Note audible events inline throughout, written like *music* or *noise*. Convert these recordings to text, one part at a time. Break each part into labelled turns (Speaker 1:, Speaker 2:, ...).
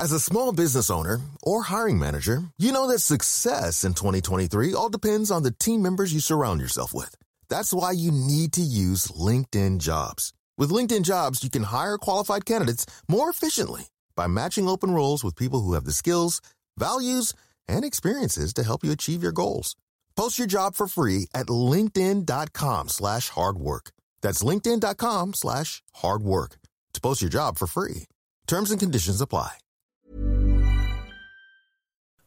Speaker 1: As a small business owner or hiring manager, you know that success in 2023 all depends on the team members you surround yourself with. That's why you need to use LinkedIn Jobs. With LinkedIn Jobs, you can hire qualified candidates more efficiently by matching open roles with people who have the skills, values, and experiences to help you achieve your goals. Post your job for free at linkedin.com slash hard work. That's linkedin.com slash hard work. To post your job for free. Terms and conditions apply.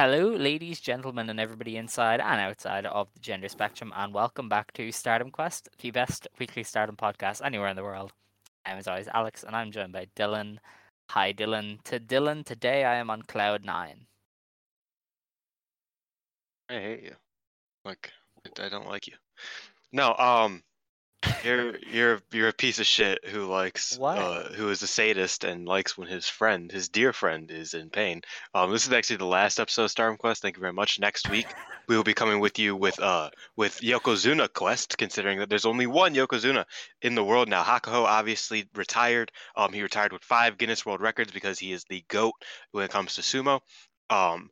Speaker 2: Hello, ladies, gentlemen, and everybody inside and outside of the gender spectrum, and welcome back to Stardom Quest, the best weekly Stardom podcast anywhere in the world. I'm as always Alex, and I'm joined by Dylan. Hi, Dylan. To Dylan, today I am on cloud nine.
Speaker 3: I hate you. Like I don't like you. No, um, you're you're you're a piece of shit who likes uh who is a sadist and likes when his friend, his dear friend, is in pain. Um, this is actually the last episode of Stardom Quest. Thank you very much. Next week we will be coming with you with uh with Yokozuna Quest, considering that there's only one Yokozuna in the world now. Hakuho obviously retired. Um, he retired with five Guinness World Records because he is the goat when it comes to sumo. Um,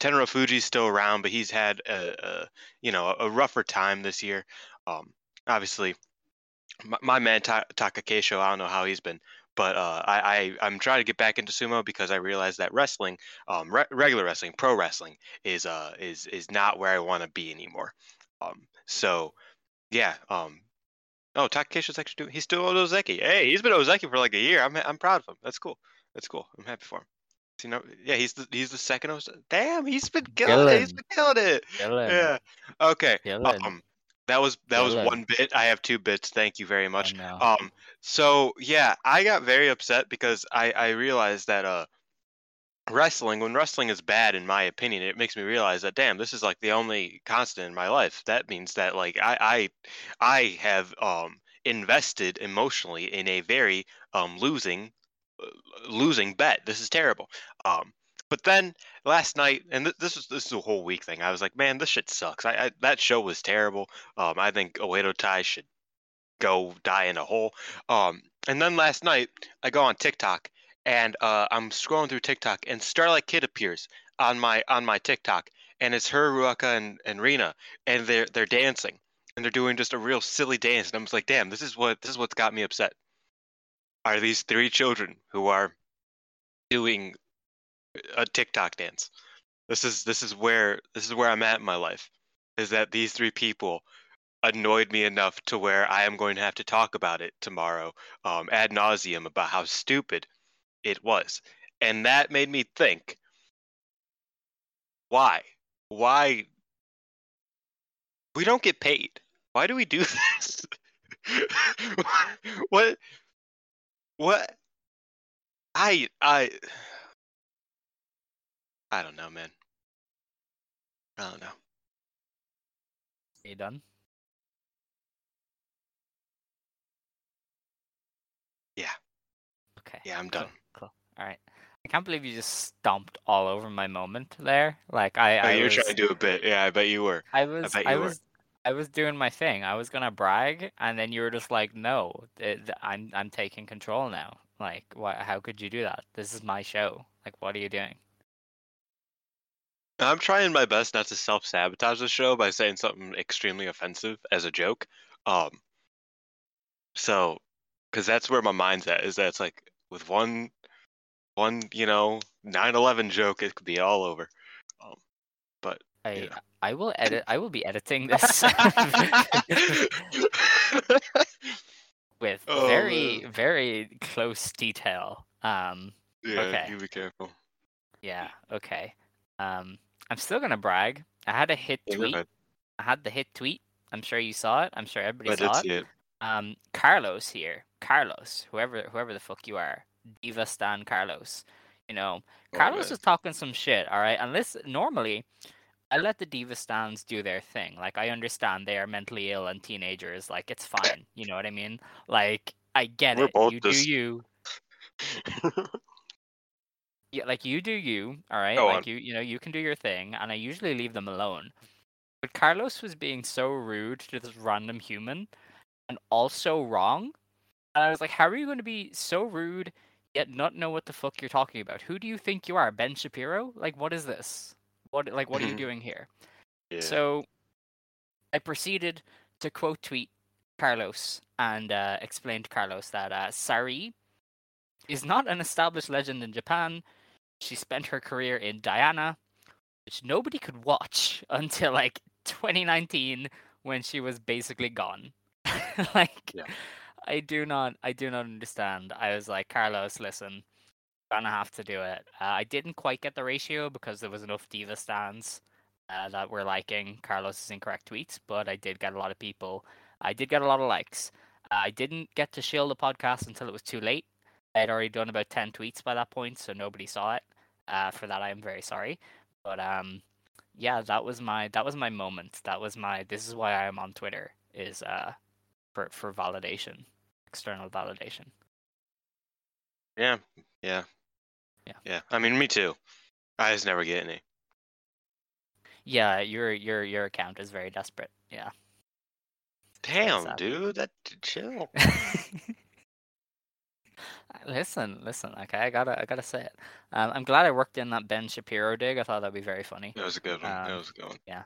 Speaker 3: Terunofuji's still around, but he's had a, a you know a rougher time this year. Um, obviously, my, my man Ta- Takakeisho, I don't know how he's been, but uh, I, I I'm trying to get back into sumo because I realized that wrestling, um, re- regular wrestling, pro wrestling is uh is is not where I want to be anymore. Um, so yeah, um, oh Takakeisho's actually doing, he's still Ozeki. Hey, he's been Ozeki for like a year. I'm I'm proud of him. That's cool. That's cool. I'm happy for him. You know, yeah, he's the he's the second Damn, he's been killing it. He's been killing it.
Speaker 2: Dylan.
Speaker 3: Yeah. Okay.
Speaker 2: Dylan.
Speaker 3: Um, that was that was one bit. I have two bits. Thank you very much. Um, so yeah, I got very upset because I I realized that uh, wrestling when wrestling is bad in my opinion, it makes me realize that damn, this is like the only constant in my life. That means that like I I I have um invested emotionally in a very um losing uh, losing bet. This is terrible. Um, but then last night, and th- this is this is a whole week thing. I was like, man, this shit sucks. I, I that show was terrible. Um, I think Oedo Tai should go die in a hole. Um, and then last night, I go on TikTok and uh, I'm scrolling through TikTok, and Starlight Kid appears on my on my TikTok, and it's her, Ruaka, and, and Rina, and they're they're dancing, and they're doing just a real silly dance, and I'm just like, damn, this is what this is what's got me upset. Are these three children who are doing a TikTok dance? This is this is where this is where I'm at in my life. Is that these three people annoyed me enough to where I am going to have to talk about it tomorrow, um, ad nauseum about how stupid it was, and that made me think, why, why we don't get paid? Why do we do *laughs* this? what, what? I I I don't know, man. I don't know.
Speaker 2: Are you done?
Speaker 3: Yeah.
Speaker 2: Okay.
Speaker 3: Yeah, I'm
Speaker 2: cool,
Speaker 3: done.
Speaker 2: Cool. All right. I can't believe you just stomped all over my moment there. Like I,
Speaker 3: Oh,
Speaker 2: I
Speaker 3: you were trying to do a bit. Yeah, I bet you were.
Speaker 2: I was,
Speaker 3: bet
Speaker 2: I
Speaker 3: you were.
Speaker 2: I was doing my thing. I was gonna brag, and then you were just like, "No, th- I'm I'm taking control now." Like, what? How could you do that? This is my show. Like, what are you doing?
Speaker 3: I'm trying my best not to self sabotage the show by saying something extremely offensive as a joke. Um, so, because that's where my mind's at, is that it's like with one, one, you know, 9/11 joke, it could be all over. Um, but
Speaker 2: I. I will edit. I will be editing *laughs* this *laughs* with
Speaker 3: Oh,
Speaker 2: very
Speaker 3: man.
Speaker 2: very close detail. Um,
Speaker 3: yeah,
Speaker 2: Okay.
Speaker 3: you be careful.
Speaker 2: yeah. Okay. Um, I'm still gonna brag. I had a hit
Speaker 3: Yeah,
Speaker 2: tweet. I had the hit tweet. I'm sure you saw it. I'm sure everybody
Speaker 3: I
Speaker 2: saw it.
Speaker 3: it.
Speaker 2: Um, Carlos here. Carlos, whoever whoever the fuck you are, Diva Stan Carlos. You know,
Speaker 3: Oh,
Speaker 2: Carlos
Speaker 3: man.
Speaker 2: is talking some shit. All right, unless. Normally, I let the Diva Stans do their thing. Like I understand they are mentally ill and teenagers. Like it's fine. You know what I mean? Like I get
Speaker 3: We're
Speaker 2: it. You
Speaker 3: just-
Speaker 2: do you. *laughs* Yeah, like you do you, all right?
Speaker 3: Go
Speaker 2: like
Speaker 3: on.
Speaker 2: you, you know, you can do your thing, and I usually leave them alone. But Carlos was being so rude to this random human, and also wrong. And I was like, how are you going to be so rude yet not know what the fuck you're talking about? Who do you think you are, Ben Shapiro? Like, what is this? What, like, what are you *laughs* doing here?
Speaker 3: yeah.
Speaker 2: So I proceeded to quote tweet Carlos and uh, explain to Carlos that uh, Sareee is not an established legend in Japan. She spent her career in Diana, which nobody could watch *laughs* until like 2019 when she was basically gone. *laughs* like,
Speaker 3: Yeah.
Speaker 2: I do not, I do not understand. I was like, Carlos, listen, gonna have to do it. Uh, I didn't quite get the ratio because there was enough diva stands uh, that were liking Carlos's incorrect tweets, but I did get a lot of people. I did get a lot of likes. Uh, I didn't get to shill the podcast until it was too late. I had already done about ten tweets by that point, so nobody saw it. Uh, for that, I am very sorry. But um, yeah, that was my that was my moment. That was my. This is why I am on Twitter. Is uh, for for validation, external validation.
Speaker 3: yeah, yeah,
Speaker 2: Yeah.
Speaker 3: yeah. I mean, me too. I just never get any.
Speaker 2: Yeah, your your your account is very desperate. Yeah.
Speaker 3: Damn, dude, that chill. *laughs*
Speaker 2: listen, listen. Okay, I gotta, I gotta say it. Um, I'm glad I worked in that Ben Shapiro dig. I thought that'd be very funny.
Speaker 3: That was a good one. that
Speaker 2: Um,
Speaker 3: was a good one.
Speaker 2: Yeah,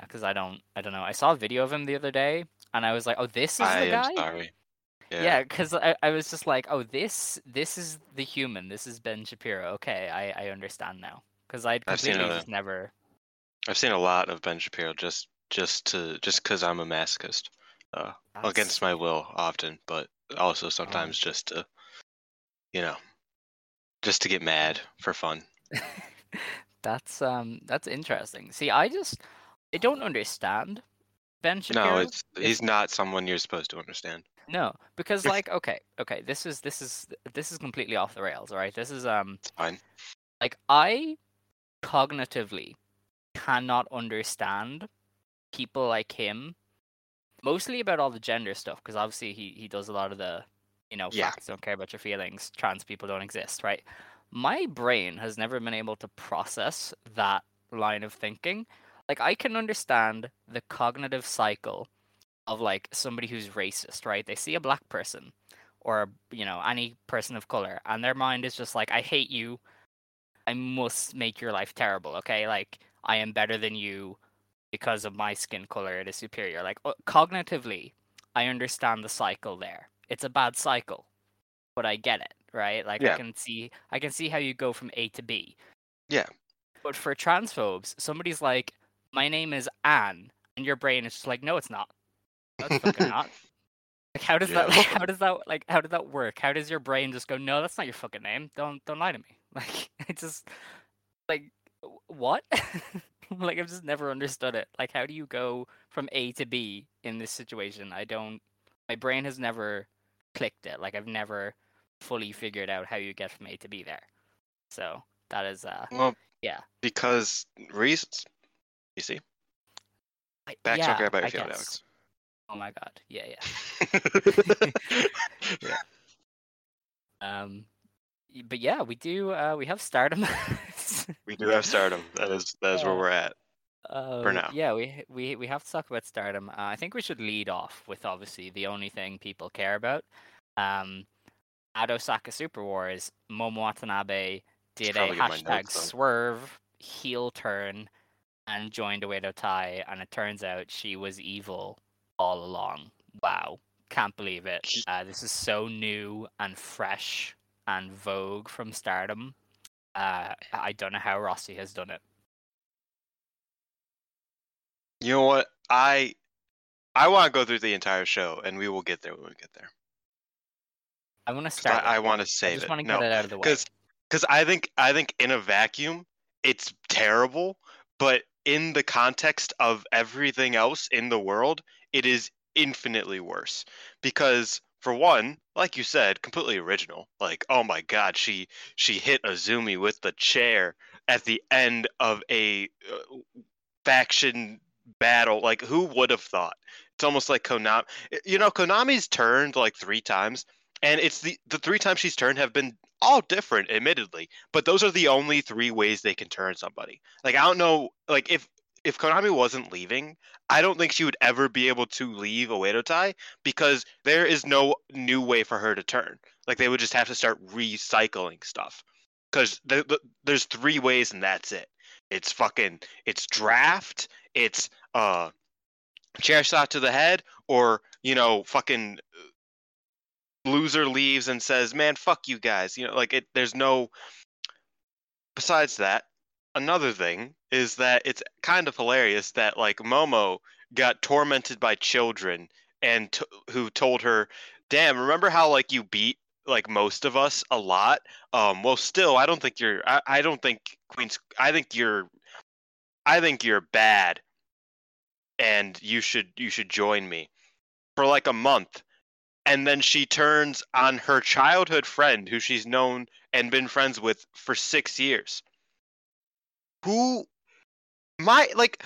Speaker 2: because I don't, I don't know. I saw a video of him the other day, and I was like, oh, this is
Speaker 3: I
Speaker 2: the guy.
Speaker 3: sorry. Yeah.
Speaker 2: Yeah, because I, I was just like, oh, this, this is the human. This is Ben Shapiro. Okay, I, I understand now. Because I'd
Speaker 3: I've seen
Speaker 2: completely
Speaker 3: a-
Speaker 2: just never.
Speaker 3: I've seen a lot of Ben Shapiro just just to just because I'm a masochist. Uh, against my will often, but also sometimes just to, you know, just to get mad for fun. *laughs*
Speaker 2: that's um, that's interesting. See, I just, I don't understand Ben Shapiro.
Speaker 3: No, it's he's not someone you're supposed to understand.
Speaker 2: No, because like *laughs* okay, okay, this is this is this is completely off the rails, all right? This is um
Speaker 3: It's fine.
Speaker 2: like I cognitively cannot understand people like him mostly about all the gender stuff because obviously he he does a lot of the you know
Speaker 3: Yeah.
Speaker 2: facts don't care about your feelings trans people don't exist right? My brain has never been able to process that line of thinking. Like i can understand the cognitive cycle of like somebody who's racist right? They see a black person or you know any person of color and their mind is just like i hate you. I must make your life terrible okay? Like i am better than you because of my skin color it is superior. Like cognitively i understand the cycle there it's a bad cycle but i get it right? Like i can see i can see how you go from a to b.
Speaker 3: Yeah.
Speaker 2: but for transphobes somebody's like my name is anne and your brain is just like no it's not. No, it's fucking not. *laughs* Like how does that
Speaker 3: Yeah.
Speaker 2: like, how does that like how does that work? How does your brain just go no that's not your fucking name. Don't don't lie to me. *laughs* Like it just like what? *laughs* Like i've just never understood it. Like how do you go from a to b in this situation? I don't my brain has never clicked it like i've never fully figured out how you get from a to b there so that is uh
Speaker 3: Well,
Speaker 2: Yeah.
Speaker 3: because reasons. You see, back
Speaker 2: yeah,
Speaker 3: talk about your
Speaker 2: I
Speaker 3: field,
Speaker 2: guess. oh my god yeah yeah *laughs*
Speaker 3: Alex.
Speaker 2: um but yeah we do uh we have stardom
Speaker 3: we do have stardom. That is that is where we're at.
Speaker 2: Uh,
Speaker 3: now.
Speaker 2: Yeah, we we we have to talk about Stardom. Uh, I think we should lead off with obviously the only thing people care about. Um, at Osaka Super Wars, Momo Watanabe did a
Speaker 3: probably get my
Speaker 2: hashtag swerve heel turn and joined Oedo Tai, and it turns out she was evil all along. Wow, can't believe it. Uh, this is so new and fresh and vogue from Stardom. Uh, I don't know how Rossy has done it.
Speaker 3: You know what? I I want to go through the entire show, and we will get there when we get there.
Speaker 2: I want to start.
Speaker 3: I, I want to
Speaker 2: it.
Speaker 3: save
Speaker 2: I just
Speaker 3: it.
Speaker 2: want to
Speaker 3: no,
Speaker 2: it out of the way.
Speaker 3: because because I think I think in a vacuum it's terrible, but in the context of everything else in the world, it is infinitely worse. Because for one, like you said, completely original. Like, oh my god, she she hit Azumi with the chair at the end of a uh, faction battle. Like, who would have thought? It's almost like Konami. Eh, you know, Konami's turned like three times, and it's the the three times she's turned have been all different, admittedly. But those are the only three ways they can turn somebody. Like, I don't know. Like, if if Konami wasn't leaving, I don't think she would ever be able to leave Oedo Tai because there is no new way for her to turn. Like, they would just have to start recycling stuff. Because th- th- there's three ways, and that's it. It's fucking. It's draft. It's uh, chair shot to the head, or you know, fucking loser leaves and says, "Man, fuck you guys." You know, like it. There's no. Besides that, another thing is that it's kind of hilarious that like Momo got tormented by children and t- who told her, "Damn, remember how like you beat like most of us a lot? Um, well, still, I don't think you're. I, I don't think Queen's. I think you're. I think you're bad, and you should you should join me for like a month." And then she turns on her childhood friend, who she's known and been friends with for six years. Who, my like,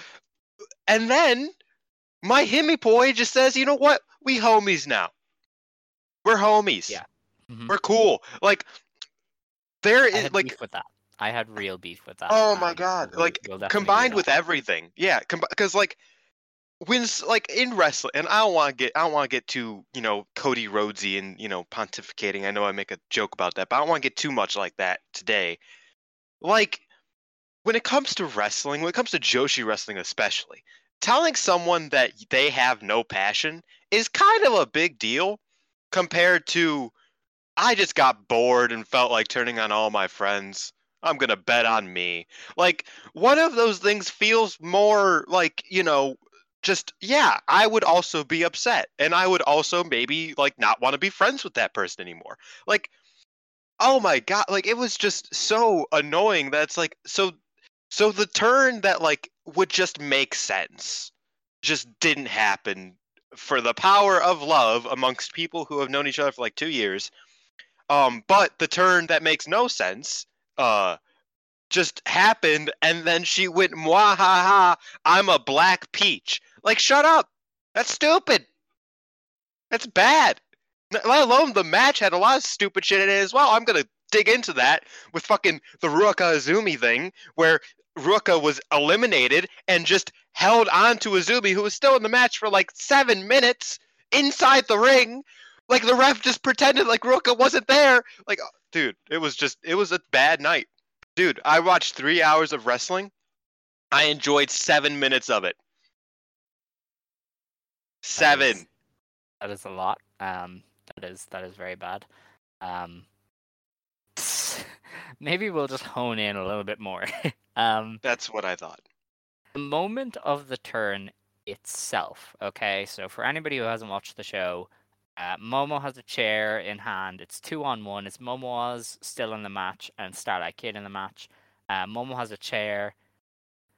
Speaker 3: and then my Himi boy just says, "You know what? We homies now. We're homies.
Speaker 2: Yeah. Mhm.
Speaker 3: We're cool. Like, there is I
Speaker 2: had
Speaker 3: like,
Speaker 2: beef with that. I had real beef with that.
Speaker 3: oh my
Speaker 2: um,
Speaker 3: god, like
Speaker 2: we'll definitely do
Speaker 3: combined with everything. Yeah, because like when like in wrestling, and I don't want to get I don't want to get too you know Cody Rhodesy and you know pontificating. I know I make a joke about that, but I don't want to get too much like that today. Like when it comes to wrestling, when it comes to Joshi wrestling especially, telling someone that they have no passion is kind of a big deal compared to I just got bored and felt like turning on all my friends. I'm going to bet on me. Like one of those things feels more like, you know, just yeah, I would also be upset and I would also maybe like not want to be friends with that person anymore. Like oh my god, like it was just so annoying that's like so so the turn that like would just make sense just didn't happen for the power of love amongst people who have known each other for like 2 years. Um but the turn that makes no sense uh just happened and then she went mwahaha ha I'm a black peach. Like shut up. That's stupid. That's bad. Let alone the match had a lot of stupid shit in it as well. I'm gonna dig into that with fucking the Ruaka Azumi thing, where Ruaka was eliminated and just held on to Azumi, who was still in the match for like seven minutes inside the ring. Like the ref just pretended like Ruaka wasn't there. Like, oh, dude, it was just it was a bad night. Dude, I watched three hours of wrestling. I enjoyed seven minutes of it.
Speaker 2: That
Speaker 3: Seven.
Speaker 2: is- That is a lot. Um, that is that is very bad. Um, *laughs* maybe we'll just hone in a little bit more. *laughs* um,
Speaker 3: That's what I thought.
Speaker 2: the moment of the turn itself. Okay, so for anybody who hasn't watched the show, uh, Momo has a chair in hand. It's two on one. It's Momo's still in the match and Starlight Kid in the match. Uh, Momo has a chair.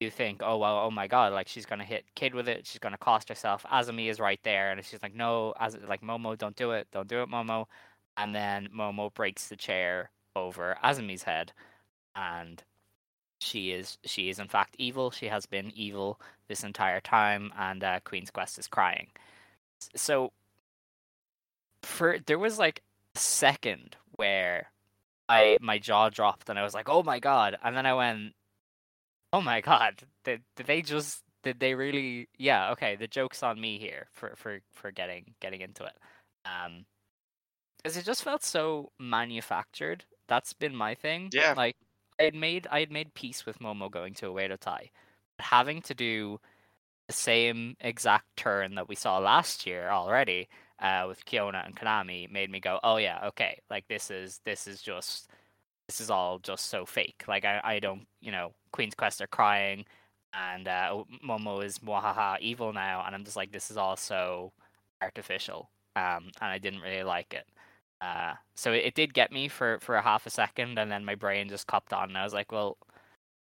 Speaker 2: You think, oh well, oh my god, like she's gonna hit Kid with it. She's gonna cost herself. Azumi is right there, and she's like, no, as like Momo, don't do it, don't do it, Momo. And then Momo breaks the chair over Azumi's head, and she is she is in fact evil. She has been evil this entire time, and uh, Queen's Quest is crying. So for there was like a second where I my jaw dropped and I was like, oh my god, and then I went, oh my god, did, did they just did they really yeah okay the joke's on me here for for for getting getting into it um because it just felt so manufactured that's been my thing
Speaker 3: Yeah.
Speaker 2: like i had made i had made peace with momo going to a tai but having to do the same exact turn that we saw last year already uh with Kyona and konami made me go oh yeah okay like this is this is just this is all just so fake like i i don't you know queen's quest are crying and uh, Momo is mwahaha evil now, and I'm just like, this is all so artificial, um, and I didn't really like it. Uh, so it, it did get me for for a half a second, and then my brain just copped on, and I was like, well,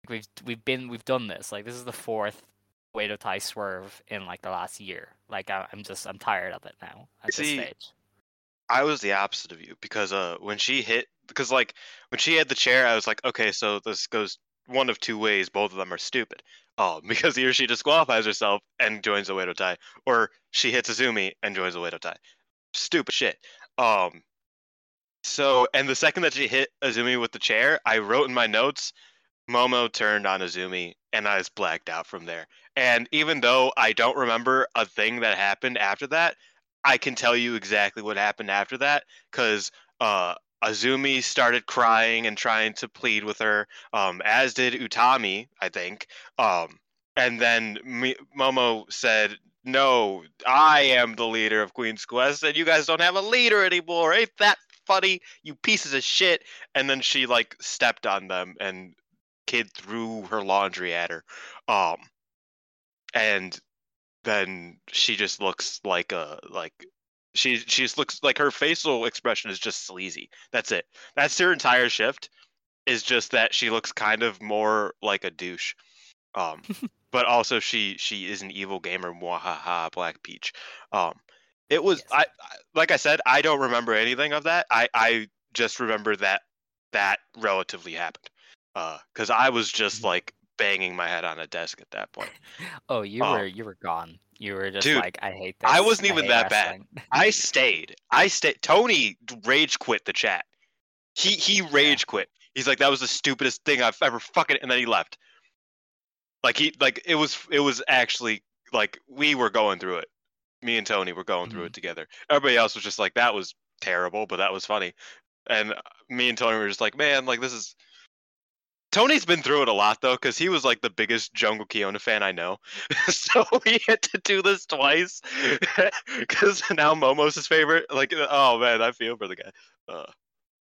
Speaker 2: we've we've been we've done this. Like this is the fourth Oedo Tai swerve in like the last year. Like I, I'm just I'm tired of it now at
Speaker 3: See,
Speaker 2: this stage.
Speaker 3: I was the opposite of you because uh when she hit because like when she had the chair I was like okay so this goes one of two ways both of them are stupid. Oh *laughs* because either she disqualifies herself and joins the Oedo Tai or she hits Azumi and joins the Oedo Tai stupid shit. Um so and the second that she hit Azumi with the chair I wrote in my notes Momo turned on Azumi and I was blacked out from there. And even though I don't remember a thing that happened after that I can tell you exactly what happened after that because uh, Azumi started crying and trying to plead with her, um, as did Utami, I think. Um, and then Mi- Momo said, "No, I am the leader of Queen's Quest, and you guys don't have a leader anymore. Ain't that funny, you pieces of shit?" And then she like stepped on them, and Kid threw her laundry at her. Um, and then she just looks like a like she she just looks like her facial expression is just sleazy. That's it. That's her entire shift. Is just that she looks kind of more like a douche. Um, *laughs* but also she she is an evil gamer. Mwahaha, Black Peach. Um, it was
Speaker 2: Yes.
Speaker 3: I, I like I said I don't remember anything of that. I I just remember that that relatively happened. Uh, because I was just
Speaker 2: Mhm.
Speaker 3: like banging my head on a desk at that point.
Speaker 2: Oh, you
Speaker 3: Oh.
Speaker 2: were you were gone. You were just
Speaker 3: Dude,
Speaker 2: like, I hate this.
Speaker 3: I wasn't even
Speaker 2: hate
Speaker 3: that bad. I *laughs* stayed. I stayed. Tony rage quit the chat. He he rage quit. He's like that was the stupidest thing I've ever fucking and then he left. Like he like it was it was actually like we were going through it. Me and Tony were going through
Speaker 2: Mhm.
Speaker 3: it together. Everybody else was just like that was terrible, but that was funny. And uh, me and Tony were just like, man, like this is Tony's been through it a lot though, because he was like the biggest Jungle Kyona fan I know. *laughs* so we had to do this twice. *laughs* Because now Momo's his favorite. Like, oh man, I feel for the guy. Uh,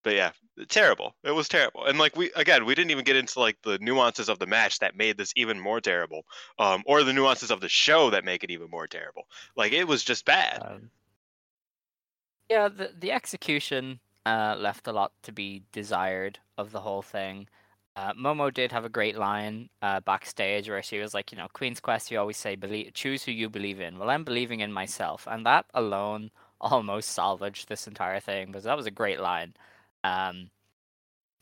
Speaker 3: but yeah, terrible. It was terrible. And like we again, we didn't even get into like the nuances of the match that made this even more terrible, um, or the nuances of the show that make it even more terrible. Like it was just bad.
Speaker 2: Um, yeah, the the execution uh, left a lot to be desired of the whole thing. Uh, Momo did have a great line uh, backstage where she was like, you know, Queen's Quest, you always say, believe, choose who you believe in. Well, I'm believing in myself, and that alone *laughs* almost salvaged this entire thing because that was a great line. Um,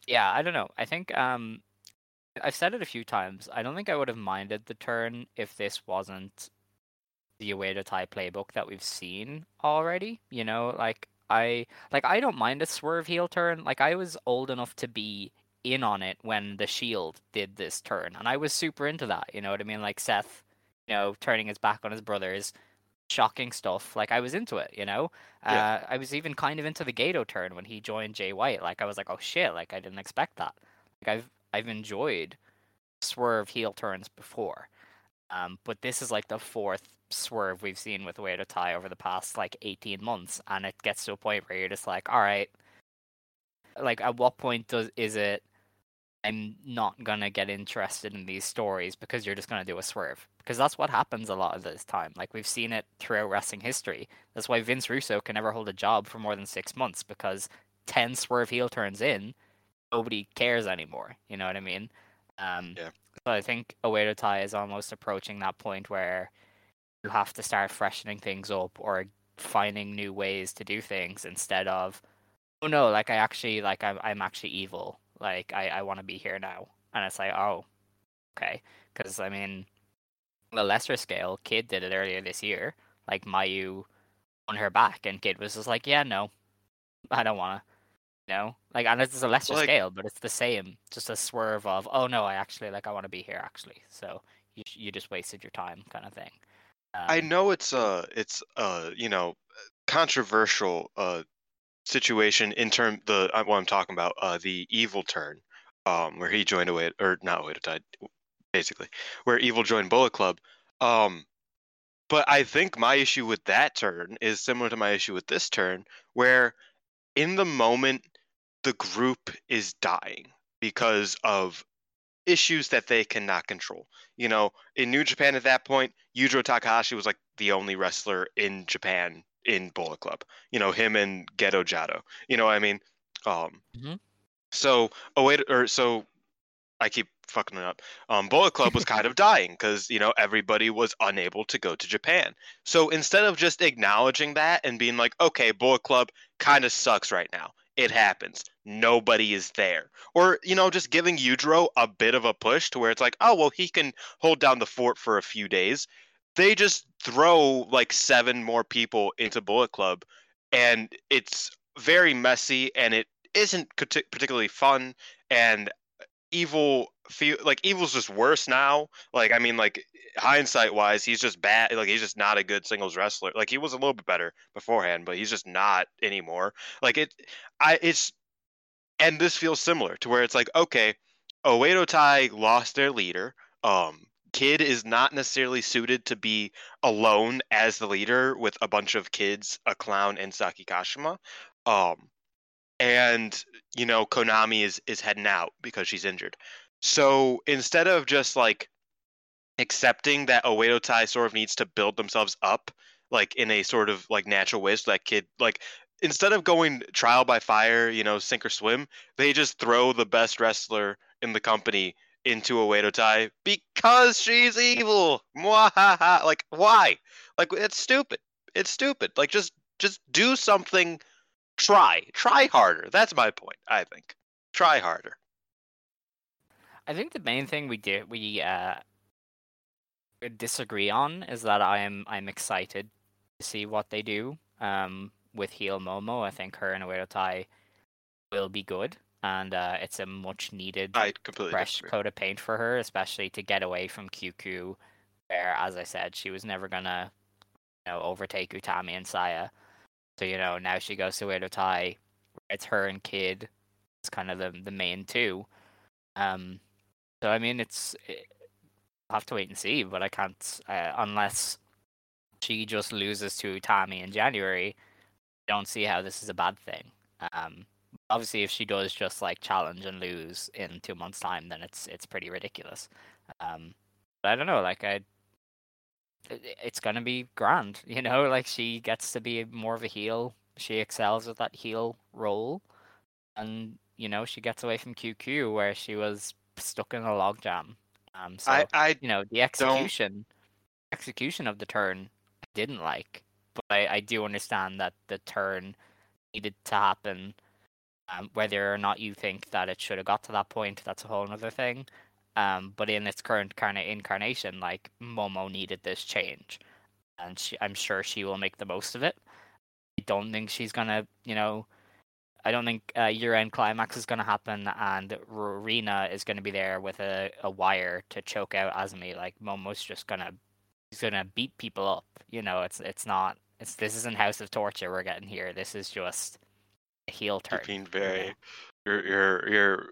Speaker 2: yeah, I don't know. I think um, I've said it a few times. I don't think I would have minded the turn if this wasn't the Oedo Tai playbook that we've seen already. You know, like I like I don't mind a swerve heel turn. Like I was old enough to be in on it when the Shield did this turn, and I was super into that. You know what I mean? Like Seth, you know, turning his back on his brothers, shocking stuff. Like I was into it. You know,
Speaker 3: Yeah.
Speaker 2: uh, I was even kind of into the Gedo turn when he joined Jay White. Like I was like, oh shit! Like I didn't expect that. Like I've I've enjoyed swerve heel turns before. Um, but this is like the fourth swerve we've seen with Oedo Tai over the past like 18 months, and it gets to a point where you're just like, all right, like at what point does is it? I'm not gonna get interested in these stories because you're just gonna do a swerve because that's what happens a lot of this time. Like we've seen it throughout wrestling history. That's why Vince Russo can never hold a job for more than six months because ten swerve heel turns in, nobody cares anymore. You know what I mean? Um,
Speaker 3: Yeah.
Speaker 2: So I think Oedo Tai is almost approaching that point where you have to start freshening things up or finding new ways to do things instead of, oh no, like I actually like I'm I'm actually evil. Like I I want to be here now, and it's like oh, okay, because I mean, on a lesser scale, Kid did it earlier this year. Like Mayu on her back, and Kid was just like, yeah, no, I don't want to. You know, like, and it's a lesser
Speaker 3: Like-
Speaker 2: scale, but it's the same. Just a swerve of, oh no, I actually like, I want to be here actually. So you you just wasted your time, kind of thing.
Speaker 3: I
Speaker 2: Um,
Speaker 3: know it's a it's a you know controversial uh situation in term the uh, what I'm talking about uh the evil turn um where he joined away or not away to tide basically where evil joined Bullet Club um but I think my issue with that turn is similar to my issue with this turn where in the moment the group is dying because of issues that they cannot control. You know, in New Japan at that point, Yujiro Takahashi was like the only wrestler in Japan in Bullet Club. You know, him and Gedo Jado. You know what I mean? Um
Speaker 2: Mhm.
Speaker 3: so oh wait or so I keep fucking it up. Um Bullet Club was kind of *laughs* dying because, you know, everybody was unable to go to Japan. So instead of just acknowledging that and being like, okay, Bullet Club kind of sucks right now. It happens. Nobody is there. Or, you know, just giving Yujiro a bit of a push to where it's like, oh, well, he can hold down the fort for a few days. They just throw like seven more people into Bullet Club, and it's very messy and it isn't particularly fun. And evil feel like evil's just worse now like i mean like hindsight wise he's just bad like he's just not a good singles wrestler like he was a little bit better beforehand but he's just not anymore like it i it's and this feels similar to where it's like okay Oedo Tai lost their leader um kid is not necessarily suited to be alone as the leader with a bunch of kids a clown and saki kashima um and you know konami is is heading out because she's injured. So instead of just like accepting that Oedo Tai sort of needs to build themselves up like in a sort of like natural way so that kid like instead of going trial by fire you know sink or swim they just throw the best wrestler in the company into Oedo Tai because she's evil. Mwahaha. like why? Like it's stupid. It's stupid. Like just just do something. Try. Try harder. That's my point i think. Try harder.
Speaker 2: I think the main thing we do we uh disagree on is that I'm I'm excited to see what they do um with heel Momo. I think her and Oedo Tai will be good, and uh, it's a much needed fresh
Speaker 3: disagree.
Speaker 2: coat of paint for her, especially to get away from QQ, where, as I said, she was never gonna, you know, overtake Utami and Saya. So you know now she goes to Oedo Tai. It's her and Kid. It's kind of the the main two. Um, so I mean, it's it, I'll have to wait and see, but I can't uh, unless she just loses to Utami in January. I don't see how this is a bad thing. Um, obviously, if she does just like challenge and lose in two months' time, then it's it's pretty ridiculous. Um, but I don't know, like I, it's gonna be grand, *laughs* you know. Like she gets to be more of a heel. She excels with that heel role, and you know she gets away from QQ where she was stuck in a logjam. Um, so
Speaker 3: i i
Speaker 2: you know the execution execution of the turn I didn't like, but I, I do understand that the turn needed to happen. Um, whether or not you think that it should have got to that point, that's a whole other thing. Um, but in its current kind of incarnation, like Momo needed this change, and she, I'm sure she will make the most of it. I don't think she's gonna, you know, I don't think uh, year-end climax is gonna happen, and Rina is gonna be there with a, a wire to choke out Azumi. Like Momo's just gonna, he's gonna beat people up. You know, it's it's not, it's this isn't House of Torture we're getting here. This is just heel turn.
Speaker 3: You're being very, you're you're you're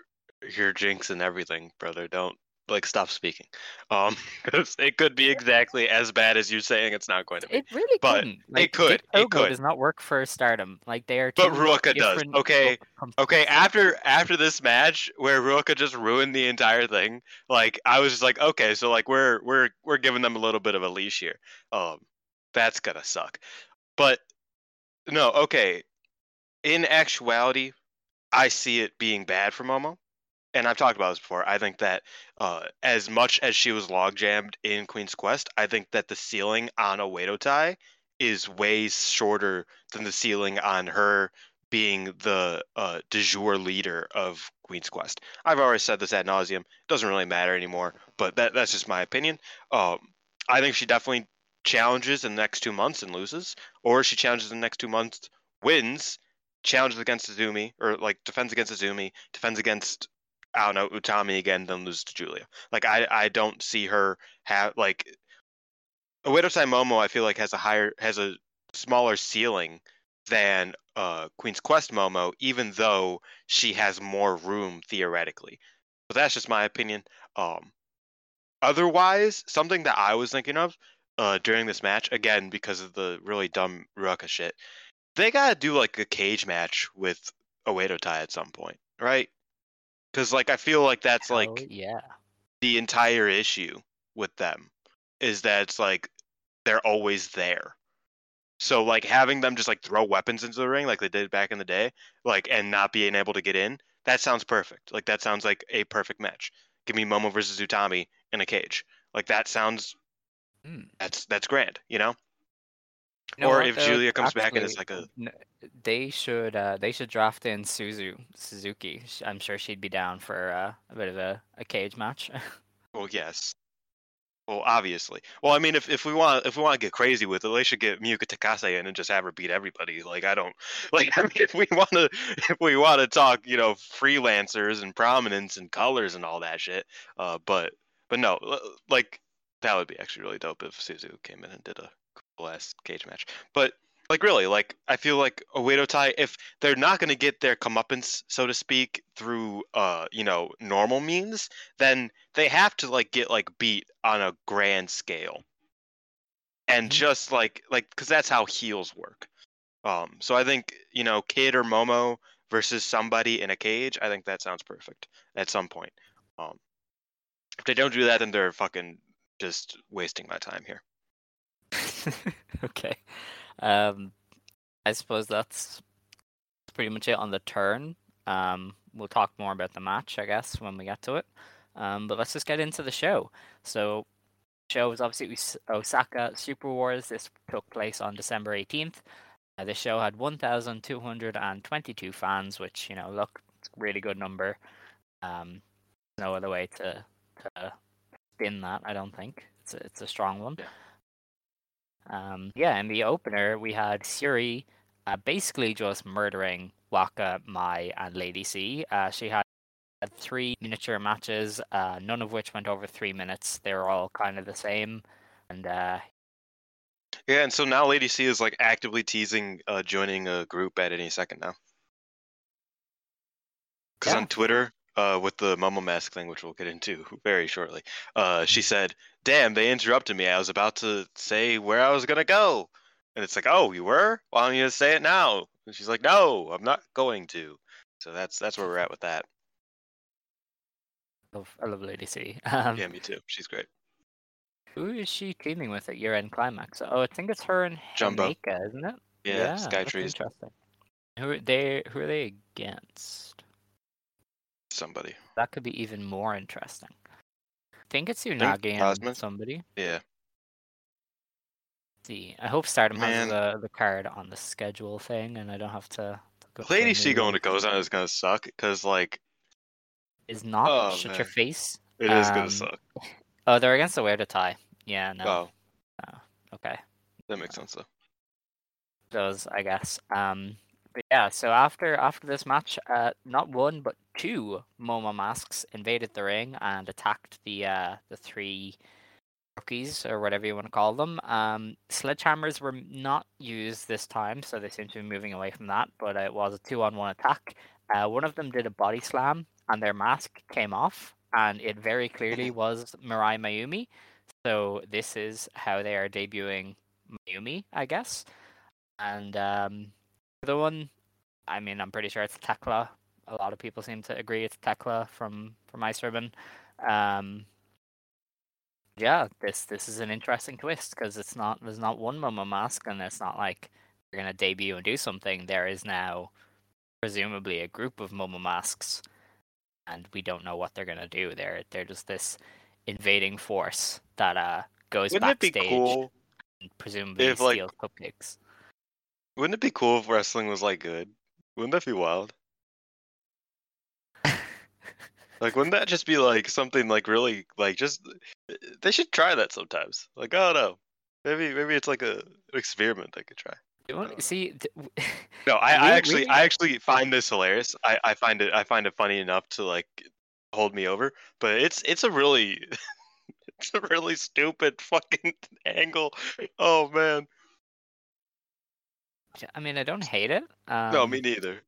Speaker 3: you're jinxing everything, brother. Don't like stop speaking. Um, *laughs* 'cause it could be exactly as bad as you saying it's not going to be.
Speaker 2: It really
Speaker 3: But
Speaker 2: couldn't.
Speaker 3: it could,
Speaker 2: Dick
Speaker 3: it could.
Speaker 2: does not work for Stardom. Like they are.
Speaker 3: But
Speaker 2: two
Speaker 3: Ruaka does. Okay, *laughs* Okay, after after this match where Ruaka just ruined the entire thing, like I was just like, okay, so like we're we're we're giving them a little bit of a leash here. Um, that's gonna suck. But no, okay. In actuality, I see it being bad for Momo, and I've talked about this before. I think that uh, as much as she was log jammed in Queen's Quest, I think that the ceiling on Oedo Tai is way shorter than the ceiling on her being the uh, de jour leader of Queen's Quest. I've already said this ad nauseum. It doesn't really matter anymore, but that that's just my opinion. Um, I think she definitely challenges in the next two months and loses, or she challenges in the next two months, wins, challenges against Azumi, or like defends against Azumi, defends against I don't know Utami again, then loses to Giulia. Like I I don't see her have like Oedo Tai Momo. I feel like has a higher has a smaller ceiling than uh, Queen's Quest Momo, even though she has more room theoretically. But that's just my opinion. Um, otherwise, something that I was thinking of uh, during this match, again because of the really dumb Ruaka shit, they gotta do like a cage match with Oedo Tai at some point, right? Because like I feel like that's like
Speaker 2: yeah.
Speaker 3: the entire issue with them is that it's like they're always there. So like having them just like throw weapons into the ring like they did back in the day, like and not being able to get in, that sounds perfect. Like that sounds like a perfect match. Give me Momo versus Utami in a cage. Like that sounds
Speaker 2: Hmm.
Speaker 3: that's that's grand, you know?
Speaker 2: You know
Speaker 3: or
Speaker 2: what,
Speaker 3: if
Speaker 2: though?
Speaker 3: Giulia comes back and it's like a,
Speaker 2: they should uh, they should draft in Suzu Suzuki. I'm sure she'd be down for uh, a bit of a, a cage match. *laughs*
Speaker 3: well yes. Well, obviously. Well, I mean, if, if we want if we want to get crazy with it, they should get Miyuki Takase in and just have her beat everybody. Like I don't *laughs* like. I mean, if we want to if we want to talk, you know, freelancers and prominence and colors and all that shit. Uh, but but no, like that would be actually really dope if Suzu came in and did a ass cage match. But like really, like I feel like Oedo Tai, if they're not gonna get their comeuppance, so to speak, through uh, you know, normal means, then they have to like get like beat on a grand scale and
Speaker 2: Mhm.
Speaker 3: just like like because that's how heels work um so i think you know kid or momo versus somebody in a cage i think that sounds perfect at some point um if they don't do that then they're fucking just wasting my time here *laughs*
Speaker 2: okay. Um, I suppose that's pretty much it on the turn. Um, we'll talk more about the match, I guess, when we get to it. Um, but let's just get into the show. So, show was obviously Osaka Super Wars. This took place on December 18th. Uh, the show had 1,222 fans, which, you know, look, it's a really good number. Um, no other way to, to spin that, I don't think. It's a, it's a strong one. Um, yeah, in the opener, we had Syuri uh, basically just murdering Waka, Mai, and Lady C. Uh, she had three miniature matches, uh, none of which went over three minutes. They were all kind of the same. And uh,
Speaker 3: yeah and so now lady c is like actively teasing uh joining a group at any second now because
Speaker 2: Yeah.
Speaker 3: on twitter uh with the mumble mask thing which we'll get into *laughs* very shortly uh she said damn they interrupted me i was about to say where i was gonna go and it's like oh you were why don't you just say it now and she's like no i'm not going to so that's that's where we're at with that
Speaker 2: I love, I love Lady C. *laughs* Um,
Speaker 3: yeah me too she's great
Speaker 2: Who is she teaming with at year end climax? Oh, I think it's her and
Speaker 3: Jumbo.
Speaker 2: Isn't it?
Speaker 3: yeah, sky
Speaker 2: that's
Speaker 3: trees
Speaker 2: Interesting. Who are they? Who are they against?
Speaker 3: Somebody
Speaker 2: That could be even more interesting. I think it's Unagi and
Speaker 3: Cosmic?
Speaker 2: somebody.
Speaker 3: yeah
Speaker 2: see. I hope Stardom has
Speaker 3: Man.
Speaker 2: the, the card on the schedule thing, and I don't have to.
Speaker 3: lady c going to. Gozan is gonna suck because like
Speaker 2: is not
Speaker 3: Oh,
Speaker 2: shut
Speaker 3: man.
Speaker 2: your face.
Speaker 3: it is
Speaker 2: Um,
Speaker 3: gonna suck
Speaker 2: Oh, they're against the Weird to tie. Yeah, no.
Speaker 3: oh
Speaker 2: Okay.
Speaker 3: that makes sense though
Speaker 2: Those, I guess. Um, but yeah. So after after this match, uh, not one but two Momo masks invaded the ring and attacked the uh the three rookies or whatever you want to call them. Um, sledgehammers were not used this time, so they seem to be moving away from that. But it was a two-on-one attack. Uh, one of them did a body slam, and their mask came off, and it very clearly *laughs* was Mirai Maiumi. So this is how they are debuting Maiumi, I guess. And um, the one, I mean, I'm pretty sure it's Tekla. A lot of people seem to agree it's Tekla from from Ice Ribbon. Um, yeah, this this is an interesting twist because it's not there's not one Momo mask, and it's not like you're gonna debut and do something. There is now presumably a group of Momo masks, and we don't know what they're gonna do. They're they're just this invading force that uh goes
Speaker 3: wouldn't it be
Speaker 2: backstage
Speaker 3: cool
Speaker 2: and presumably
Speaker 3: if, like,
Speaker 2: cupcakes.
Speaker 3: Wouldn't it be cool if wrestling was like good? Wouldn't that be wild? Like, wouldn't that just be like something like really like just? They should try that sometimes. Like, don't know, maybe maybe it's like a an experiment they could try.
Speaker 2: You want-
Speaker 3: Uh,
Speaker 2: See, w- *laughs*
Speaker 3: No, I, *laughs* I actually I actually find this hilarious. I, I find it I find it funny enough to like hold me over, but it's it's a really *laughs* it's a really stupid fucking angle. Oh man.
Speaker 2: I mean, I don't hate it. Um,
Speaker 3: No, me neither.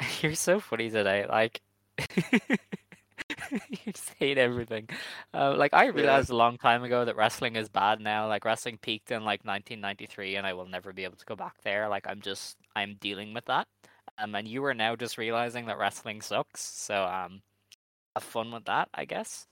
Speaker 3: *laughs*
Speaker 2: You're so funny today. Like, *laughs* you just hate everything. Uh, like, I realized a long time ago that wrestling is bad now. Like, wrestling peaked in like 1993, and I will never be able to go back there. Like, I'm just, I'm dealing with that. Um, and you are now just realizing that wrestling sucks. So, um, have fun with that, I guess.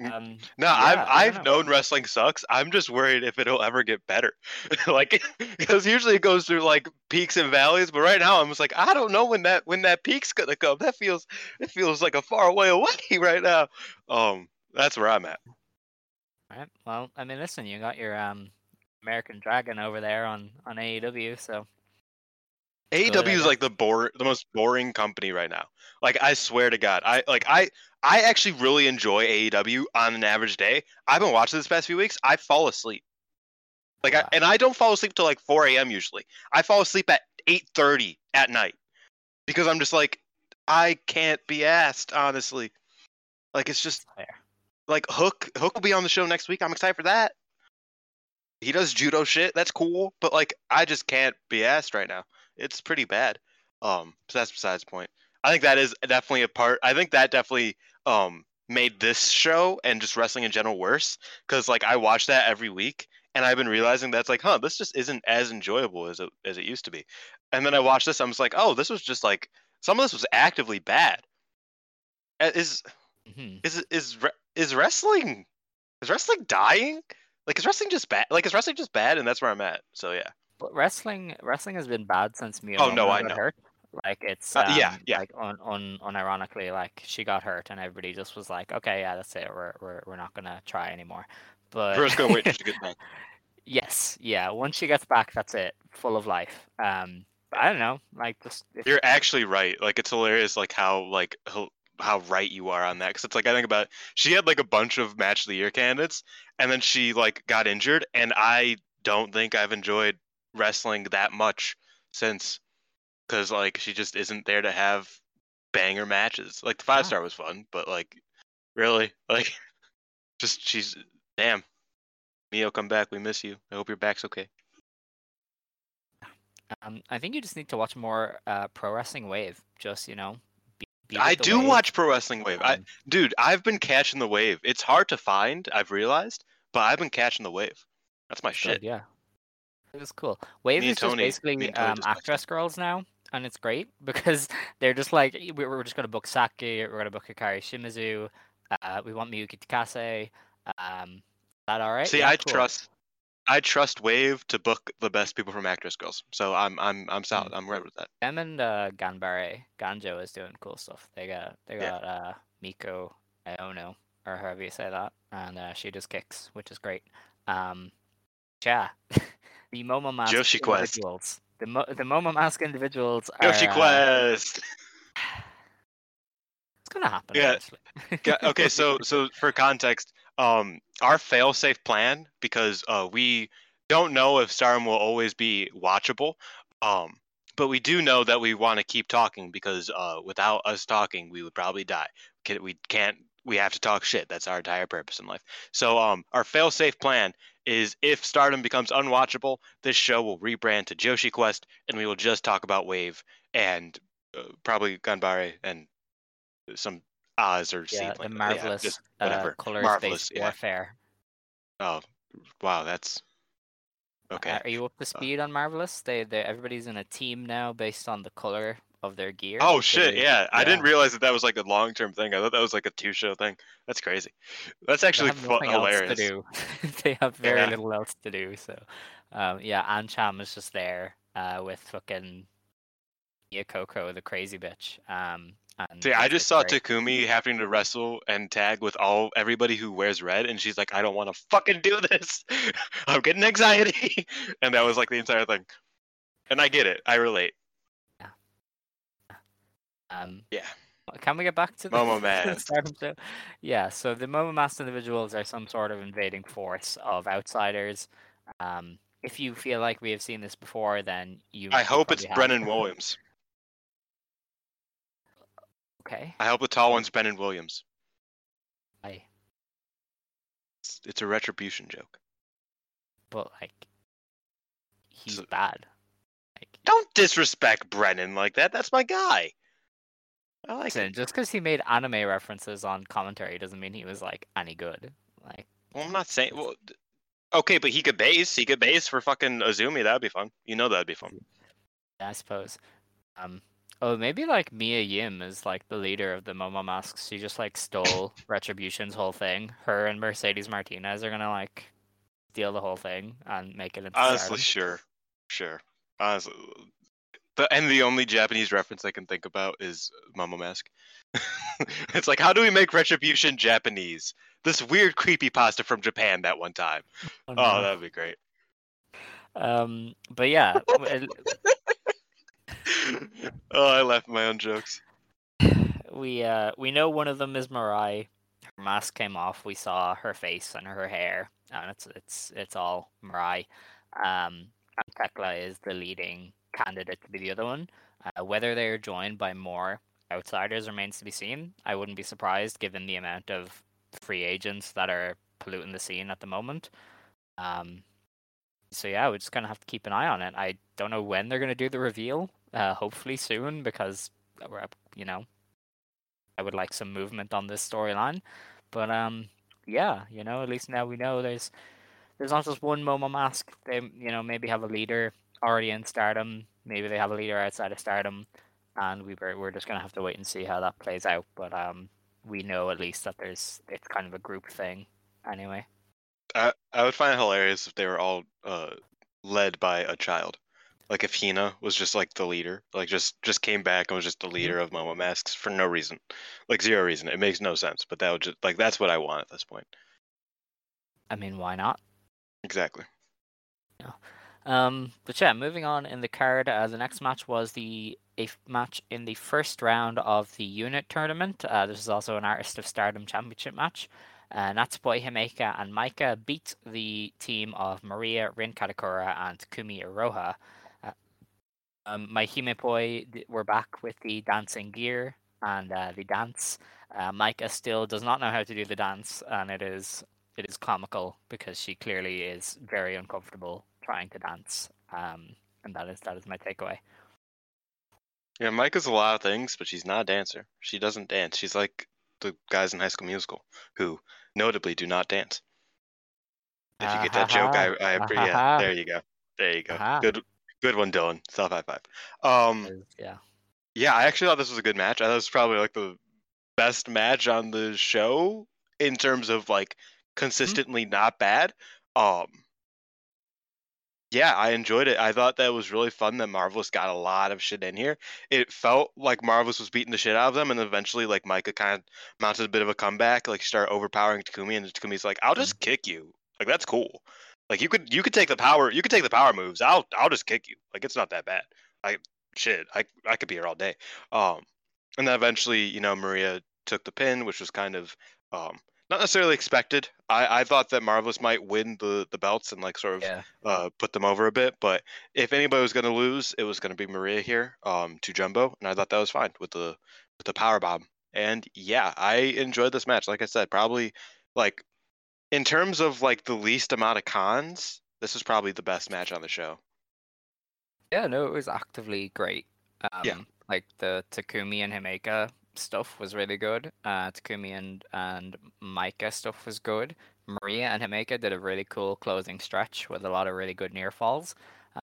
Speaker 3: Mm.
Speaker 2: um,
Speaker 3: No,
Speaker 2: yeah,
Speaker 3: I've
Speaker 2: I know.
Speaker 3: known wrestling sucks. I'm just worried if it'll ever get better. *laughs* like *laughs* because usually it goes through like peaks and valleys, but right now I'm just like I don't know when that when that peak's gonna come. That feels it feels like a far way away *laughs* right now. Um, that's where I'm at.
Speaker 2: Right. Well, I mean, listen, you got your um American Dragon over there on on AEW, so
Speaker 3: AEW is like the bore the most boring company right now. Like I swear to God, I like I I actually really enjoy AEW on an average day. I've been watching this past few weeks. I fall asleep. Like I, and I don't fall asleep till like 4 a.m. usually. I fall asleep at 8:30 at night because I'm just like I can't be asked honestly. Like it's just
Speaker 2: fair.
Speaker 3: like Hook Hook will be on the show next week. I'm excited for that. He does judo shit. That's cool, but like I just can't be asked right now. It's pretty bad. Um, so that's besides the point. I think that is definitely a part. I think that definitely um made this show and just wrestling in general worse because like I watch that every week and I've been realizing that's like, huh, this just isn't as enjoyable as it as it used to be. And then I watched this, I'm just like, oh, this was just like some of this was actively bad. Is
Speaker 2: hmm
Speaker 3: is is is wrestling is wrestling dying? Like is wrestling just bad? Like is wrestling just bad? And that's where I'm at. So yeah.
Speaker 2: But wrestling wrestling has been bad since me.
Speaker 3: Oh, no, I know.
Speaker 2: hurt. Like it's
Speaker 3: Uh, yeah,
Speaker 2: um,
Speaker 3: yeah.
Speaker 2: like un, un, unironically like she got hurt and everybody just was like, okay, yeah, that's it. We're we're we're not gonna try anymore. But
Speaker 3: gonna wait till she gets back. *laughs*
Speaker 2: yes, yeah. Once she gets back, that's it. Full of life. Um, I don't know. Like just if,
Speaker 3: You're actually right. Like it's hilarious, like how like how, how right you are on that. Because it's like I think about she had like a bunch of match of the year candidates, and then she like got injured, and I don't think I've enjoyed wrestling that much since, because like she just isn't there to have banger matches. Like the five star was fun, but like really, *laughs* like just she's damn. Mio, come back. We miss you. I hope your back's okay.
Speaker 2: um, I think you just need to watch more uh pro wrestling wave. Just you know. Be, be
Speaker 3: I do
Speaker 2: wave.
Speaker 3: watch Pro Wrestling Wave. I,
Speaker 2: Um,
Speaker 3: dude, I've been catching the wave. It's hard to find, I've realized, but I've been catching the wave. That's my
Speaker 2: Good,
Speaker 3: shit.
Speaker 2: yeah. It was cool. Wave is just
Speaker 3: Tony-
Speaker 2: basically um, actress girls now, and it's great *laughs* because they're just like "We- we're just gonna book Saki, we're gonna book Hikari Shimizu, uh, we want Miyuki Takase. Um, is that all right?
Speaker 3: See,
Speaker 2: Yeah,
Speaker 3: I
Speaker 2: cool.
Speaker 3: trust I trust Wave to book the best people from Actress Girls. So I'm I'm I'm solid.
Speaker 2: Mm.
Speaker 3: I'm right with that.
Speaker 2: them and uh, Ganbare Ganjo is doing cool stuff. They got they
Speaker 3: Yeah.
Speaker 2: got uh, Miko Iono or however you say that, and uh, she just kicks, which is great. Um, yeah, *laughs* the Momo Mask
Speaker 3: Joshi Quest.
Speaker 2: The Mo- the Momo Mask individuals are.
Speaker 3: Joshi
Speaker 2: uh,
Speaker 3: Quest. *sighs*
Speaker 2: It's gonna happen.
Speaker 3: Yeah. *laughs* Ga- okay, so so for context, um, our fail-safe plan because uh, we don't know if Stardom will always be watchable, um, but we do know that we want to keep talking because uh, without us talking, we would probably die. We can't. We have to talk shit. That's our entire purpose in life. So um, our fail-safe plan is if Stardom becomes unwatchable, this show will rebrand to Joshi Quest, and we will just talk about Wave and uh, probably Ganbare and some Oz or
Speaker 2: yeah, the marvelous
Speaker 3: just
Speaker 2: uh,
Speaker 3: whatever.
Speaker 2: colors
Speaker 3: Marvelous,
Speaker 2: based
Speaker 3: yeah.
Speaker 2: warfare.
Speaker 3: Oh, wow, that's
Speaker 2: Uh,
Speaker 3: okay.
Speaker 2: are you up to speed on marvelous? They they everybody's in a team now based on the color of their gear.
Speaker 3: Oh shit,
Speaker 2: they-
Speaker 3: yeah. I didn't realize that that was like a long-term thing. I thought that was like a two-show thing. That's crazy. That's actually
Speaker 2: have
Speaker 3: fu-
Speaker 2: else
Speaker 3: hilarious.
Speaker 2: to do. *laughs* they have very
Speaker 3: Yeah.
Speaker 2: little else to do. So, um, yeah, Ancham is just there uh, with fucking Mia Coco, the crazy bitch. Um, and
Speaker 3: See, I just saw
Speaker 2: great.
Speaker 3: Takumi having to wrestle and tag with all everybody who wears red, and she's like, "I don't want to fucking do this. *laughs* I'm getting anxiety," *laughs* and that was like the entire thing. And I get it. I relate.
Speaker 2: Um,
Speaker 3: Yeah.
Speaker 2: Can we get back to the
Speaker 3: Momo
Speaker 2: to the
Speaker 3: Mask. *laughs*
Speaker 2: Stardom show? Yeah, so the Momo Mask individuals are some sort of invading force of outsiders. Um, if you feel like we have seen this before, then you.
Speaker 3: I hope it's
Speaker 2: have.
Speaker 3: Brennan Williams.
Speaker 2: Okay.
Speaker 3: I hope the tall one's Brennan Williams.
Speaker 2: I.
Speaker 3: It's, it's a retribution joke.
Speaker 2: But like, he's
Speaker 3: So-
Speaker 2: bad. Like,
Speaker 3: Don't disrespect Brennan like that. That's my guy. I like
Speaker 2: listen,
Speaker 3: him.
Speaker 2: just because he made anime references on commentary doesn't mean he was like any good. Like,
Speaker 3: Well, I'm not saying. Well, okay, but he could base. He could base for fucking Azumi. That'd be fun. You know that'd be fun.
Speaker 2: I suppose. Um. Oh, maybe like Mia Yim is like the leader of the Momo Masks. She just like stole *coughs* Retribution's whole thing. Her and Mercedes Martinez are gonna like steal the whole thing and make it into
Speaker 3: Honestly,
Speaker 2: Stardom.
Speaker 3: sure, sure. Honestly, the and the only Japanese reference I can think about is Momo Mask. *laughs* it's like, how do we make Retribution Japanese? This weird creepy pasta from Japan that one time.
Speaker 2: Oh,
Speaker 3: Oh, that'd be great.
Speaker 2: Um. But yeah, *laughs*
Speaker 3: oh, I laugh at my own jokes.
Speaker 2: we uh we know one of them is Mirai. Her mask came off. We saw her face and her hair, and it's it's it's all Mirai. Um, and Tekla is the leading candidate to be the other one. Uh, whether they are joined by more outsiders remains to be seen. I wouldn't be surprised given the amount of free agents that are polluting the scene at the moment. Um, so yeah, we just kind of have to keep an eye on it. I don't know when they're going to do the reveal. Uh, hopefully soon because we're up, you know, I would like some movement on this storyline. But um, yeah, you know, at least now we know there's there's not just one Momo mask. They you know maybe have a leader already in Stardom. Maybe they have a leader outside of Stardom, and we were we're just gonna have to wait and see how that plays out. But um, we know at least that there's it's kind of a group thing anyway.
Speaker 3: I I would find it hilarious if they were all uh led by a child. Like if Hina was just like the leader, like just just came back and was just the leader of Momo Masks for no reason, like zero reason. It makes no sense. But that would just like that's what I want at this point.
Speaker 2: I mean, why not?
Speaker 3: Exactly.
Speaker 2: Um, but yeah, moving on in the card, uh, the next match was the a match in the first round of the unit tournament. Uh, this is also an Artist of Stardom Championship match. Uh, Natsupoi Himeka and Maika beat the team of Maria Rin Kadokura and Kumi Iroha. Uh, um, my Himepoi were back with the dancing gear and uh, the dance. Uh, Maika still does not know how to do the dance, and it is it is comical because she clearly is very uncomfortable trying to dance. Um, and that is that is my takeaway.
Speaker 3: Yeah, Maika's a lot of things, but she's not a dancer. She doesn't dance. She's like the guys in High School Musical who notably do not dance. If you get that joke, I, I *laughs* appre- yeah,
Speaker 2: Ah-ha-ha.
Speaker 3: there you go. There you go.
Speaker 2: Aha.
Speaker 3: Good good one, Dylan. Self high five. Um
Speaker 2: Yeah.
Speaker 3: Yeah, I actually thought this was a good match. I thought it was probably like the best match on the show in terms of like consistently not bad. Um Yeah, I enjoyed it. I thought that was really fun that Marvelous got a lot of shit in here. It felt like Marvelous was beating the shit out of them and eventually like Maika kind of mounted a bit of a comeback, like start overpowering Takumi and Takumi's like, "I'll just kick you." Like that's cool. Like you could you could take the power you could take the power moves. I'll I'll just kick you. Like it's not that bad. I shit, I I could be here all day. Um, and then eventually, you know, Maria took the pin, which was kind of um not necessarily expected. I I thought that Marvelous might win the the belts and like sort of
Speaker 2: Yeah.
Speaker 3: uh put them over a bit, but if anybody was going to lose, it was going to be Maria here um to Jumbo, and I thought that was fine with the with the power bomb. And yeah, I enjoyed this match. Like I said, probably like in terms of like the least amount of cons, this is probably the best match on the show.
Speaker 2: Yeah, no, it was actively great. Um,
Speaker 3: Yeah.
Speaker 2: Like the Takumi and Himeka stuff was really good. Uh, Takumi and, and Maika stuff was good. Maria and Himeka did a really cool closing stretch with a lot of really good near falls.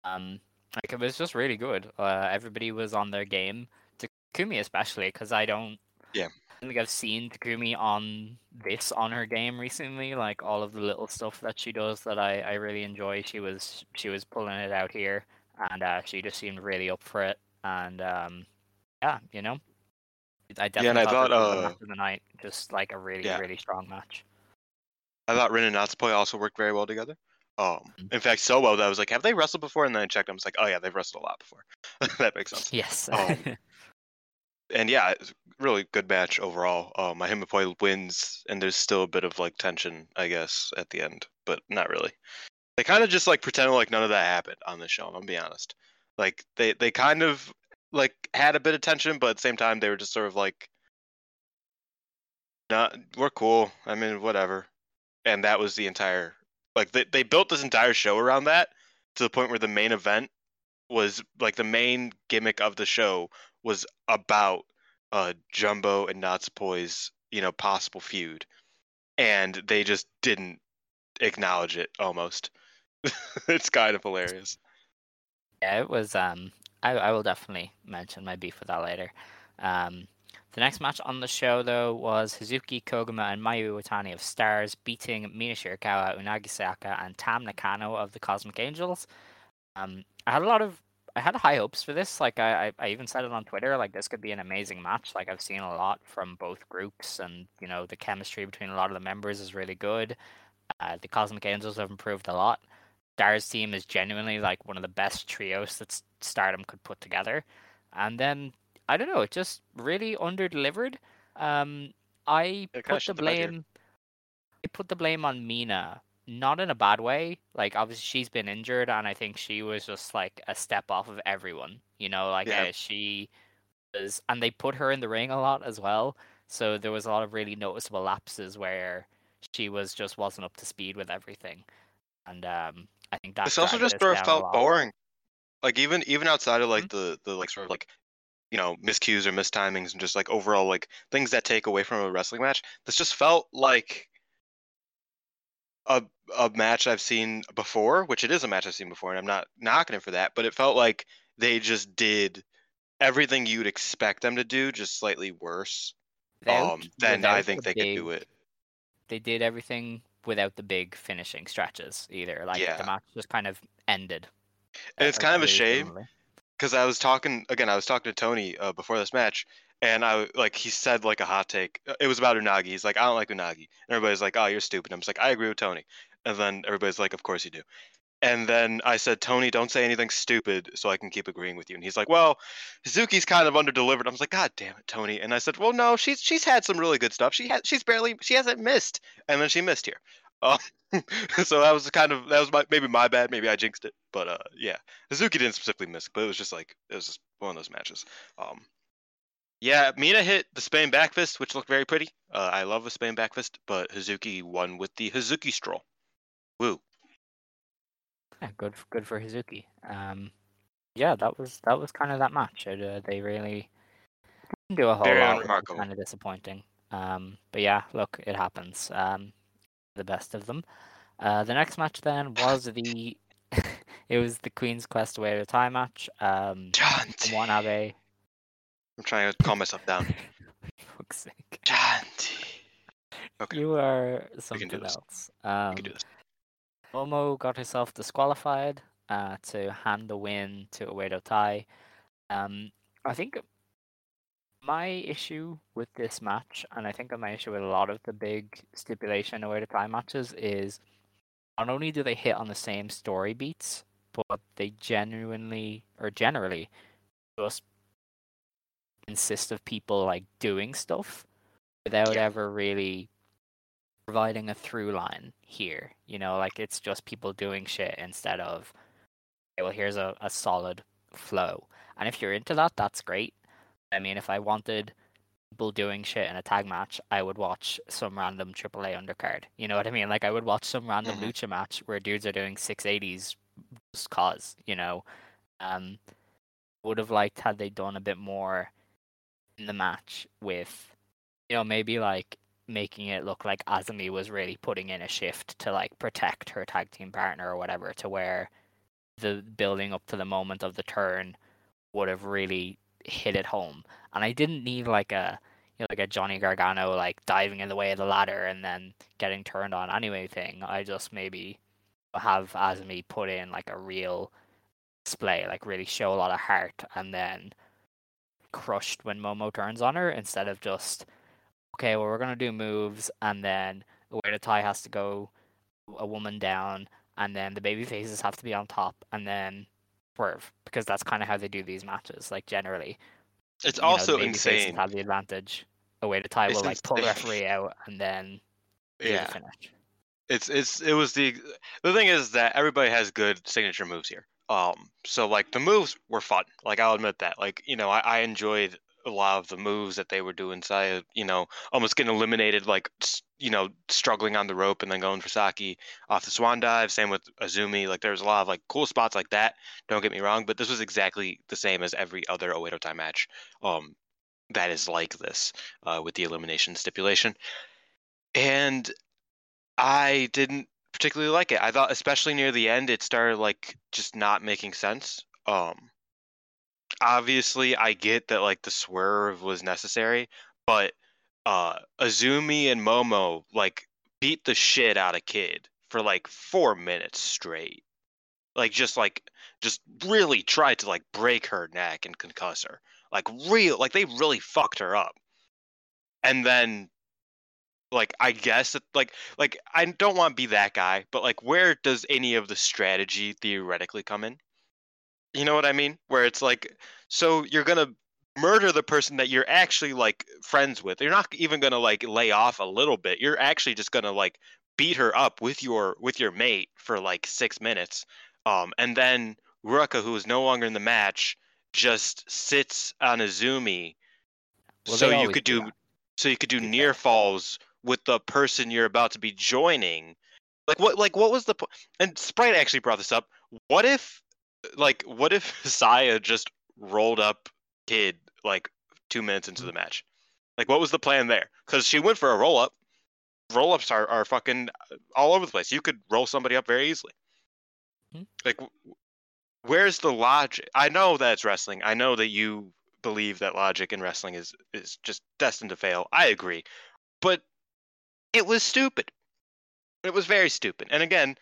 Speaker 2: Um, like it was just really good. Uh, everybody was on their game. Takumi especially, because I don't.
Speaker 3: Yeah.
Speaker 2: I think I've seen Takumi on this on her game recently. Like all of the little stuff that she does that I, I really enjoy. She was she was pulling it out here, and uh, she just seemed really up for it. And um, yeah, you know, I definitely
Speaker 3: and I
Speaker 2: thought, this
Speaker 3: thought,
Speaker 2: the
Speaker 3: uh,
Speaker 2: the night, just like a really
Speaker 3: Yeah.
Speaker 2: really strong match.
Speaker 3: I thought Rin and Natsupoi also worked very well together. Um,
Speaker 2: Mhm.
Speaker 3: in fact, so well that I was like, have they wrestled before? And then I checked. I was like, oh yeah, they've wrestled a lot before. *laughs* that makes sense.
Speaker 2: Yes.
Speaker 3: Um, *laughs* and yeah, really good match overall. Um, my Himepoi wins, and there's still a bit of like tension, I guess, at the end, but not really. They kind of just like pretended like none of that happened on the show. I'm gonna be honest. Like they they kind of like had a bit of tension, but at the same time they were just sort of like not we're cool. I mean, whatever. And that was the entire like they they built this entire show around that to the point where the main event was like the main gimmick of the show was about uh Jumbo and Natsupoi's, you know, possible feud. And they just didn't acknowledge it almost. *laughs* it's kind of hilarious.
Speaker 2: Yeah, it was. Um, I, I will definitely mention my beef with that later. Um, the next match on the show, though, was Hazuki Koguma and Mayu Iwatani of Stars beating Mina Shirakawa, Unagi Sayaka, and Tam Nakano of the Cosmic Angels. Um, I had a lot of, I had high hopes for this. Like I, I, even said it on Twitter. Like this could be an amazing match. Like I've seen a lot from both groups, and you know the chemistry between a lot of the members is really good. Uh, the Cosmic Angels have improved a lot. Stars team is genuinely like one of the best trios that Stardom could put together. And then I don't know, it just really under delivered. Um, I
Speaker 3: Yeah,
Speaker 2: put the blame. I put the blame on Mina, not in a bad way. Like obviously she's been injured, and I think she was just like a step off of everyone. You know, like
Speaker 3: Yeah.
Speaker 2: uh, she was, and they put her in the ring a lot as well. So there was a lot of really noticeable lapses where she was just wasn't up to speed with everything, and um, I think that
Speaker 3: This also just sort of felt boring. Like even even outside of like
Speaker 2: Mm-hmm.
Speaker 3: the the like sort of like you know miscues or mistimings and just like overall like things that take away from a wrestling match, this just felt like a a match I've seen before, which it is a match I've seen before, and I'm not knocking it for that, but it felt like they just did everything you'd expect them to do, just slightly worse.
Speaker 2: Without-
Speaker 3: um, then I think
Speaker 2: the
Speaker 3: they could do it.
Speaker 2: They did everything without the big finishing stretches either. Like
Speaker 3: Yeah.
Speaker 2: the match just kind of ended.
Speaker 3: And it's
Speaker 2: uh,
Speaker 3: kind of a shame because I was talking again. I was talking to Tony uh, before this match, and I like he said like a hot take. uh, It was about Unagi. He's like, I don't like Unagi, and everybody's like, Oh, you're stupid. I'm just like, I agree with Tony, and then everybody's like, Of course you do. And then I said, Tony, don't say anything stupid so I can keep agreeing with you. And he's like, Well, Hazuki's kind of underdelivered. I was like, God damn it, Tony. And I said, Well, no, she's she's had some really good stuff. She has she's barely she hasn't missed, and then she missed here. *laughs* Uh, so that was kind of that was my maybe my bad. Maybe I jinxed it, but uh, yeah. Hazuki didn't specifically miss, but it was just like it was just one of those matches. Um, yeah, Mina hit the Spain back fist, which looked very pretty. Uh, I love the Spain back fist, but Hazuki won with the Hazuki stroll. Woo!
Speaker 2: Yeah, good, good for Hazuki. Um, yeah, that was that was kind of that match. It, uh, they really didn't do a whole
Speaker 3: Very
Speaker 2: lot.
Speaker 3: unremarkable.
Speaker 2: Kind of disappointing. Um, but yeah, look, it happens. Um, the best of them. Uh, the next match then was the *laughs* it was the Queen's Quest Oedo Tai match. Um. Wanabe.
Speaker 3: I'm trying to calm myself down. *laughs*
Speaker 2: fuck's sake.
Speaker 3: Janti. Okay,
Speaker 2: You are something else. Um,
Speaker 3: we can do this.
Speaker 2: Momo got herself disqualified uh, to hand the win to Oedo Tai. Um, I think my issue with this match, and I think my issue with a lot of the big stipulation Oedo Tai matches, is not only do they hit on the same story beats, but they genuinely or generally just consist of people like doing stuff without
Speaker 3: Yeah.
Speaker 2: ever really providing a through line here. You know, like it's just people doing shit instead of, okay, well, here's a, a solid flow. And if you're into that, that's great. I mean, if I wanted people doing shit in a tag match, I would watch some random AAA undercard. You know what I mean? Like I would watch some random
Speaker 3: Mhm.
Speaker 2: lucha match where dudes are doing 680s just cause, you know. Um, would have liked had they done a bit more in the match with, you know, maybe like making it look like Azumi was really putting in a shift to like protect her tag team partner or whatever, to where the building up to the moment of the turn would have really hit it home. And I didn't need like a you know, like a Johnny Gargano like diving in the way of the ladder and then getting turned on anyway thing. I just maybe have Azumi put in like a real display, like really show a lot of heart and then crushed when Momo turns on her instead of just okay, well we're gonna do moves and then the tie has to go a woman down and then the baby faces have to be on top and then swerve because that's kind of how they do these matches like generally
Speaker 3: It's
Speaker 2: you know, the
Speaker 3: also
Speaker 2: baby
Speaker 3: insane.
Speaker 2: have the advantage Oedo
Speaker 3: Tai
Speaker 2: will like pull the referee out and then
Speaker 3: Yeah.
Speaker 2: the finish
Speaker 3: It's it's it was the the thing is that everybody has good signature moves here. Um, so like the moves were fun. Like I'll admit that. Like you know, I, I enjoyed a lot of the moves that they were doing. Saya, you know, almost getting eliminated, like you know, struggling on the rope and then going for Saki off the swan dive. Same with Azumi. Like there's a lot of like cool spots like that. Don't get me wrong, but this was exactly the same as every other Oedo Tai match. Um, that is like this uh, with the elimination stipulation, and I didn't particularly like it. I thought, especially near the end, it started like just not making sense. Um, obviously, I get that like the swerve was necessary, but uh, Azumi and Momo like beat the shit out of Kid for like four minutes straight. Like just like just really tried to like break her neck and concuss her. Like real like they really fucked her up. And then like I guess that like like I don't want to be that guy, but like where does any of the strategy theoretically come in? You know what I mean? Where it's like so you're going to murder the person that you're actually like friends with. You're not even going to like lay off a little bit. You're actually just going to like beat her up with your with your mate for like 6 minutes. Um and then Ruaka who is no longer in the match just sits on Azumi
Speaker 2: Well,
Speaker 3: so you could
Speaker 2: do
Speaker 3: do so you could do near falls with the person you're about to be joining like what like what was the po- and sprite actually brought this up what if like what if *laughs* saya just rolled up kid like two minutes into the match? Like what was the plan there? Because she went for a roll up roll ups are, are fucking all over the place. You could roll somebody up very easily.
Speaker 2: Hmm.
Speaker 3: like where's the logic i know that it's wrestling. I know that you believe that logic in wrestling is is just destined to fail. I agree. But it was stupid. It was very stupid. And again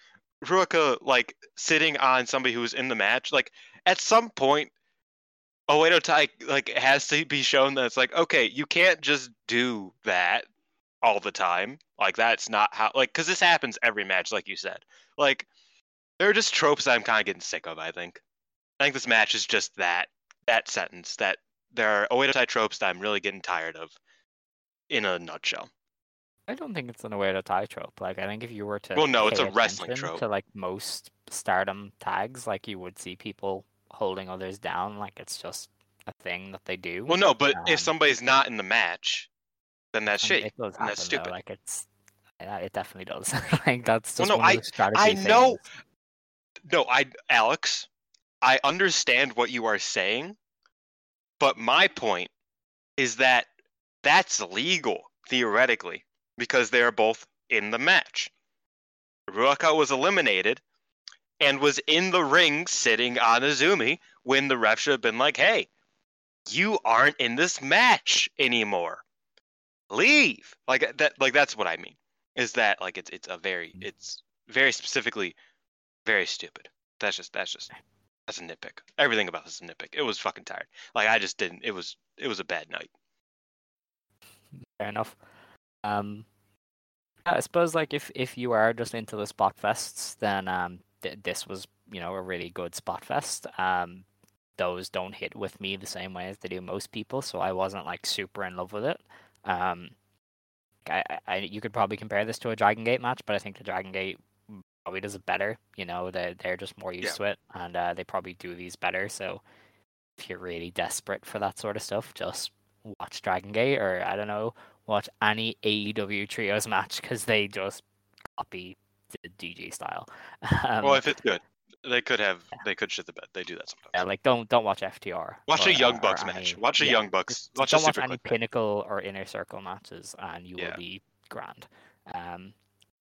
Speaker 3: ruaka like sitting on somebody who's in the match like at some point Oedo Tai like has to be shown that it's like okay you can't just do that all the time. Like that's not how like because this happens every match like you said. Like there are just tropes I'm kind of getting sick of I think. I think this match is just that that sentence that there are Oedo Tai tropes that I'm really getting tired of in a nutshell
Speaker 2: I don't think it's an Oedo Tai trope. Like I think if you were to
Speaker 3: Well, no, it's a wrestling trope.
Speaker 2: to like most stardom tags, like you would see people holding others down. Like it's just a thing that they do.
Speaker 3: well no but if
Speaker 2: Um,
Speaker 3: somebody's not in the match then that's
Speaker 2: I
Speaker 3: shit
Speaker 2: It does happen,
Speaker 3: that's stupid
Speaker 2: Though. Like it's, yeah, it definitely does. *laughs* like that's
Speaker 3: Well, no,
Speaker 2: one of the strategy
Speaker 3: I know-
Speaker 2: things.
Speaker 3: No, I Alex, I understand what you are saying, but my point is that that's legal theoretically because they are both in the match. Ruaka was eliminated and was in the ring sitting on Azumi when the ref should have been like, "Hey, you aren't in this match anymore. Leave." Like that like that's what I mean. Is that like it's it's a very mm-hmm. it's very specifically very stupid. That's just that's just that's a nitpick. Everything about this is a nitpick. It was fucking tired. Like I just didn't. It was it was a bad night.
Speaker 2: Fair enough. Um, I suppose like if if you are just into the spot fests, then um, th- this was you know a really good spot fest. Um, those don't hit with me the same way as they do most people, so I wasn't like super in love with it. Um, I, I, you could probably compare this to a Dragon Gate match, but I think the Dragon Gate probably does it better. You know, they they're just more used to it, and uh, they probably do these better. So if you're really desperate for that sort of stuff, just watch Dragon Gate, or I don't know, watch any AEW trios match because they just copy the DG style. *laughs* Um,
Speaker 3: well, if it's good, they could have they could shit the bed. They do that sometimes.
Speaker 2: yeah, like don't don't watch FTR.
Speaker 3: Watch
Speaker 2: or,
Speaker 3: a Young Bucks match.
Speaker 2: any-
Speaker 3: Watch a
Speaker 2: yeah,
Speaker 3: Young Bucks. Watch
Speaker 2: don't watch any
Speaker 3: match.
Speaker 2: Pinnacle or Inner Circle matches, and you
Speaker 3: Yeah.
Speaker 2: will be grand. Um,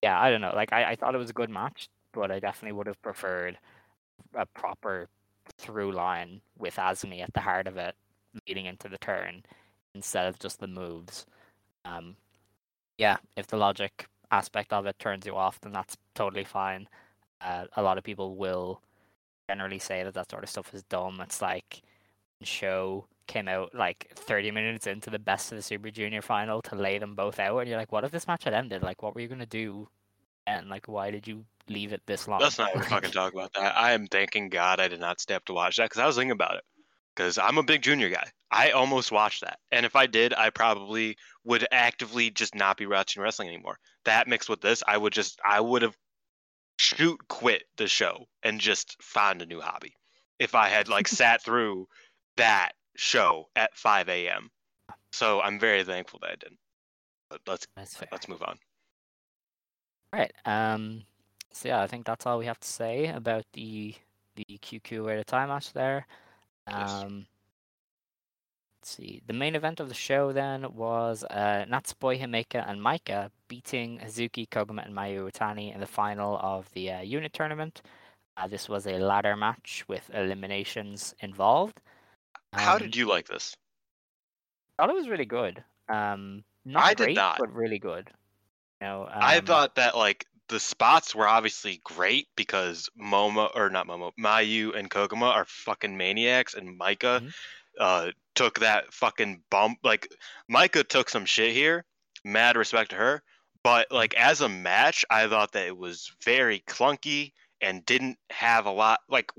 Speaker 2: yeah, I don't know. Like I, I thought it was a good match, but I definitely would have preferred a proper through line with Azumi at the heart of it, leading into the turn, instead of just the moves. Um, yeah, if the logic aspect of it turns you off, then that's totally fine. Uh, a lot of people will generally say that that sort of stuff is dumb. It's like show came out like 30 minutes into the best of the Super Junior final to lay them both out, and you're like, what if this match had ended? Like, what were you gonna do? And like, why did you leave it this long?
Speaker 3: Let's not even *laughs* fucking talk about that. I am thanking God I did not stay up to watch that because I was thinking about it. Because I'm a big junior guy. I almost watched that, and if I did, I probably would actively just not be watching wrestling anymore. That mixed with this, I would just I would have shoot quit the show and just found a new hobby if I had like *laughs* sat through that show at 5 a.m. So I'm very thankful that I didn't. But let's let's move on.
Speaker 2: All right. Um. So yeah, I think that's all we have to say about the the QQ Oedo Tai match there. Um. Let's see. The main event of the show then was uh, Natsupoi Himeka and Maika beating Hazuki, Koguma, and Mayu Iwatani in the final of the uh, unit tournament. Uh, this was a ladder match with eliminations involved.
Speaker 3: How
Speaker 2: Um,
Speaker 3: did you like this?
Speaker 2: I thought it was really good. Um, not
Speaker 3: I did
Speaker 2: great,
Speaker 3: not.
Speaker 2: but really good. You know,
Speaker 3: I
Speaker 2: um,
Speaker 3: thought that like the spots were obviously great because Momo or not Momo, Mayu and Koguma are fucking maniacs, and Maika
Speaker 2: Mhm.
Speaker 3: uh, took that fucking bump. Like Maika took some shit here. Mad respect to her, but like as a match, I thought that it was very clunky and didn't have a lot. Like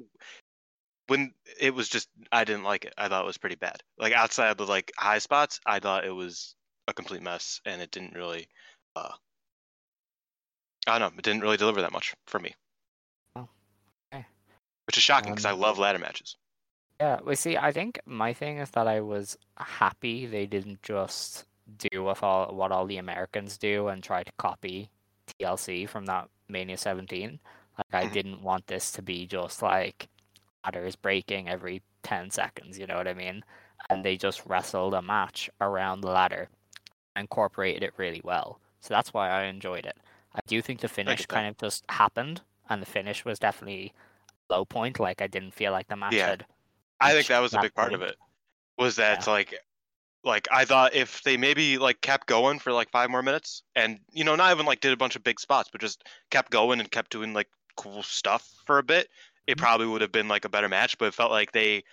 Speaker 3: when it was just, I didn't like it. I thought it was pretty bad. Like outside of the like high spots, I thought it was a complete mess, and it didn't really. uh I don't know. It didn't really deliver that much for me.
Speaker 2: Oh, okay.
Speaker 3: Which is shocking because I
Speaker 2: Um,
Speaker 3: love ladder matches.
Speaker 2: Yeah, well, see, I think my thing is that I was happy they didn't just do what all what all the Americans do and try to copy TLC from that Mania 17. Like, I
Speaker 3: Mhm.
Speaker 2: didn't want this to be just like ladders breaking every 10 seconds, you know what I mean? And they just wrestled a match around the ladder incorporated it really well. So that's why I enjoyed it. I do think the finish kind of just happened, and the finish was definitely low point. Like, I didn't feel like the match
Speaker 3: Yeah.
Speaker 2: had
Speaker 3: I think that was a
Speaker 2: that
Speaker 3: big part of it. Was that
Speaker 2: Yeah.
Speaker 3: like, like I thought if they maybe like kept going for like five more minutes, and you know not even like did a bunch of big spots, but just kept going and kept doing like cool stuff for a bit, it
Speaker 2: Mhm.
Speaker 3: probably would have been like a better match. But it felt like they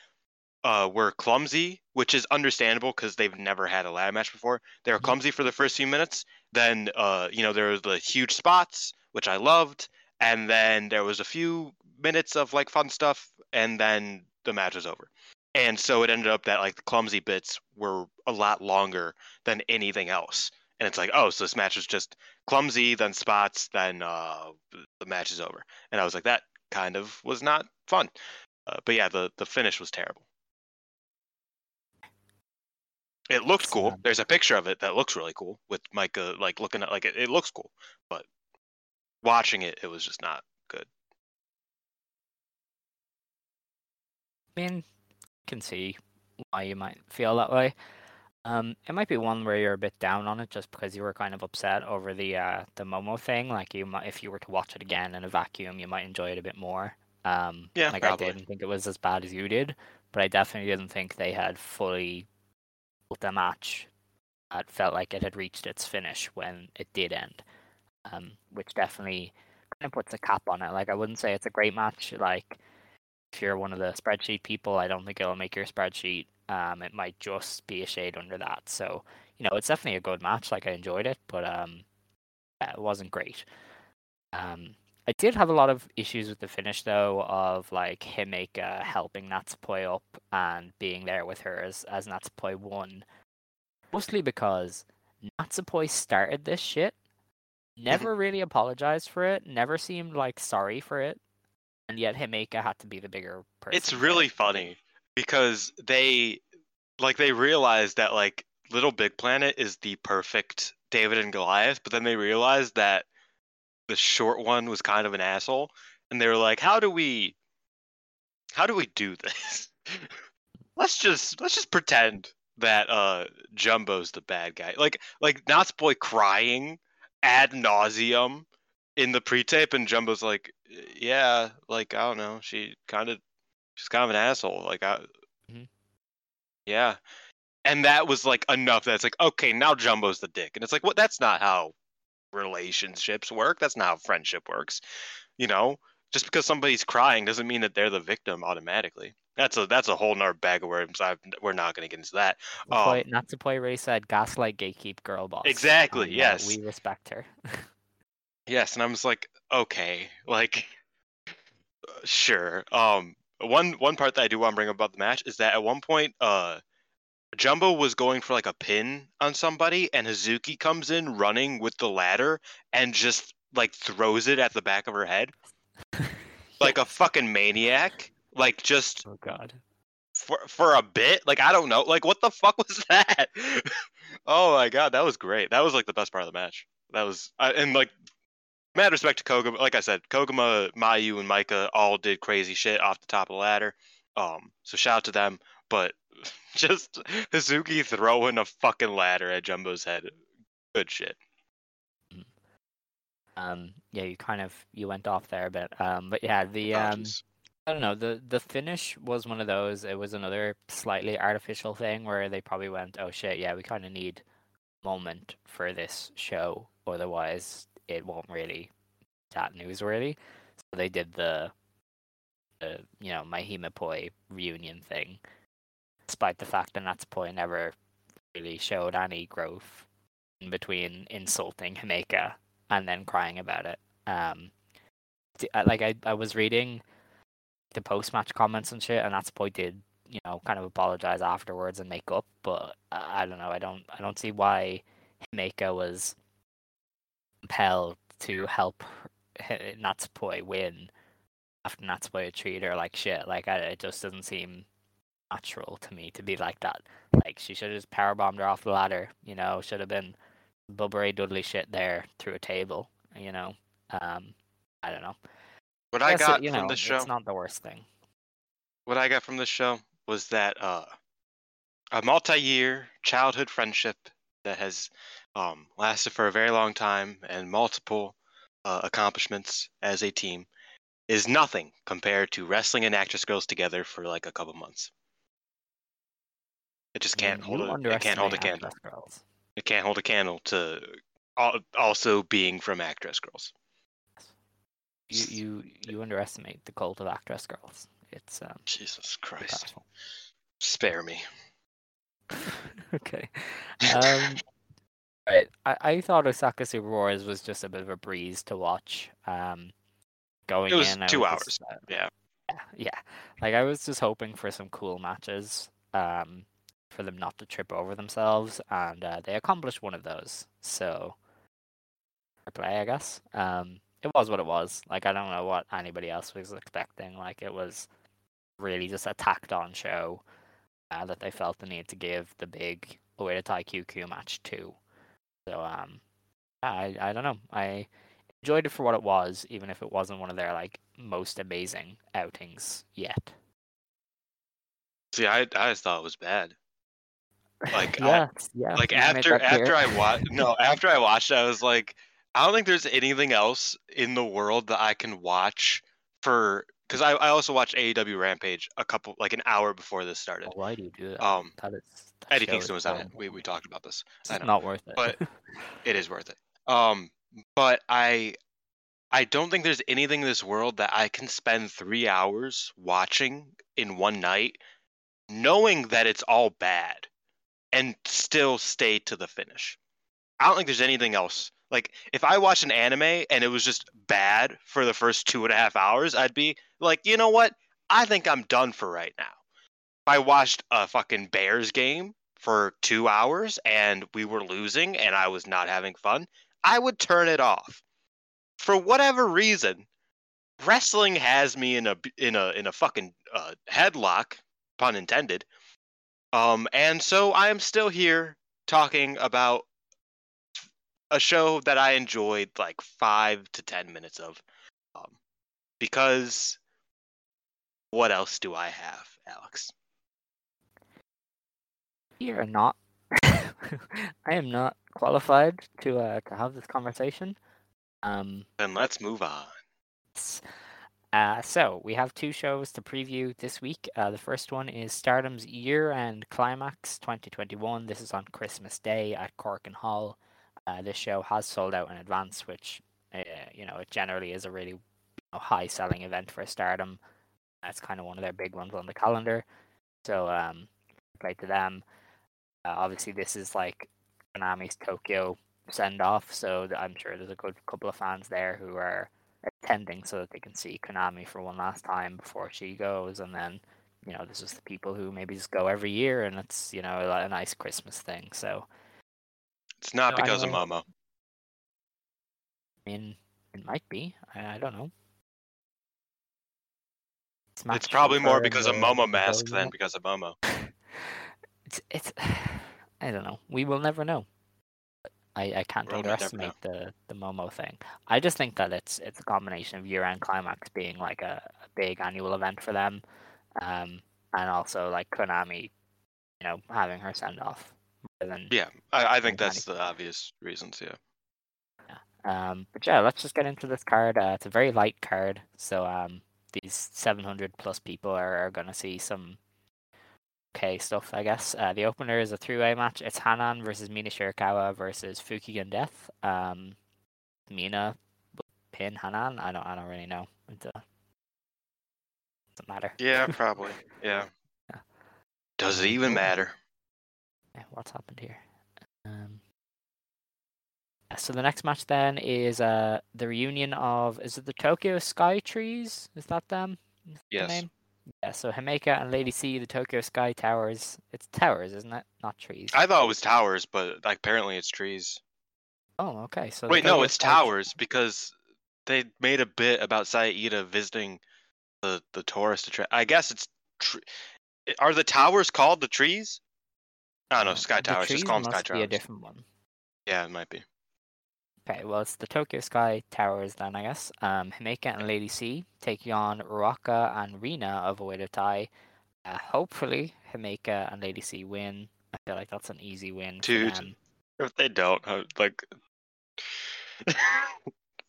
Speaker 3: uh, were clumsy, which is understandable because they've never had a ladder match before. They were
Speaker 2: Mhm.
Speaker 3: clumsy for the first few minutes. Then uh, you know there was the huge spots, which I loved, and then there was a few minutes of like fun stuff, and then the match was over. And so it ended up that like the clumsy bits were a lot longer than anything else. And it's like, oh, so this match was just clumsy, then spots, then uh, the match is over. And I was like, that kind of was not fun. Uh, but yeah, the the finish was terrible. It looked cool.
Speaker 2: Sad.
Speaker 3: There's a picture of it that looks really cool with Maika like looking at like it, it looks cool, but watching it, it was just not good.
Speaker 2: I mean, can see why you might feel that way. Um, it might be one where you're a bit down on it just because you were kind of upset over the uh, the Momo thing. Like you might, if you were to watch it again in a vacuum, you might enjoy it a bit more. Um,
Speaker 3: Yeah,
Speaker 2: like
Speaker 3: probably.
Speaker 2: I didn't think it was as bad as you did, but I definitely didn't think they had fully a match that felt like it had reached its finish when it did end. Um, which definitely kind of puts a cap on it. Like I wouldn't say it's a great match. Like if you're one of the spreadsheet people, I don't think it'll make your spreadsheet. Um, it might just be a shade under that. So, you know, it's definitely a good match. Like I enjoyed it, but um, yeah, it wasn't great. Um, I did have a lot of issues with the finish though, of like Himeka uh, helping Natsupoi up and being there with her as as Natsupoi won. Mostly because Natsupoi started this shit, mm-hmm. never really apologized for it, never seemed like sorry for it, and yet Himeka had to be the bigger person.
Speaker 3: It's really funny because they like they realized that like Little Big Planet is the perfect David and Goliath, but then they realized that the short one was kind of an asshole, and they were like, "How do we, how do we do this? *laughs* let's just let's just pretend that uh Jumbo's the bad guy. Like like Natsupoi crying ad nauseum in the pre-tape, and Jumbo's like, yeah, like I don't know, she kind of she's kind of an asshole. Like I,
Speaker 2: Mhm.
Speaker 3: yeah, and that was like enough. That's like okay, now Jumbo's the dick, and it's like what? That's not how relationships work. That's not how friendship works. You know, just because somebody's crying doesn't mean that they're the victim automatically. That's a that's a whole nother bag of worms. I've, we're not going to get into that. Um,
Speaker 2: Natsupoi, Natsupoi really said gaslight gatekeep girl boss.
Speaker 3: Exactly,
Speaker 2: uh,
Speaker 3: yes.
Speaker 2: we respect her. *laughs*
Speaker 3: Yes, and I'm just like, okay, like, sure. Um, one one part that I do want to bring up about the match is that at one point, uh, Jumbo was going for like a pin on somebody, and Hazuki comes in running with the ladder and just like throws it at the back of her head *laughs* like a fucking maniac. Like just
Speaker 2: oh god.
Speaker 3: for for a bit. Like I don't know. Like what the fuck was *laughs* that? oh my god, that was great. That was like the best part of the match. That was I and like mad respect to Koguma. Like I said, Koguma, Mayu, and Maika all did crazy shit off the top of the ladder. Um, so shout out to them. But *laughs* just Hazuki throwing a fucking ladder at Jumbo's head. Good shit.
Speaker 2: Um, yeah, you kind of you went off there a bit. Um, but yeah, the um, I don't know. The the finish was one of those. It was another slightly artificial thing where they probably went, "Oh shit, yeah, we kind of need moment for this show, otherwise it won't really that newsworthy." So they did the, the you know my Himepoi reunion thing, despite the fact that Natsupoi never really showed any growth in between insulting Himeka and then crying about it. Um, like I, I was reading the post match comments and shit, and Natsupoi did you know kind of apologize afterwards and make up. But I, I don't know. I don't I don't see why Himeka was compelled to help Natsupoi win after Natsupoi treated her like shit. Like I, it just doesn't seem natural to me to be like that. Like she should have just power bombed her off the ladder. You know, should have been Bubba Ray Dudley shit there through a table. You know, um, I don't know.
Speaker 3: What I
Speaker 2: it-
Speaker 3: got
Speaker 2: you
Speaker 3: from
Speaker 2: know,
Speaker 3: the show.
Speaker 2: It's not the worst thing.
Speaker 3: what I got from the show was that uh, a multi-year childhood friendship that has um, lasted for a very long time and multiple uh, accomplishments as a team is nothing compared to wrestling and actress girls together for like a couple months. It just can't hold a, it can't hold a candle.
Speaker 2: Girls.
Speaker 3: It can't hold a candle to also being from actress girls.
Speaker 2: You you you underestimate the cult of actress girls. It's um
Speaker 3: Jesus Christ,
Speaker 2: powerful.
Speaker 3: spare me. *laughs*
Speaker 2: okay. Um, right. I, I thought Osaka Super Wars was just a bit of a breeze to watch. Um, going
Speaker 3: It was
Speaker 2: in,
Speaker 3: two
Speaker 2: was
Speaker 3: hours.
Speaker 2: just, uh,
Speaker 3: Yeah.
Speaker 2: yeah, yeah. Like I was just hoping for some cool matches. Um, for them not to trip over themselves, and uh, they accomplished one of those. So, play, I guess. Um, it was what it was. Like I don't know what anybody else was expecting. Like it was really just a tacked on show uh, that they felt the need to give the big Oedo Tai QQ match to. So um, I I don't know. I enjoyed it for what it was, even if it wasn't one of their like most amazing outings yet.
Speaker 3: See, I I just thought it was bad. Like, *laughs* I-
Speaker 2: yeah, yeah.
Speaker 3: like
Speaker 2: made
Speaker 3: after
Speaker 2: clear.
Speaker 3: after I watched no after I watched it, I was like I don't think there's anything else in the world that I can watch for because I, I also watched AEW Rampage a couple like an hour before this started.
Speaker 2: Oh, why do you do that?
Speaker 3: Um,
Speaker 2: that is that
Speaker 3: Eddie Kingston was on it. We we talked about this.
Speaker 2: It's not worth it.
Speaker 3: But- *laughs* It is worth it. Um, but I I don't think there's anything in this world that I can spend three hours watching in one night, knowing that it's all bad, and still stay to the finish. I don't think there's anything else. Like if I watched an anime and it was just bad for the first two and a half hours, I'd be like, you know what? I think I'm done for right now. If I watched a fucking Bears game for two hours and we were losing and I was not having fun, I would turn it off. For whatever reason, wrestling has me in a in a in a fucking uh, headlock, pun intended. Um, and so I am still here talking about a show that I enjoyed like five to ten minutes of, um, because what else do I have, Alex?
Speaker 2: You are not. *laughs* I am not qualified to uh, to have this conversation. Um,
Speaker 3: Then let's move on.
Speaker 2: Uh, so we have two shows to preview this week. Uh, the first one is Stardom's year-end climax 2021. This is on Christmas Day at Korakuen Hall. Uh, this show has sold out in advance, which uh, you know it generally is a really you know, high-selling event for Stardom. That's kind of one of their big ones on the calendar. So um, play to them. Uh, obviously, this is like Konami's Tokyo send off, so I'm sure there's a good couple of fans there who are attending so that they can see Konami for one last time before she goes, and then you know this is the people who maybe just go every year, and it's you know a, a nice Christmas thing. So
Speaker 3: It's not because of. Momo.
Speaker 2: I mean, it might be. I, I don't know. Match
Speaker 3: It's probably more because of Momo mask than because *laughs* of Momo.
Speaker 2: It's it's. *sighs* I don't know. We will never know. I, I can't
Speaker 3: We'll
Speaker 2: underestimate the, the Momo thing. I just think that it's it's a combination of year end climax being like a, a big annual event for them, um, and also like Konami, you know, having her send off.
Speaker 3: Yeah, I, I think that's the obvious reasons. Yeah.
Speaker 2: Um, but yeah, let's just get into this card. Uh, it's a very light card, so um, these 700 plus people are, are going to see some okay stuff, I guess. Uh, the opener is a three-way match. It's Hanan versus Mina Shirakawa versus Fukigen Death. Um, Mina pin Hanan. I don't. I don't really know. It uh, doesn't matter.
Speaker 3: Yeah, *laughs* probably. Yeah.
Speaker 2: Yeah.
Speaker 3: Does it even matter?
Speaker 2: Yeah, what's happened here? Um, so the next match then is uh the reunion of is it the Tokyo Sky Trees? Is that them? Is that the
Speaker 3: Yes.
Speaker 2: name? Yeah. So Himeka and Lady C, the Tokyo Sky Towers. It's towers, isn't it? Not trees.
Speaker 3: I thought it was towers, but like apparently it's trees.
Speaker 2: Oh, okay. So
Speaker 3: Wait, no, it's towers because they made a bit about Saida visiting the the tourist attraction. I guess it's. Tr- are the towers called the trees? I don't know. Sky
Speaker 2: the
Speaker 3: Towers. Just call them Sky
Speaker 2: must be a different one.
Speaker 3: Yeah, it might be.
Speaker 2: Okay, well, it's the Tokyo Sky Towers then, I guess. Um, Himeka and Lady C taking on Ruaka and Rina of Oedo Tai. Uh, hopefully, Himeka and Lady C win. I feel like that's an easy win
Speaker 3: Dude. If they don't, like, *laughs*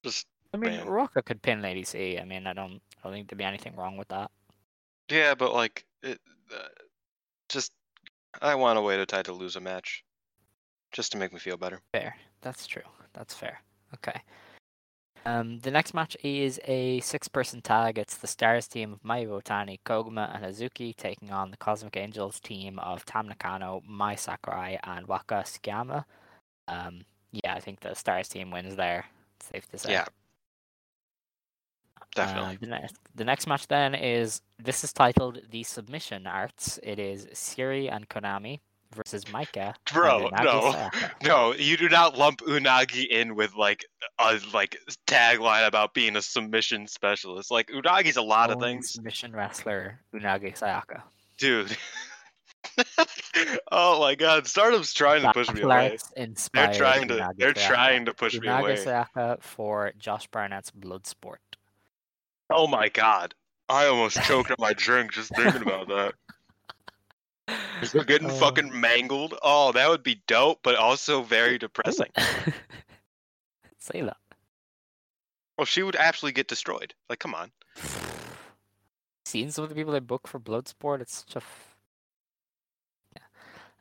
Speaker 3: just
Speaker 2: I mean,
Speaker 3: man.
Speaker 2: Ruaka could pin Lady C. I mean, I don't, I don't think there'd be anything wrong with that.
Speaker 3: yeah, but like, it, uh, just I want a way to tie to lose a match, just to make me feel better.
Speaker 2: Fair. That's true. That's fair. Okay. Um, the next match is a six-person tag. It's the Stars team of Mayu Iwatani, Koguma, and Hazuki taking on the Cosmic Angels team of Tam Nakano, Mai Sakurai, and Waka Tsukiyama. Um, yeah, I think the Stars team wins there. Safe to say.
Speaker 3: Yeah,
Speaker 2: Uh,
Speaker 3: definitely.
Speaker 2: the, next, the next match then is this is titled the Submission Arts. It is Syuri and Konami versus and
Speaker 3: Bro, no. *laughs* No, you do not lump Unagi in with like a like tagline about being a submission specialist. Like Unagi's a lot of things,
Speaker 2: Submission wrestler Unagi Sayaka.
Speaker 3: dude. *laughs* oh my god, Stardom's trying to push me away. They're trying to
Speaker 2: Unagi
Speaker 3: they're
Speaker 2: Sayaka.
Speaker 3: trying to push me
Speaker 2: Unagi
Speaker 3: away.
Speaker 2: Sayaka for Josh Barnett's Bloodsport.
Speaker 3: Oh my god. I almost choked on my drink just thinking about that. *laughs* They're getting
Speaker 2: Oh.
Speaker 3: fucking mangled. Oh, that would be dope, but also very depressing. *laughs*
Speaker 2: Say that.
Speaker 3: Well, she would actually get destroyed. Like, come on.
Speaker 2: Seen some of the people they book for Bloodsport, it's such a. F- yeah.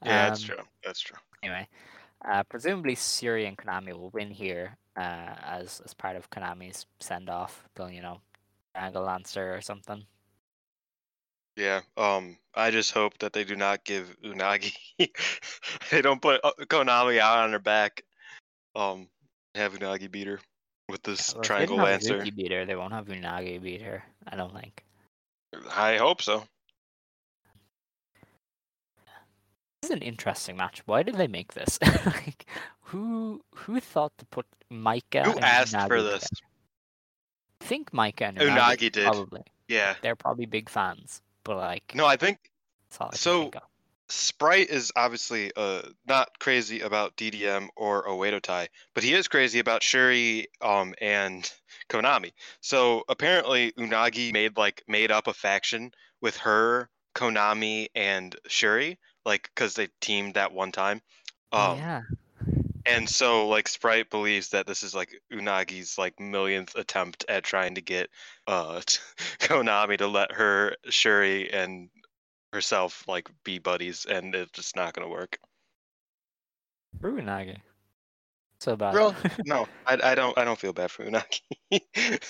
Speaker 3: Yeah, that's
Speaker 2: Um,
Speaker 3: true. That's true.
Speaker 2: Anyway, uh, presumably Syuri and Konami will win here uh, as as part of Konami's send off. They'll you know, Triangle Lancer or something.
Speaker 3: Yeah. Um. I just hope that they do not give Unagi. *laughs* they don't put uh, Konami out on her back. Um. Have Unagi beat her with this
Speaker 2: Well, they
Speaker 3: triangle lancer.
Speaker 2: Hazuki beat her, they won't have Unagi beat her. I don't think.
Speaker 3: I hope so.
Speaker 2: This is an interesting match. Why did they make this? *laughs* like, who who thought to put Maika?
Speaker 3: Who
Speaker 2: and
Speaker 3: asked
Speaker 2: Unagi
Speaker 3: for this?
Speaker 2: together? I think Maika and Unagi,
Speaker 3: Unagi did.
Speaker 2: Probably.
Speaker 3: Yeah.
Speaker 2: They're probably big fans, but like,
Speaker 3: No, I think so-
Speaker 2: think.
Speaker 3: Sprite is obviously uh not crazy about DDM or Oedo Tai, but he is crazy about Syuri um and Konami. So apparently Unagi made like made up a faction with her, Konami, and Syuri, like because they teamed that one time. Um,
Speaker 2: yeah.
Speaker 3: And so like Sprite believes that this is like Unagi's like millionth attempt at trying to get uh *laughs* Konami to let her, Syuri, and herself like be buddies, and it's just not gonna work.
Speaker 2: Screw Unagi. So bad.
Speaker 3: Bro, *laughs* no, I, I don't I don't feel bad for Unagi. *laughs*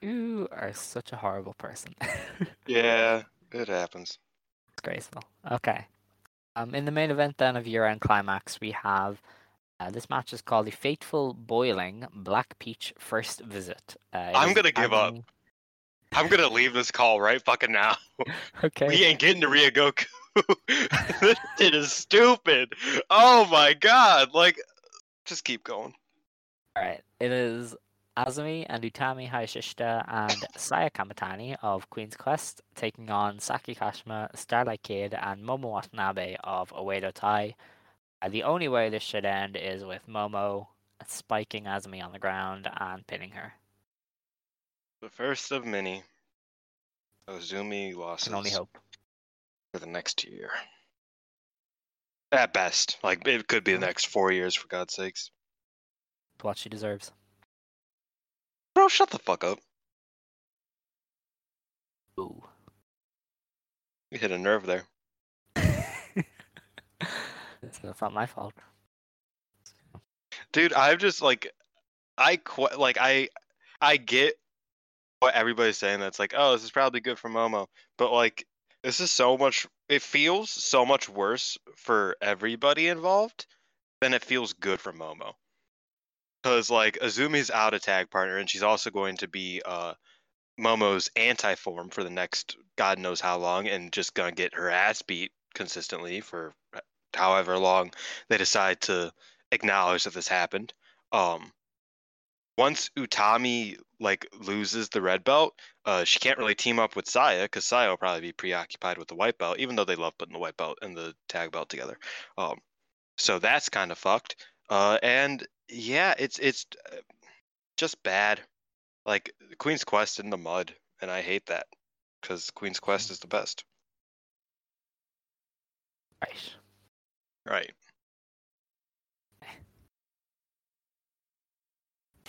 Speaker 2: you are such a horrible person.
Speaker 3: yeah, it happens.
Speaker 2: It's graceful. Okay. Um, in the main event then of year-end climax, we have uh, this match is called the Fateful Boiling Black Peach First Visit. Uh,
Speaker 3: I'm gonna give up. I'm gonna leave this call right fucking now. *laughs*
Speaker 2: Okay.
Speaker 3: We ain't getting to Ryogoku. *laughs* this shit is stupid. Oh my god! Like, just keep going.
Speaker 2: All right. It is Azumi and Utami Hayashishita and *laughs* Saya Kamatani of Queen's Quest taking on Saki Kashima, Starlight Kid, and Momo Watanabe of Oedo Tai. Uh, the only way this should end is with Momo spiking Azumi on the ground and pinning her.
Speaker 3: The first of many Azumi losses
Speaker 2: Can only hope.
Speaker 3: for the next year. At best. Like, it could be the next four years, for God's sakes.
Speaker 2: It's what she deserves.
Speaker 3: Bro, shut the fuck up.
Speaker 2: Ooh.
Speaker 3: You hit a nerve there. *laughs*
Speaker 2: It's not my fault.
Speaker 3: Dude, I'm just like, I qu- like I, I get what everybody's saying. That's like, oh, this is probably good for Momo, but like, this is so much. It feels so much worse for everybody involved than it feels good for Momo. Because like Azumi's out a tag partner, and she's also going to be uh Momo's anti form for the next God knows how long, and just gonna get her ass beat consistently for however long they decide to acknowledge that this happened. Um, once Utami like loses the red belt, uh, she can't really team up with Saya because Saya will probably be preoccupied with the white belt, even though they love putting the white belt and the tag belt together. Um, so that's kind of fucked. Uh, and yeah, it's it's uh, just bad. Like Queen's Quest in the mud, and I hate that because Queen's Quest is the best.
Speaker 2: Right.
Speaker 3: Right.
Speaker 2: I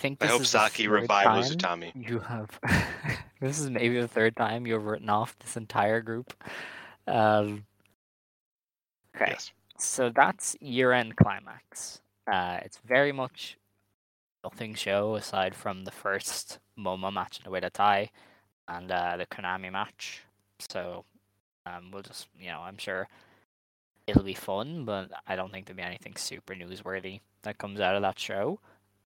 Speaker 2: think
Speaker 3: I hope
Speaker 2: is
Speaker 3: Saki
Speaker 2: third
Speaker 3: revives
Speaker 2: time
Speaker 3: Utami.
Speaker 2: You have. *laughs* this is maybe the third time you've written off this entire group. Um, okay,
Speaker 3: Yes.
Speaker 2: so that's year-end climax. Uh, it's very much nothing show aside from the first Momo match in the Oedo Tai and uh, the Konami match. So um, we'll just, you know, I'm sure it'll be fun, but I don't think there'll be anything super newsworthy that comes out of that show.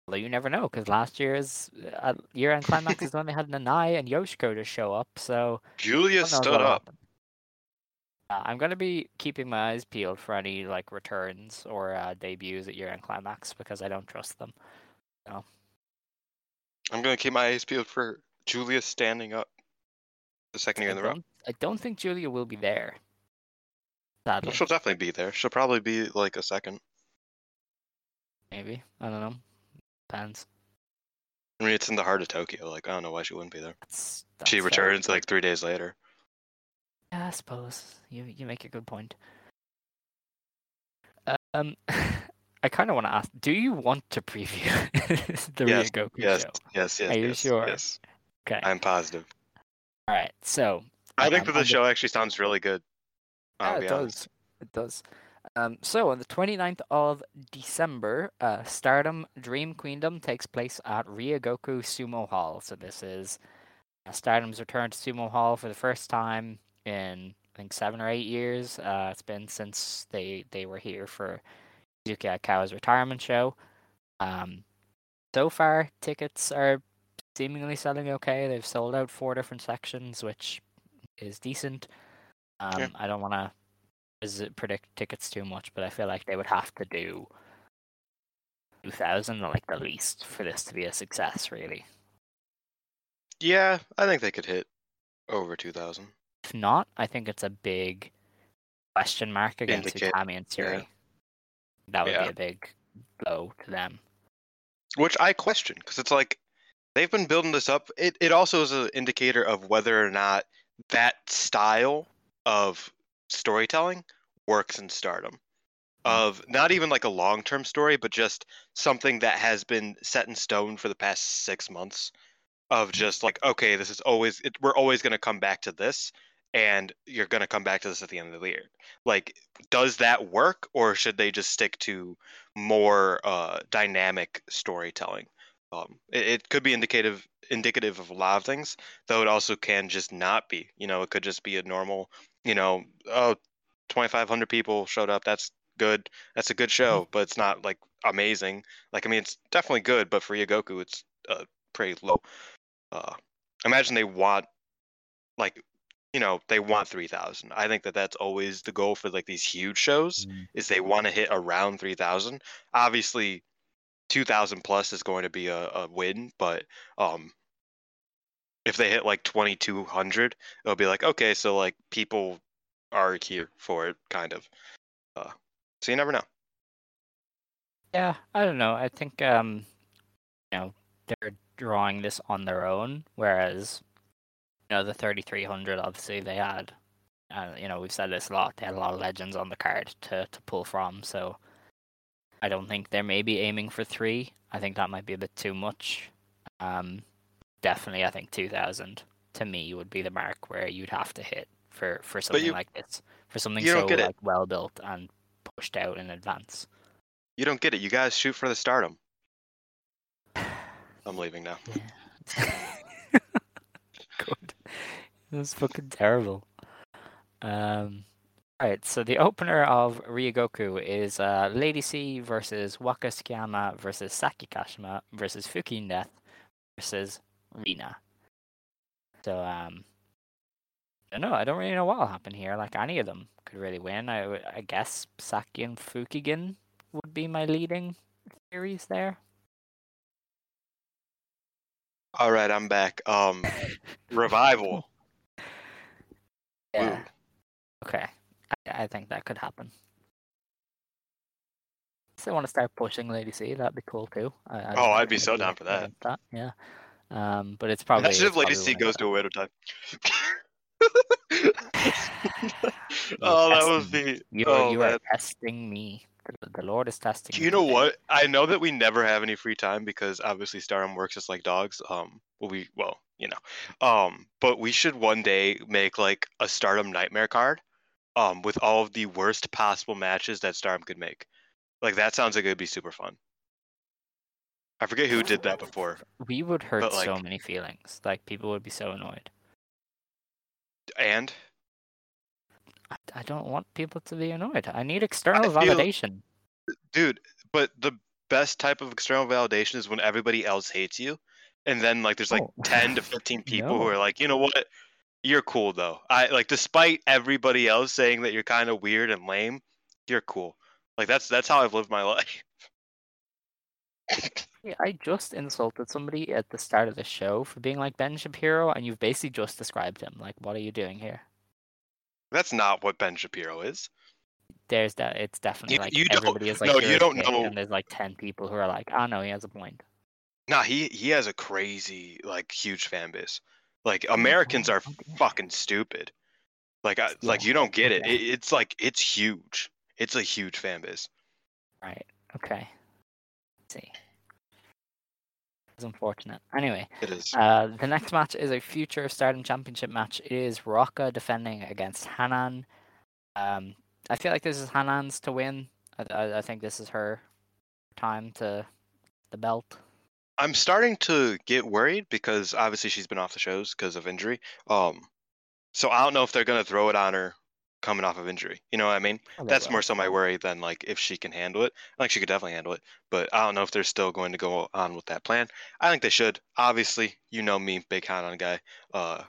Speaker 2: Although you never know, because last year's uh, year-end climax is when they had Nanai and Yoshiko to show up. So Giulia
Speaker 3: stood up.
Speaker 2: Uh, I'm gonna be keeping my eyes peeled for any like returns or uh, debuts at year-end climax because I don't trust them.
Speaker 3: I'm gonna keep my eyes peeled for Giulia standing up. The second year in the row.
Speaker 2: I don't think Giulia will be there. Sadly,
Speaker 3: she'll definitely be there. She'll probably be like a second.
Speaker 2: maybe I don't know. Depends.
Speaker 3: I mean, it's in the heart of Tokyo. Like, I don't know why she wouldn't be there.
Speaker 2: That's,
Speaker 3: she
Speaker 2: that's fair.
Speaker 3: returns like three days later.
Speaker 2: Yeah, I suppose you you make a good point. Um, *laughs* I kind of want to ask: Do you want to preview *laughs* the
Speaker 3: Yes,
Speaker 2: Ryogoku
Speaker 3: Yes,
Speaker 2: show?
Speaker 3: yes, yes.
Speaker 2: Are you
Speaker 3: yes,
Speaker 2: sure?
Speaker 3: Yes,
Speaker 2: Okay.
Speaker 3: I'm positive.
Speaker 2: All right. So
Speaker 3: I think that the show actually sounds really good.
Speaker 2: Yeah, it
Speaker 3: honest.
Speaker 2: does. It does. Um, so on the 29th of December, uh, Stardom Dream Queendom takes place at Ryogoku Sumo Hall. So this is uh, Stardom's return to Sumo Hall for the first time in I think seven or eight years. Uh, it's been since they they were here for Yuzuki Aikawa's retirement show. Um, so far, tickets are seemingly selling okay. They've sold out four different sections, which is decent. Um,
Speaker 3: Yeah.
Speaker 2: I don't want to predict tickets too much, but I feel like they would have to do 2,000 like the least for this to be a success, really.
Speaker 3: Yeah, I think they could hit over 2,000.
Speaker 2: If not, I think it's a big question mark against
Speaker 3: Indicate-
Speaker 2: Utami and Syuri. That would
Speaker 3: Yeah.
Speaker 2: be a big blow to them.
Speaker 3: Which I question because it's like they've been building this up. It it also is an indicator of whether or not that style of storytelling works in Stardom. Of not even like a long term story, but just something that has been set in stone for the past six months. Of just like, okay, this is always it, we're always going to come back to this, and you're going to come back to this at the end of the year. Like, does that work, or should they just stick to more uh, dynamic storytelling? Um, it, it could be indicative indicative of a lot of things, though it also can just not be. You know, it could just be a normal, you know, oh, 2,500 people showed up. That's good. That's a good show, but it's not like amazing. Like, I mean, it's definitely good, but for Ryogoku, it's uh, pretty low. Uh, imagine they want, like, you know, they want 3,000. I think that that's always the goal for like these huge shows is they want to hit around 3000 obviously two thousand plus is going to be a, a win, but um, if they hit like twenty two hundred, it'll be like okay, so like people are here for it, kind of. Uh, so you never know.
Speaker 2: Yeah, I don't know. I think um, you know, they're drawing this on their own, whereas you know the 3300 obviously they had uh, you know we've said this a lot they had a lot of legends on the card to to pull from so i don't think they're maybe aiming for three i think that might be a bit too much um definitely i think 2000 to me would be the mark where you'd have to hit for for something
Speaker 3: you-
Speaker 2: like this for something so like well built and pushed out in advance
Speaker 3: You don't get it. You guys shoot for the stardom. *sighs* I'm leaving now. *laughs*
Speaker 2: Good. It was fucking terrible. Um, alright, so the opener of Ryogoku is uh, Lady C versus Waka Tsukiyama versus Saki Kashima versus Fuki Death versus Rina. So, um, I don't know. I don't really know what will happen here. Like, any of them could really win. I, I guess Saki and Fukigen would be my leading theories there.
Speaker 3: All right, I'm back. Um, *laughs* revival.
Speaker 2: Yeah.
Speaker 3: Woo.
Speaker 2: Okay. I, I think that could happen. They want to start pushing Lady C, that'd be cool too. I, I
Speaker 3: Oh, I'd be so down for that.
Speaker 2: that. Yeah. Um, but it's probably.
Speaker 3: Imagine if Lady C goes to a widow time. *laughs* *laughs* Oh, that would be.
Speaker 2: You,
Speaker 3: oh,
Speaker 2: you
Speaker 3: man.
Speaker 2: are testing me. The, Lord is testing me.
Speaker 3: You know
Speaker 2: today.
Speaker 3: what? I know that we never have any free time because obviously Stardom works just like dogs. Um, well, we well, you know, um, but we should one day make like a Stardom Nightmare card, um, with all of the worst possible matches that Stardom could make. Like that sounds like it'd be super fun. I forget who did that before.
Speaker 2: We would hurt
Speaker 3: but,
Speaker 2: so many feelings. Like people would be so annoyed.
Speaker 3: And
Speaker 2: I, I don't want people to be annoyed. I need external
Speaker 3: feel-
Speaker 2: validation.
Speaker 3: dude, but the best type of external validation is when everybody else hates you, and then like there's like
Speaker 2: Oh.
Speaker 3: ten *laughs* to fifteen people who are like, you know what, you're cool though. I like despite everybody else saying that you're kind of weird and lame, you're cool. Like that's that's how I've lived my *laughs* life.
Speaker 2: I just insulted somebody at the start of the show for being like Ben Shapiro, and you've basically just described him. Like, what are you doing here?
Speaker 3: That's not what Ben Shapiro is.
Speaker 2: There's that. It's definitely
Speaker 3: You-
Speaker 2: like
Speaker 3: you don't-
Speaker 2: everybody is like,
Speaker 3: no,
Speaker 2: "You're
Speaker 3: you don't know-
Speaker 2: and there's like ten people who are like, "Oh no, he has a point."
Speaker 3: Nah, he he has a crazy like huge fan base. Like oh, Americans are fucking stupid. Like I, like you don't get it. it. It's like it's huge. It's a huge fan base.
Speaker 2: Right. Okay. Let's see. It's unfortunate. Anyway,
Speaker 3: It is.
Speaker 2: uh, the next match is a future Stardom Championship match. It is Ruaka defending against Hanan. Um, I feel like this is Hanan's to win. I, I, I think this is her time to the belt.
Speaker 3: I'm starting to get worried because obviously she's been off the shows because of injury. Um, so I don't know if they're gonna throw it on her coming off of injury. You know what I mean?
Speaker 2: They
Speaker 3: That's
Speaker 2: will.
Speaker 3: more so my worry than like if she can handle it. I think she could definitely handle it, but I don't know if they're still going to go on with that plan. I think they should. Obviously, you know me, big Hanan guy. Uh,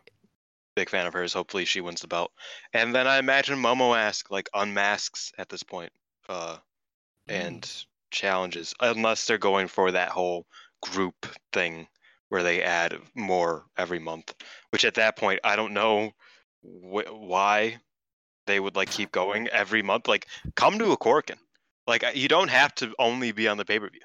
Speaker 3: big fan of hers. Hopefully, she wins the belt. And then I imagine Momo Mask like unmasks at this point. Uh,
Speaker 2: Mm.
Speaker 3: and challenges unless they're going for that whole group thing where they add more every month which at that point i don't know wh- why they would like keep going every month like come to a Korakuen like you don't have to only be on the pay-per-view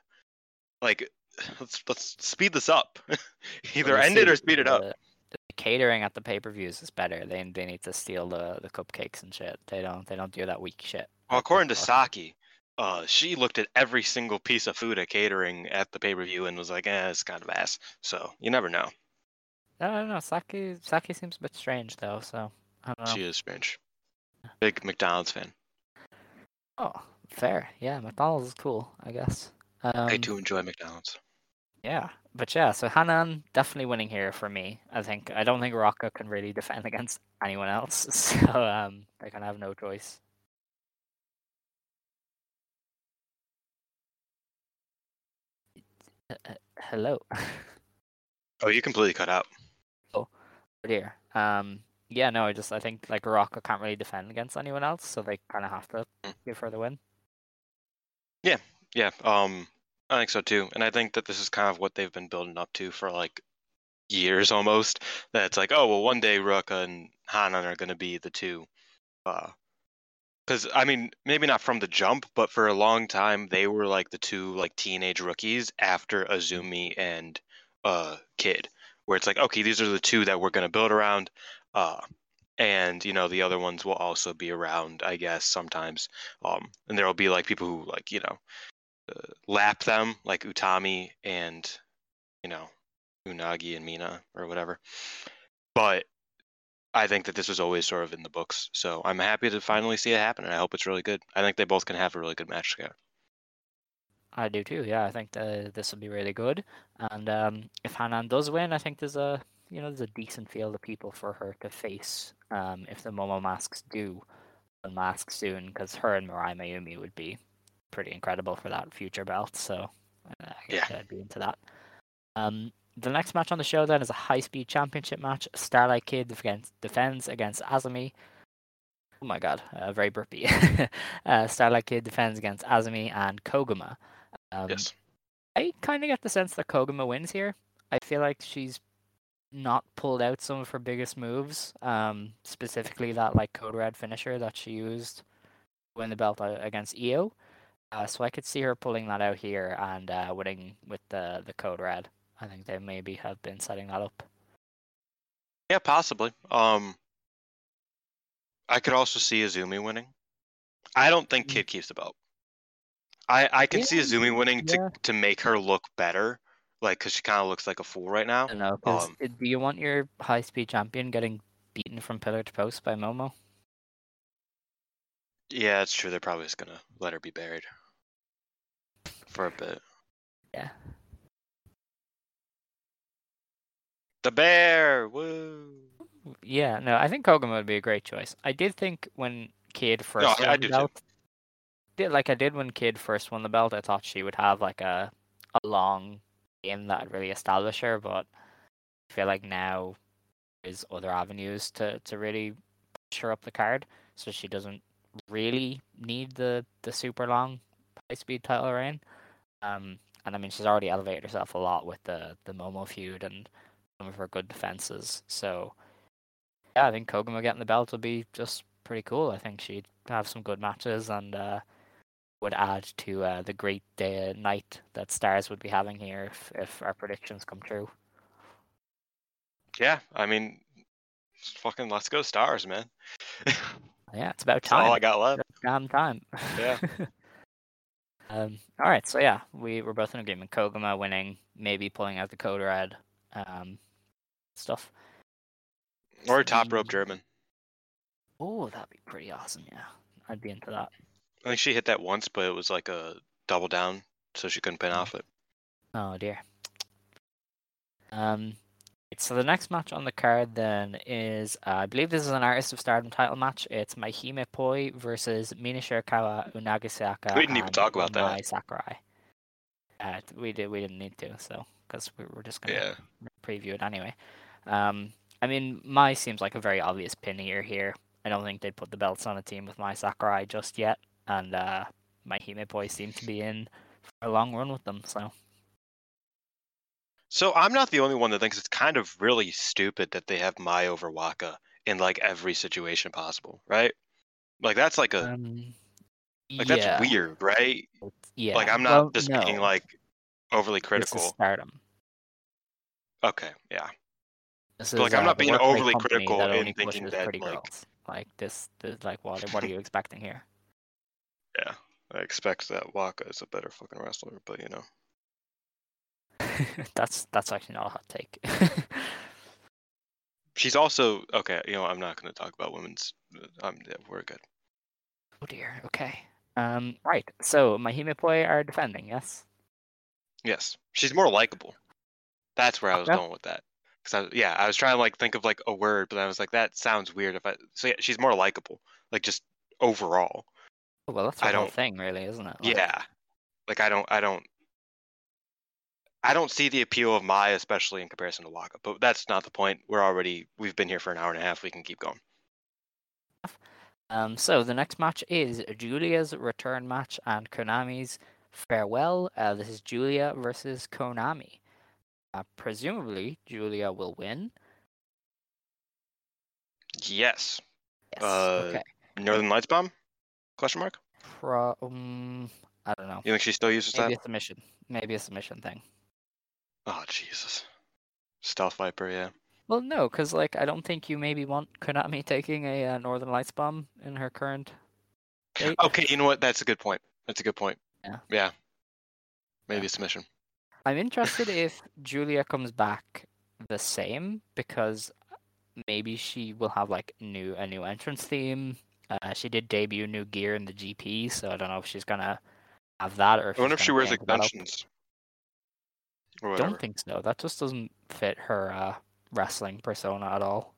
Speaker 3: like *sighs* let's let's speed this up *laughs* either end it or speed it up
Speaker 2: the- the catering at the pay per views is better. They they need to steal the, the cupcakes and shit. They don't they don't do that weak shit.
Speaker 3: well according to saki uh, she looked at every single piece of food at catering at the pay-per-view and was like eh, it's kind of ass so you never know
Speaker 2: I don't know. Saki Saki seems a bit strange though. So I don't know.
Speaker 3: She is strange. Big McDonald's fan.
Speaker 2: Oh, fair. Yeah, McDonald's is cool. I guess. Um,
Speaker 3: I do enjoy McDonald's.
Speaker 2: Yeah, but yeah. So Hanan definitely winning here for me. I think I don't think Ruaka can really defend *laughs* against anyone else. *laughs* So um, they can have no choice. Uh, hello. *laughs*
Speaker 3: Oh, you completely cut out.
Speaker 2: here. Um, yeah, no, I just I think like Ruaka can't really defend against anyone else, so they kind of have to
Speaker 3: Mm.
Speaker 2: give her the win.
Speaker 3: Yeah. Yeah, um, I think so too, and I think that this is kind of what they've been building up to for like years almost. That it's like, oh well, one day Ruaka and Hanan are going to be the two. Because I mean, maybe not from the jump, but for a long time they were like the two like teenage rookies after Azumi and uh Kid, where it's like, okay, these are the two that we're going to build around. Uh, and you know the other ones will also be around, I guess, sometimes. Um, and there will be like people who like you know uh, lap them, like Utami and you know Unagi and Mina or whatever. But I think that this was always sort of in the books, so I'm happy to finally see it happen, and I hope it's really good. I think they both can have a really good match together.
Speaker 2: I do too. Yeah, I think that this will be really good. And um, if Hanan does win, I think there's a you know there's a decent field of people for her to face. Um, if the Momo masks do unmask soon, because her and Mirai Maiumi would be pretty incredible for that future belt. So uh, I guess
Speaker 3: Yeah.
Speaker 2: I'd be into that. Um, the next match on the show then is a high speed championship match. Starlight Kid against, defends against Azumi. Oh my god, uh, very burpy. *laughs* uh, Starlight Kid defends against Azumi and Koguma. Um,
Speaker 3: yes.
Speaker 2: I kind of get the sense that Koguma wins here. I feel like she's not pulled out some of her biggest moves, um, specifically that like Code Red finisher that she used to win the belt uh, against Io. Uh, so I could see her pulling that out here and uh, winning with the the Code Red. I think they maybe have been setting that up.
Speaker 3: Yeah, possibly. Um, I could also see Azumi winning. I don't think Kid keeps the belt. I I can see
Speaker 2: Yeah,
Speaker 3: Azumi winning to
Speaker 2: yeah.
Speaker 3: to make her look better, like because she kind of looks like a fool right now.
Speaker 2: I don't know.
Speaker 3: Um,
Speaker 2: do you want your high speed champion getting beaten from pillar to post by Momo?
Speaker 3: Yeah, it's true. They're probably just gonna let her be buried for a bit.
Speaker 2: Yeah.
Speaker 3: The bear, woo!
Speaker 2: Yeah, no, I think Koguma would be a great choice. I did think when Kid first
Speaker 3: I-
Speaker 2: won
Speaker 3: I
Speaker 2: the
Speaker 3: do
Speaker 2: belt, did like I did when Kid first won the belt. I thought she would have like a a long game that would really establish her, but I feel like now there's other avenues to to really push her up the card, so she doesn't really need the the super long high speed title reign. Um, and I mean she's already elevated herself a lot with the the Momo feud and some of her good defenses. So yeah, I think Koguma getting the belt would be just pretty cool. I think she'd have some good matches and uh, would add to uh, the great day night that Stars would be having here if, if our predictions come true.
Speaker 3: Yeah, I mean, fucking let's go stars, man. *laughs*
Speaker 2: Yeah, it's about
Speaker 3: That's
Speaker 2: time.
Speaker 3: all I got left.
Speaker 2: It's damn time.
Speaker 3: Yeah. *laughs*
Speaker 2: um. All right. So yeah, we we're both in agreement. Koguma winning, maybe pulling out the code red, um, stuff.
Speaker 3: Or top rope German.
Speaker 2: Oh, that'd be pretty awesome. Yeah, I'd be into that.
Speaker 3: I think she hit that once, but it was like a double down, so she couldn't pin off it.
Speaker 2: Oh dear. Um, so the next match on the card then is, uh, I believe this is an Artist of Stardom title match. It's Mahime Poi versus Mina Shirakawa, Unagi
Speaker 3: We didn't even talk about that.
Speaker 2: Mai Sakurai. Uh, we did. We didn't need to, so because we were just gonna
Speaker 3: Yeah.
Speaker 2: preview it anyway. Um, I mean, Mai seems like a very obvious pin here. Here, I don't think they'd put the belts on a team with Mai Sakurai just yet, and uh, Mahime Poi seems to be in for a long run with them. So.
Speaker 3: So I'm not the only one that thinks it's kind of really stupid that they have Mai over Waka in like every situation possible, right? Like that's like a
Speaker 2: Um,
Speaker 3: like
Speaker 2: yeah,
Speaker 3: that's weird, right?
Speaker 2: Yeah.
Speaker 3: Like I'm not
Speaker 2: well,
Speaker 3: just
Speaker 2: no,
Speaker 3: being like overly
Speaker 2: this is
Speaker 3: critical.
Speaker 2: Stardom.
Speaker 3: Okay, yeah.
Speaker 2: This
Speaker 3: But, like,
Speaker 2: is,
Speaker 3: I'm
Speaker 2: uh,
Speaker 3: not being overly critical
Speaker 2: that
Speaker 3: in
Speaker 2: only
Speaker 3: thinking
Speaker 2: pushes
Speaker 3: that,
Speaker 2: pretty
Speaker 3: like-
Speaker 2: girls. Like this, this like what? What are you *laughs* expecting here?
Speaker 3: Yeah. I expect that Waka is a better fucking wrestler, but you know. *laughs*
Speaker 2: that's that's actually not a hot take. *laughs*
Speaker 3: She's also okay, you know, I'm not gonna talk about women's um yeah, we're good.
Speaker 2: oh dear. Okay. Um. Right. So Mahime Poi are defending. Yes.
Speaker 3: Yes. She's more likable. That's where I was
Speaker 2: Okay.
Speaker 3: going with that. Cause I, yeah, I was trying to like think of like a word, but I was like, that sounds weird. If I so yeah, she's more likable, like just overall.
Speaker 2: Oh, well, that's
Speaker 3: I
Speaker 2: the whole
Speaker 3: don't-
Speaker 2: thing, really, isn't it? Like,
Speaker 3: Yeah, like I don't, I don't, I don't see the appeal of Mai, especially in comparison to Waka. But that's not the point. We're already, we've been here for an hour and a half. We can keep going.
Speaker 2: Um. So the next match is Giulia's return match and Konami's farewell. Uh, this is Giulia versus Konami. Uh, presumably, Giulia will win.
Speaker 3: Yes.
Speaker 2: Yes.
Speaker 3: Uh,
Speaker 2: okay.
Speaker 3: Northern Lights bomb? Question mark.
Speaker 2: Pro- um, I don't know.
Speaker 3: You think she still uses
Speaker 2: Maybe
Speaker 3: that?
Speaker 2: a submission. Maybe a submission thing.
Speaker 3: Oh Jesus. Stealth Viper, yeah.
Speaker 2: Well, no, because like I don't think you maybe want Konami *laughs* taking a uh, Northern Lights bomb in her current state. *laughs*
Speaker 3: Okay, you know what? That's a good point. That's a good point.
Speaker 2: Yeah.
Speaker 3: Yeah. Maybe a submission.
Speaker 2: I'm interested if Giulia comes back the same because maybe she will have like new a new entrance theme. Uh, she did debut new gear in the GP, so I don't know if she's gonna have that or. If
Speaker 3: I wonder if she wears
Speaker 2: change that up.
Speaker 3: extensions. I.
Speaker 2: Don't think so. That just doesn't fit her uh, wrestling persona at all.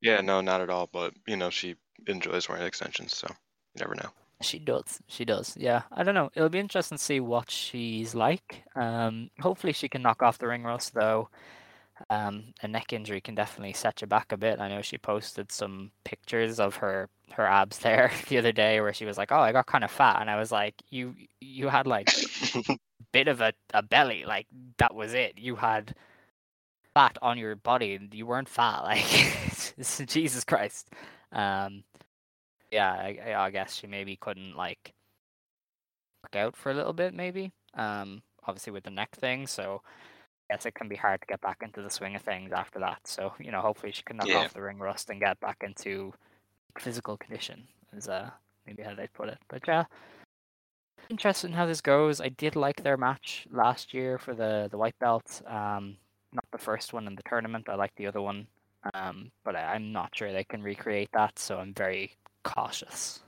Speaker 3: Yeah, no, not at all. But you know, she enjoys wearing extensions, so you never know.
Speaker 2: She does. She does. Yeah. I don't know. It'll be interesting to see what she's like. Um, hopefully she can knock off the ring rust though. Um, a neck injury can definitely set you back a bit. I know she posted some pictures of her her abs *laughs* there the other day where she was like, "Oh, I got kind of fat," and I was like, "You you had like a *laughs* bit of a, a belly, like that was it. You had fat on your body, and you weren't fat. *laughs* Like Jesus Christ." Um, yeah, I, I- I guess she maybe couldn't like work out for a little bit, maybe. Um, obviously with the neck thing, so Guess it can be hard to get back into the swing of things after that. So you know, hopefully she can knock
Speaker 3: Yeah.
Speaker 2: off the ring rust and get back into physical condition. Is uh maybe how they put it. But yeah, interested in how this goes. I did like their match last year for the the white belt. Um, not the first one in the tournament. I like the other one. Um, but I, I'm not sure they can recreate that, so I'm very cautious.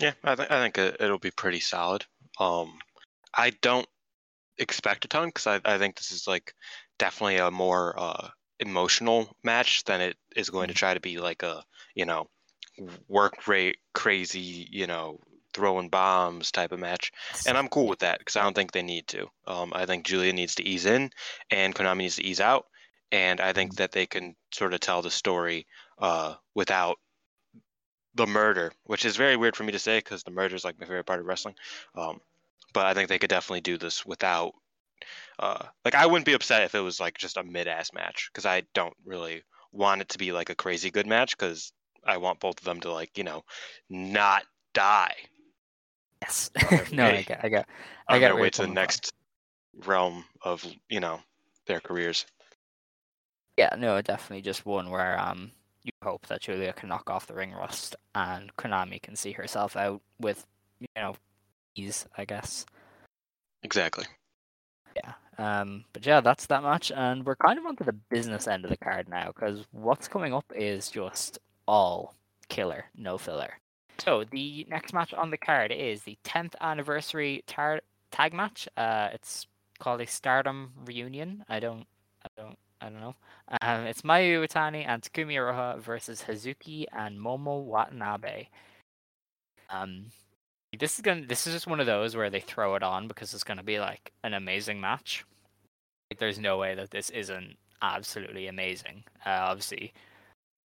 Speaker 3: Yeah, I, th- I think it'll be pretty solid. Um, I don't expect a ton because I, I think this is like definitely a more uh, emotional match than it is going to try to be like a you know work rate crazy you know throwing bombs type of match. And I'm cool with that because I don't think they need to. Um, I think Giulia needs to ease in, and Konami needs to ease out. And I think that they can sort of tell the story uh, without the murder, which is very weird for me to say because the murder is like my favorite part of wrestling. Um, but I think they could definitely do this without. Uh, like I wouldn't be upset if it was like just a mid-ass match because I don't really want it to be like a crazy good match because I want both of them to like you know not die
Speaker 2: Yes. *laughs* no, I got. I get, I
Speaker 3: on
Speaker 2: get
Speaker 3: their way to the next realm of you know their careers.
Speaker 2: Yeah, no, definitely just one where um you hope that Giulia can knock off the ring rust and Konami can see herself out with you know ease, I guess.
Speaker 3: Exactly.
Speaker 2: Yeah. Um. But yeah, that's that match, and we're kind of onto the business end of the card now because what's coming up is just all killer, no filler. So the next match on the card is the 10th anniversary tar- tag match. Uh, it's called a Stardom reunion. I don't, I don't, I don't know. Um, it's Mayu Iwatani and Takumi Iroha versus Hazuki and Momo Watanabe. Um, this is gonna, this is just one of those where they throw it on because it's gonna be like an amazing match. Like, there's no way that this isn't absolutely amazing. Uh, obviously,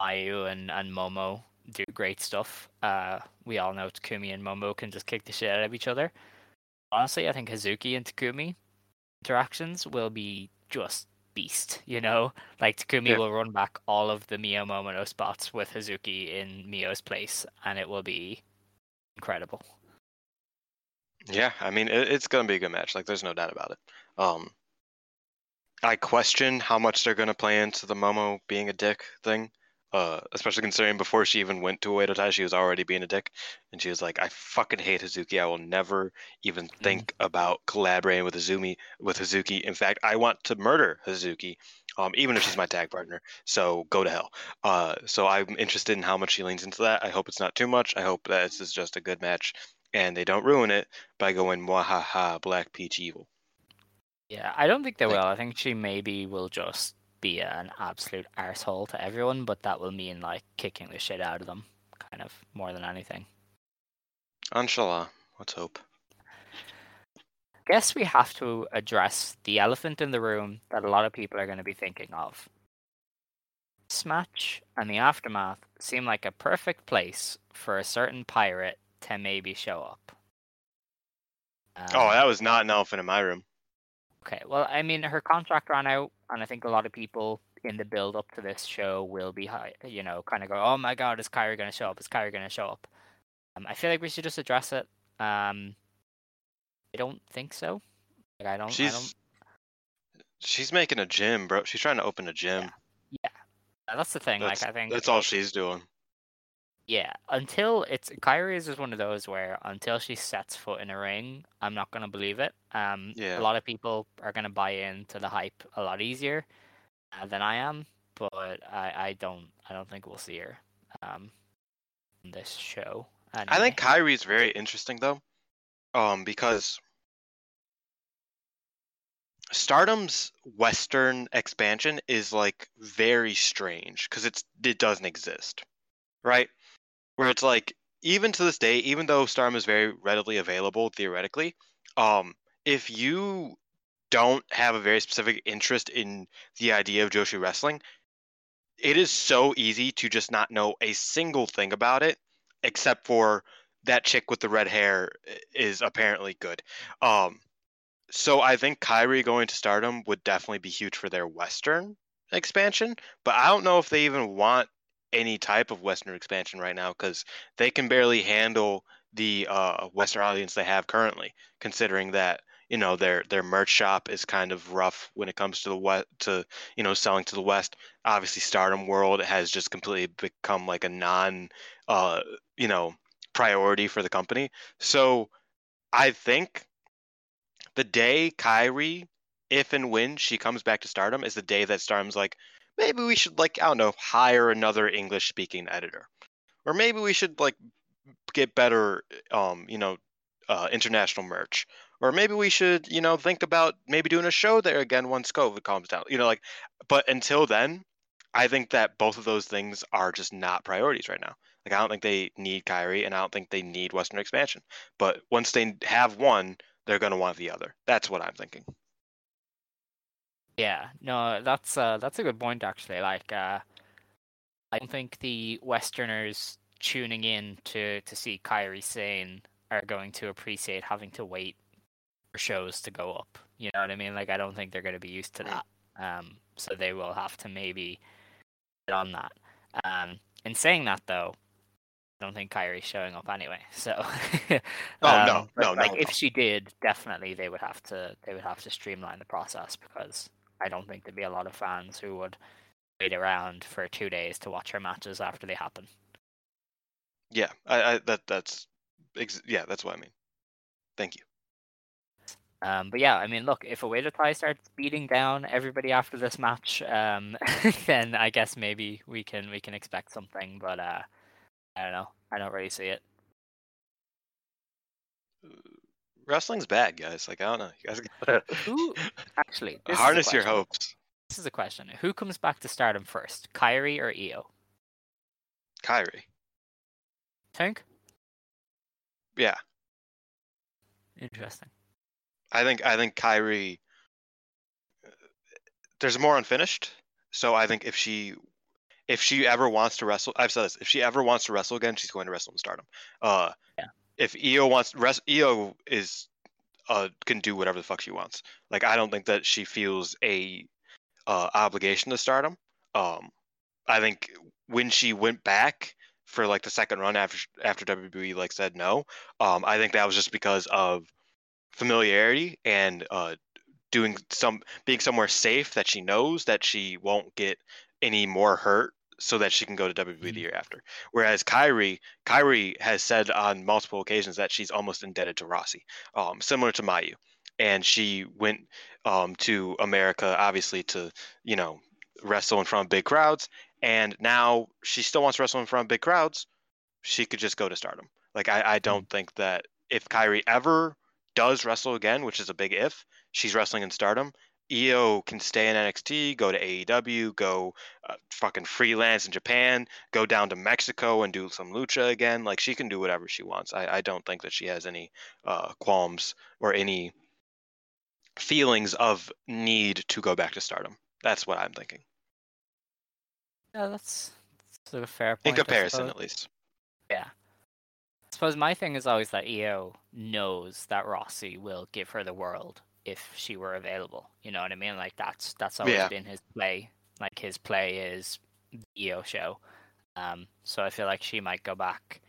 Speaker 2: Ayu and and Momo do great stuff. Uh, we all know Takumi and Momo can just kick the shit out of each other. Honestly, I think Hazuki and Takumi interactions will be just beast. You know, like Takumi
Speaker 3: Yeah.
Speaker 2: will run back all of the Mio Momono spots with Hazuki in Mio's place, and it will be incredible.
Speaker 3: Yeah, I mean it, it's gonna be a good match. Like there's no doubt about it. Um, I question how much they're gonna play into the Momo being a dick thing. Uh, especially considering before she even went to Oedo Tai, she was already being a dick, and she was like, "I fucking hate Hazuki. I will never even think about collaborating with Azumi with Hazuki. In fact, I want to murder Hazuki, um, even if she's my tag partner. So go to hell." Uh, so I'm interested in how much she leans into that. I hope it's not too much. I hope that this is just a good match, and they don't ruin it by going "Mwahaha, Black Peach evil."
Speaker 2: Yeah, I don't think they
Speaker 3: Like-
Speaker 2: will. I think she maybe will just be an absolute asshole to everyone, but that will mean like kicking the shit out of them, kind of more than anything.
Speaker 3: Inshallah. Let's hope.
Speaker 2: Guess we have to address the elephant in the room that a lot of people are going to be thinking of. This match and the aftermath seem like a perfect place for a certain pirate to maybe show up.
Speaker 3: Oh,
Speaker 2: Um,
Speaker 3: that was not an elephant in my room.
Speaker 2: Okay, well, I mean, her contract ran out, and I think a lot of people in the build up to this show will be, you know, kind of go, "Oh my God, is Kairi going to show up? Is Kairi going to show up?" Um, I feel like we should just address it. Um, I don't think so. Like, I don't. I don't.
Speaker 3: She's she's making a gym, bro. She's trying to open a gym.
Speaker 2: Yeah, uh, that's the thing.
Speaker 3: That's,
Speaker 2: like, I think
Speaker 3: that's all she's doing.
Speaker 2: Yeah, until it's Kairi is just one of those where until she sets foot in a ring, I'm not gonna believe it. Um,
Speaker 3: Yeah.
Speaker 2: a lot of people are gonna buy into the hype a lot easier uh, than I am, but I, I don't I don't think we'll see her um in this show.
Speaker 3: I
Speaker 2: anyway.
Speaker 3: think Kairi's very interesting though, um, because Stardom's Western expansion is like very strange because it's it doesn't exist, right? Where it's like even to this day, even though Stardom is very readily available theoretically, um, if you don't have a very specific interest in the idea of Joshi wrestling, it is so easy to just not know a single thing about it except for that chick with the red hair is apparently good. Um, so I think Kairi going to Stardom would definitely be huge for their Western expansion, but I don't know if they even want any type of Western expansion right now because they can barely handle the uh, Western audience they have currently, considering that you know their their merch shop is kind of rough when it comes to the west to you know selling to the West. Obviously, Stardom World has just completely become like a non uh, you know priority for the company. So I think the day Kairi, if and when she comes back to Stardom, is the day that Stardom's like, maybe we should like I don't know, hire another English speaking editor, or maybe we should like get better, um, you know, uh, international merch, or maybe we should you know think about maybe doing a show there again once COVID calms down, you know, like. But until then, I think that both of those things are just not priorities right now. Like I don't think they need Kairi, and I don't think they need Western expansion. But once they have one, they're going to want the other. That's what I'm thinking.
Speaker 2: Yeah, no, that's uh, that's a good point actually. Like, uh, I don't think the Westerners tuning in to to see Kairi Sane are going to appreciate having to wait for shows to go up. You know what I mean? Like, I don't think they're going to be used to that. Um, so they will have to maybe get on that. Um, in saying that though, I don't think Kairi's showing up anyway. *laughs* So,
Speaker 3: Oh, no,
Speaker 2: um,
Speaker 3: no, no,
Speaker 2: like if she did, definitely they would have to they would have to streamline the process because I don't think there'd be a lot of fans who would wait around for two days to watch her matches after they happen.
Speaker 3: Yeah, I, I that that's ex- yeah, that's what I mean. Thank you.
Speaker 2: Um, but yeah, I mean, look, if Oedo Tai starts beating down everybody after this match, um, *laughs* then I guess maybe we can we can expect something. But uh, I don't know. I don't really see it.
Speaker 3: Wrestling's bad, guys. Like I don't know. You guys *laughs* gotta
Speaker 2: Who actually? *laughs*
Speaker 3: Harness your hopes.
Speaker 2: This is a question. Who comes back to Stardom first, Kairi or Io?
Speaker 3: Kairi.
Speaker 2: Tank.
Speaker 3: Yeah,
Speaker 2: Interesting.
Speaker 3: I think I think Kairi. There's more unfinished, so I think if she, if she ever wants to wrestle, I've said this. If she ever wants to wrestle again, she's going to wrestle in Stardom. Uh,
Speaker 2: Yeah.
Speaker 3: If Io wants, rest, Io is, uh, can do whatever the fuck she wants. Like I don't think that she feels a, uh, obligation to Stardom. Um, I think when she went back for like the second run after after WWE like said no, um, I think that was just because of familiarity and uh, doing some being somewhere safe that she knows that she won't get any more hurt so that she can go to WWE the
Speaker 2: Mhm.
Speaker 3: year after. Whereas Kairi, Kairi has said on multiple occasions that she's almost indebted to Rossy, um, similar to Mayu, and she went um, to America obviously to you know wrestle in front of big crowds, and now she still wants to wrestle in front of big crowds. She could just go to Stardom. Like I, I don't think that if Kairi ever does wrestle again, which is a big if, she's wrestling in Stardom. Io can stay in NXT, go to AEW, go uh, fucking freelance in Japan, go down to Mexico and do some lucha again. Like she can do whatever she wants. I, I don't think that she has any uh, qualms or any feelings of need to go back to Stardom. That's what I'm thinking.
Speaker 2: Yeah, that's, that's a fair point.
Speaker 3: In comparison, at least.
Speaker 2: Yeah. I suppose my thing is always that Io knows that Rossy will give her the world if she were available. You know what I mean? Like that's that's always
Speaker 3: Yeah.
Speaker 2: been his play. Like his play is the Io show. Um, so I feel like she might go back.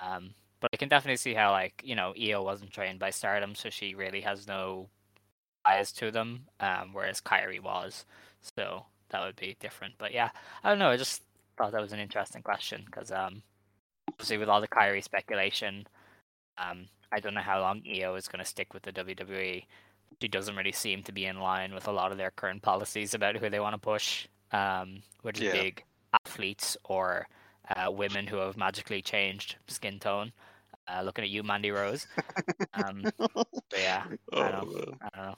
Speaker 2: Um, but I can definitely see how like you know Io wasn't trained by Stardom, so she really has no bias to them. Um, whereas Kairi was, so that would be different. But yeah, I don't know. I just thought that was an interesting question because um, obviously with all the Kairi speculation, um, I don't know how long Io is going to stick with the WWE. She doesn't really seem to be in line with a lot of their current policies about who they want to push, um, which is big athletes or uh, women who have magically changed skin tone. Uh, looking at you, Mandy Rose. Um, yeah, *laughs* I don't
Speaker 3: man.
Speaker 2: I don't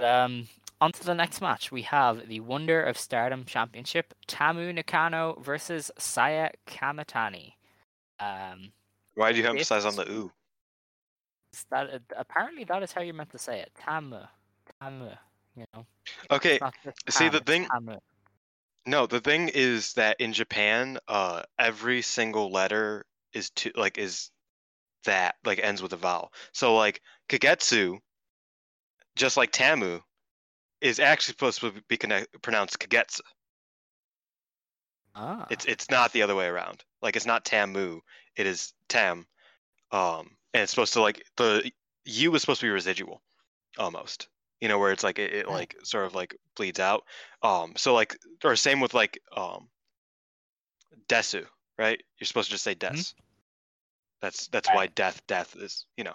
Speaker 2: know. Um, on to the next match. We have the Wonder of Stardom Championship: Tamu Nakano versus Saya Kamatani. Um,
Speaker 3: Why do you emphasize on the ooh?
Speaker 2: That uh, apparently that is how you're meant to say it. Tamu, Tamu. You know,
Speaker 3: Okay, see,
Speaker 2: Tam,
Speaker 3: the thing-
Speaker 2: Tamu.
Speaker 3: no, the thing is that in Japan, uh, every single letter is to like is that like ends with a vowel. So like kagetsu, just like tamu, is actually supposed to be connect, pronounced kagetsu.
Speaker 2: Ah,
Speaker 3: It's it's not the other way around. Like it's not tamu, it is tam. Um, and it's supposed to like the u is supposed to be residual, almost. You know where it's like it, it
Speaker 2: Right.
Speaker 3: like sort of like bleeds out. Um, so like or same with like um, desu, right? You're supposed to just say des. That's that's why death death is you know,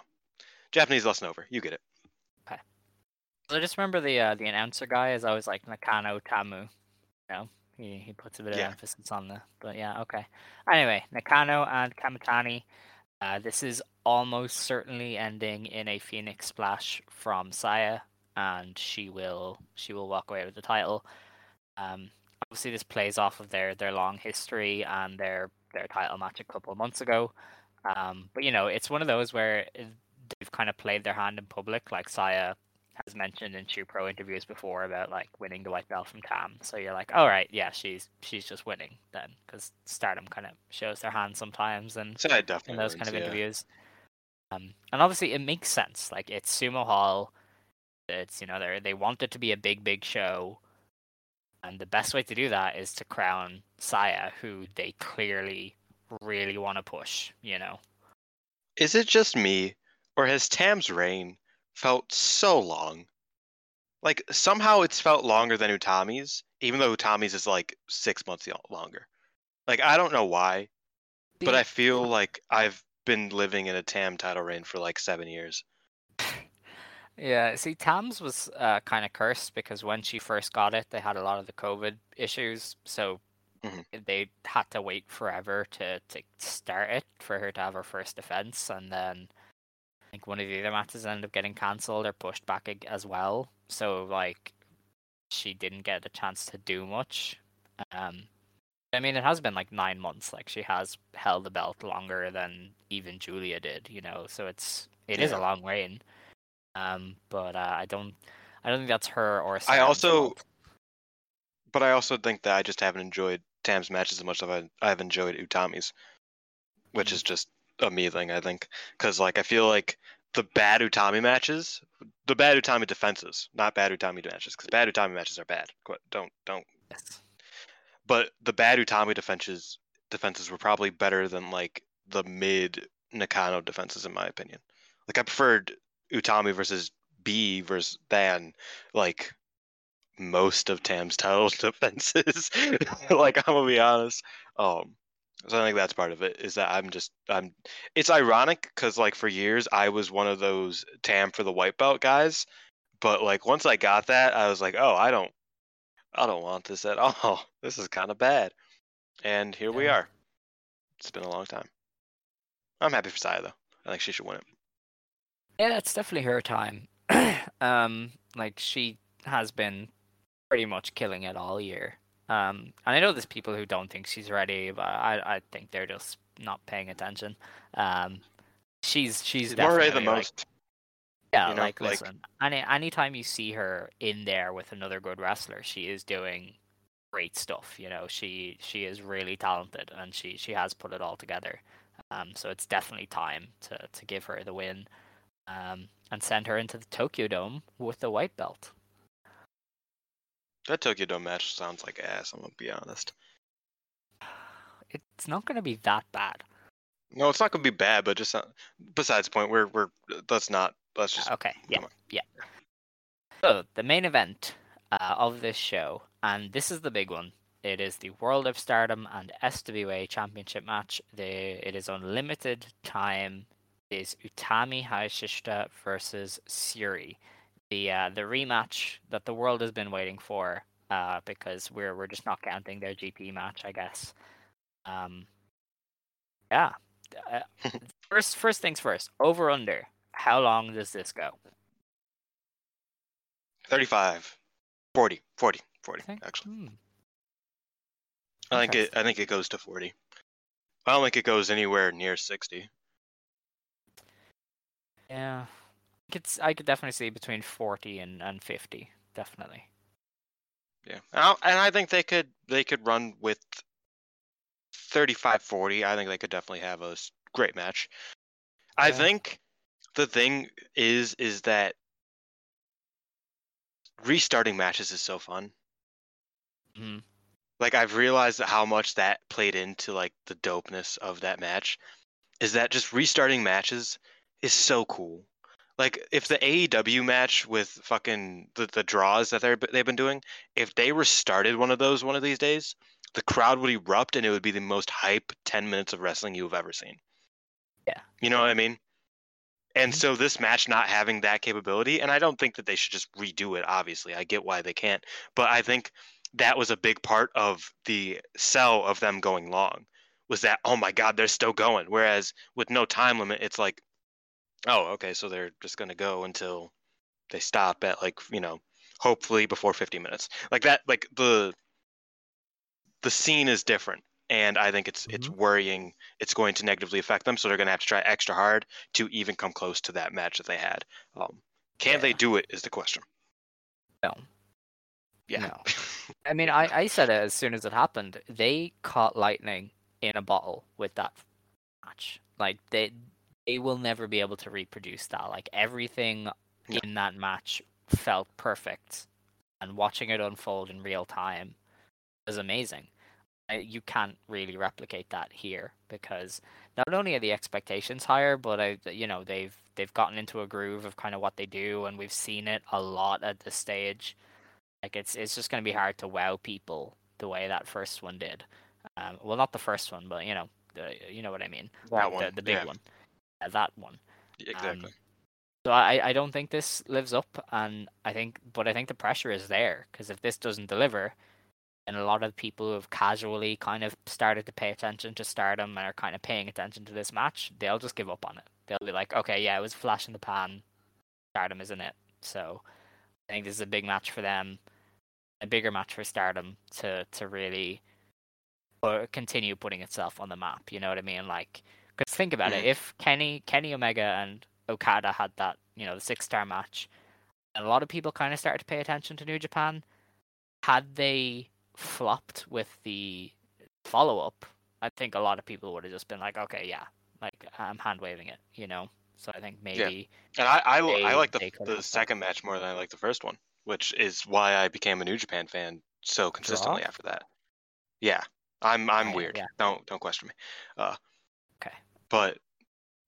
Speaker 3: Japanese lesson over. You get it. Okay.
Speaker 2: I just remember the uh, the announcer guy is always like Nakano Tamu. You know, he he puts a bit of
Speaker 3: Yeah.
Speaker 2: emphasis on the. But yeah, okay. Anyway, Nakano and Kamatani. Uh, this is almost certainly ending in a Phoenix splash from Saya, and she will she will walk away with the title. Um, obviously, this plays off of their their long history and their their title match a couple months ago. Um, but you know, it's one of those where they've kind of played their hand in public, like Saya has mentioned in two Pro interviews before about like winning the white belt from Tam. So you're like, all right, yeah, she's she's just winning then, because Stardom kind of shows their hand sometimes, and
Speaker 3: So
Speaker 2: in those kind of
Speaker 3: yeah.
Speaker 2: interviews. Um, and obviously it makes sense. Like it's Sumo Hall. It's you know they they want it to be a big big show, and the best way to do that is to crown Saya, who they clearly really want to push. You know.
Speaker 3: Is it just me, or has Tam's reign felt so long? Like somehow it's felt longer than Utami's, even though Utami's is like six months longer. Like I don't know why, but I feel like I've been living in a Tam title reign for like seven years.
Speaker 2: Yeah, see, Tam's was uh, kind of cursed because when she first got it, they had a lot of the COVID issues, so
Speaker 3: Mhm.
Speaker 2: they had to wait forever to, to start it for her to have her first defense, and then I think one of the other matches ended up getting cancelled or pushed back as well. So like, she didn't get a chance to do much. Um, I mean, it has been like nine months. Like she has held the belt longer than even Giulia did, you know. So it's it is
Speaker 3: Yeah.
Speaker 2: a long reign. Um, but uh, I don't, I don't think that's her or.
Speaker 3: I also-
Speaker 2: fault.
Speaker 3: But I also think that I just haven't enjoyed Tam's matches as much as I've, I've enjoyed Utami's, which
Speaker 2: Mm.
Speaker 3: is just a me thing, I think. Because like I feel like the bad Utami matches, the bad Utami defenses, not bad Utami matches, because bad Utami matches are bad. Don't don't.
Speaker 2: Yes.
Speaker 3: But the bad Utami defenses defenses were probably better than like the mid Nakano defenses, in my opinion. Like I preferred Utami versus B versus than like most of Tam's *laughs* title defenses. *laughs* like I'm gonna be honest. Um, so I think that's part of it. Is that I'm just I'm. It's ironic because like for years I was one of those Tam for the white belt guys, but like once I got that, I was like, oh, I don't, I don't want this at *laughs* all. This is kind of bad. And here we are. It's been a long time. I'm happy for Saya though. I think she should win it.
Speaker 2: Yeah, it's definitely her time. *clears throat* um, like she has been pretty much killing it all year. Um, and I know there's people who don't think she's ready, but I, I think they're just not paying attention. Um, she's she's
Speaker 3: She's more ready than
Speaker 2: definitely, like,
Speaker 3: most.
Speaker 2: Yeah,
Speaker 3: you know,
Speaker 2: like
Speaker 3: like-
Speaker 2: listen, any anytime you see her in there with another good wrestler, she is doing great stuff. You know, she she is really talented and she she has put it all together. Um, so it's definitely time to to give her the win, um, and send her into the Tokyo Dome with the white belt.
Speaker 3: That Tokyo Dome match sounds like ass. I'm gonna be honest.
Speaker 2: It's not going to be that bad.
Speaker 3: No, it's not gonna be bad, but just uh, besides the point. We're we're let's not let's just
Speaker 2: Okay, yeah,
Speaker 3: on.
Speaker 2: yeah. So the main event uh, of this show, and this is the big one. It is the World of Stardom and SWA Championship match. The it is unlimited time. It is Utami Hayashishita versus Syuri, the uh, the rematch that the world has been waiting for. Uh, because we're we're just not counting their GP match, I guess. Um, yeah. Uh, *laughs* first, first things first. Over under. How long does this go?
Speaker 3: 35, 40, 40, 40
Speaker 2: think?
Speaker 3: actually.
Speaker 2: Hmm.
Speaker 3: I think it I think it goes to 40. I don't think it goes anywhere near 60.
Speaker 2: Yeah, could I could definitely see between forty and, and fifty. Definitely.
Speaker 3: Yeah. And I, and I think they could they could run with 35 40. I think they could definitely have a great match. I think the thing is is that restarting matches is so fun.
Speaker 2: hmm
Speaker 3: Like I've realized how much that played into like the dopeness of that match is that just restarting matches is so cool. Like if the AEW match with fucking the, the draws that they're they've been doing, if they restarted one of those one of these days, the crowd would erupt and it would be the most hype 10 minutes of wrestling you've ever seen.
Speaker 2: Yeah.
Speaker 3: You know what I mean? And
Speaker 2: Mhm.
Speaker 3: so this match not having that capability, and I don't think that they should just redo it, obviously. I get why they can't. But I think that was a big part of the sell of them going long was that, oh my God, they're still going. Whereas with no time limit, it's like, oh, okay, so they're just going to go until they stop at like, you know, hopefully before 50 minutes. Like that, like the, the scene is different. And I think it's it's worrying. It's going to negatively affect them, so they're going to have to try extra hard to even come close to that match that they had. Um, can they do it? Is the question.
Speaker 2: No.
Speaker 3: Yeah.
Speaker 2: No. *laughs* I mean, I, I said it as soon as it happened. They caught lightning in a bottle with that match. Like they they will never be able to reproduce that. Like everything
Speaker 3: Yeah.
Speaker 2: in that match felt perfect, and watching it unfold in real time was amazing. You can't really replicate that here because not only are the expectations higher, but I, you know, they've they've gotten into a groove of kind of what they do, and we've seen it a lot at this stage. Like it's it's just going to be hard to wow people the way that first one did. Um, well, not the first one, but you know, the, you know what I mean.
Speaker 3: That
Speaker 2: Like
Speaker 3: one,
Speaker 2: the, the big
Speaker 3: yeah.
Speaker 2: one, that one.
Speaker 3: exactly.
Speaker 2: Um, so I, I don't think this lives up, and I think, but I think the pressure is there because if this doesn't deliver, and a lot of people who have casually kind of started to pay attention to Stardom and are kind of paying attention to this match, they'll just give up on it. They'll be like, okay, yeah, it was a flash in the pan. Stardom isn't it? So I think this is a big match for them, a bigger match for Stardom to to really or continue putting itself on the map. You know what I mean? Like, because think about it, if Kenny Kenny Omega and Okada had that, you know, the six star match, and a lot of people kind of started to pay attention to New Japan, had they flopped with the follow up, I think a lot of people would have just been like, okay, yeah, like I'm hand waving it, you know. So I think maybe Yeah.
Speaker 3: And I I,
Speaker 2: they-
Speaker 3: I like the the second match more than I like the first one, which is why I became a New Japan fan so consistently
Speaker 2: Draw?
Speaker 3: after that. Yeah, I'm I'm weird.
Speaker 2: yeah.
Speaker 3: Don't don't question me. Uh. But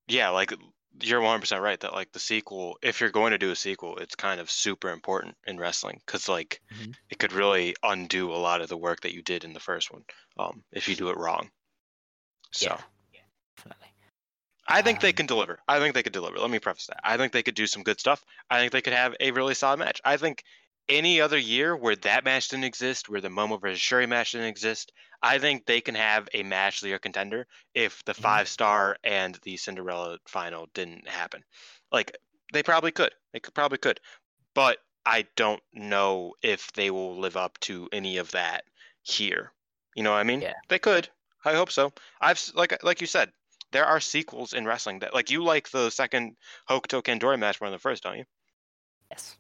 Speaker 3: yeah, like you're 100 percent right that like the sequel, if you're going to do a sequel, it's kind of super important in wrestling because like
Speaker 2: Mhm.
Speaker 3: it could really undo a lot of the work that you did in the first one, um, if you do it wrong. So.
Speaker 2: yeah, yeah, definitely.
Speaker 3: I think they
Speaker 2: Um,
Speaker 3: can deliver. I think they could deliver. Let me preface that. I think they could do some good stuff. I think they could have a really solid match. I think any other year where that match didn't exist, where the Momo versus Syuri match didn't exist, I think they can have a match are contender if the
Speaker 2: Mhm.
Speaker 3: five star and the Cinderella final didn't happen. Like they probably could. They could probably could. But I don't know if they will live up to any of that here. You know what I mean?
Speaker 2: Yeah.
Speaker 3: They could. I hope so. I've like like you said, there are sequels in wrestling that like you like the second Hokuto Kandori match more than the first, don't you?
Speaker 2: Yes.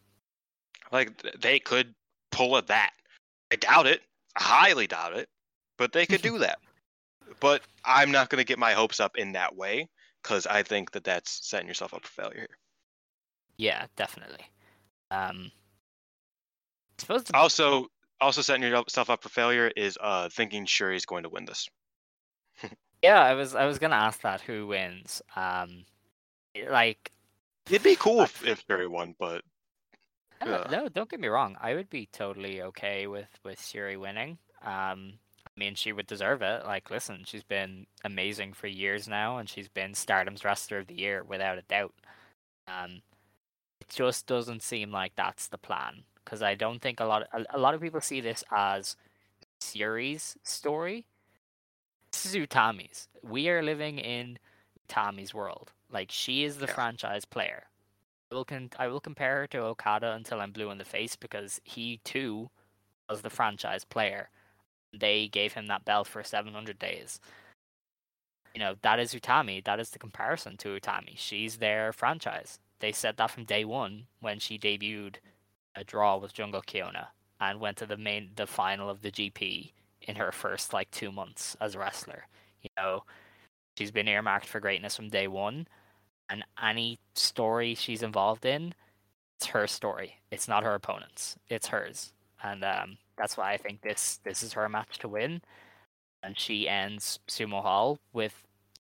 Speaker 3: Like they could pull at that. I doubt it. I highly doubt it. But they could do *laughs* that. but I'm not going to get my hopes up in that way because I think that that's setting yourself up for failure here.
Speaker 2: Yeah, definitely. Um, the,
Speaker 3: Also, also setting yourself up for failure is uh thinking Syuri's going to win this. *laughs*
Speaker 2: yeah, I was I was gonna ask that who wins. Um, like
Speaker 3: It'd be cool if, if Syuri won, but
Speaker 2: No, don't get me wrong. I would be totally okay with with Syuri winning. Um, I mean, she would deserve it. Like, listen, she's been amazing for years now, and she's been Stardom's Wrestler of the Year without a doubt. Um, it just doesn't seem like that's the plan because I don't think a lot a, a lot of people see this as Syuri's story. This is Utami's. We are living in Utami's world. Like she is the
Speaker 3: Yeah.
Speaker 2: franchise player. I will con- I will compare her to Okada until I'm blue in the face because he too was the franchise player. They gave him that belt for 700 days. You know, that is Utami. That is the comparison to Utami. She's their franchise. They said that from day one when she debuted a draw with Jungle Kyona and went to the main, the final of the GP in her first like two months as a wrestler. You know, she's been earmarked for greatness from day one, and any story she's involved in, it's her story. It's not her opponent's. It's hers, and um, that's why I think this this is her match to win. And she ends Sumo Hall with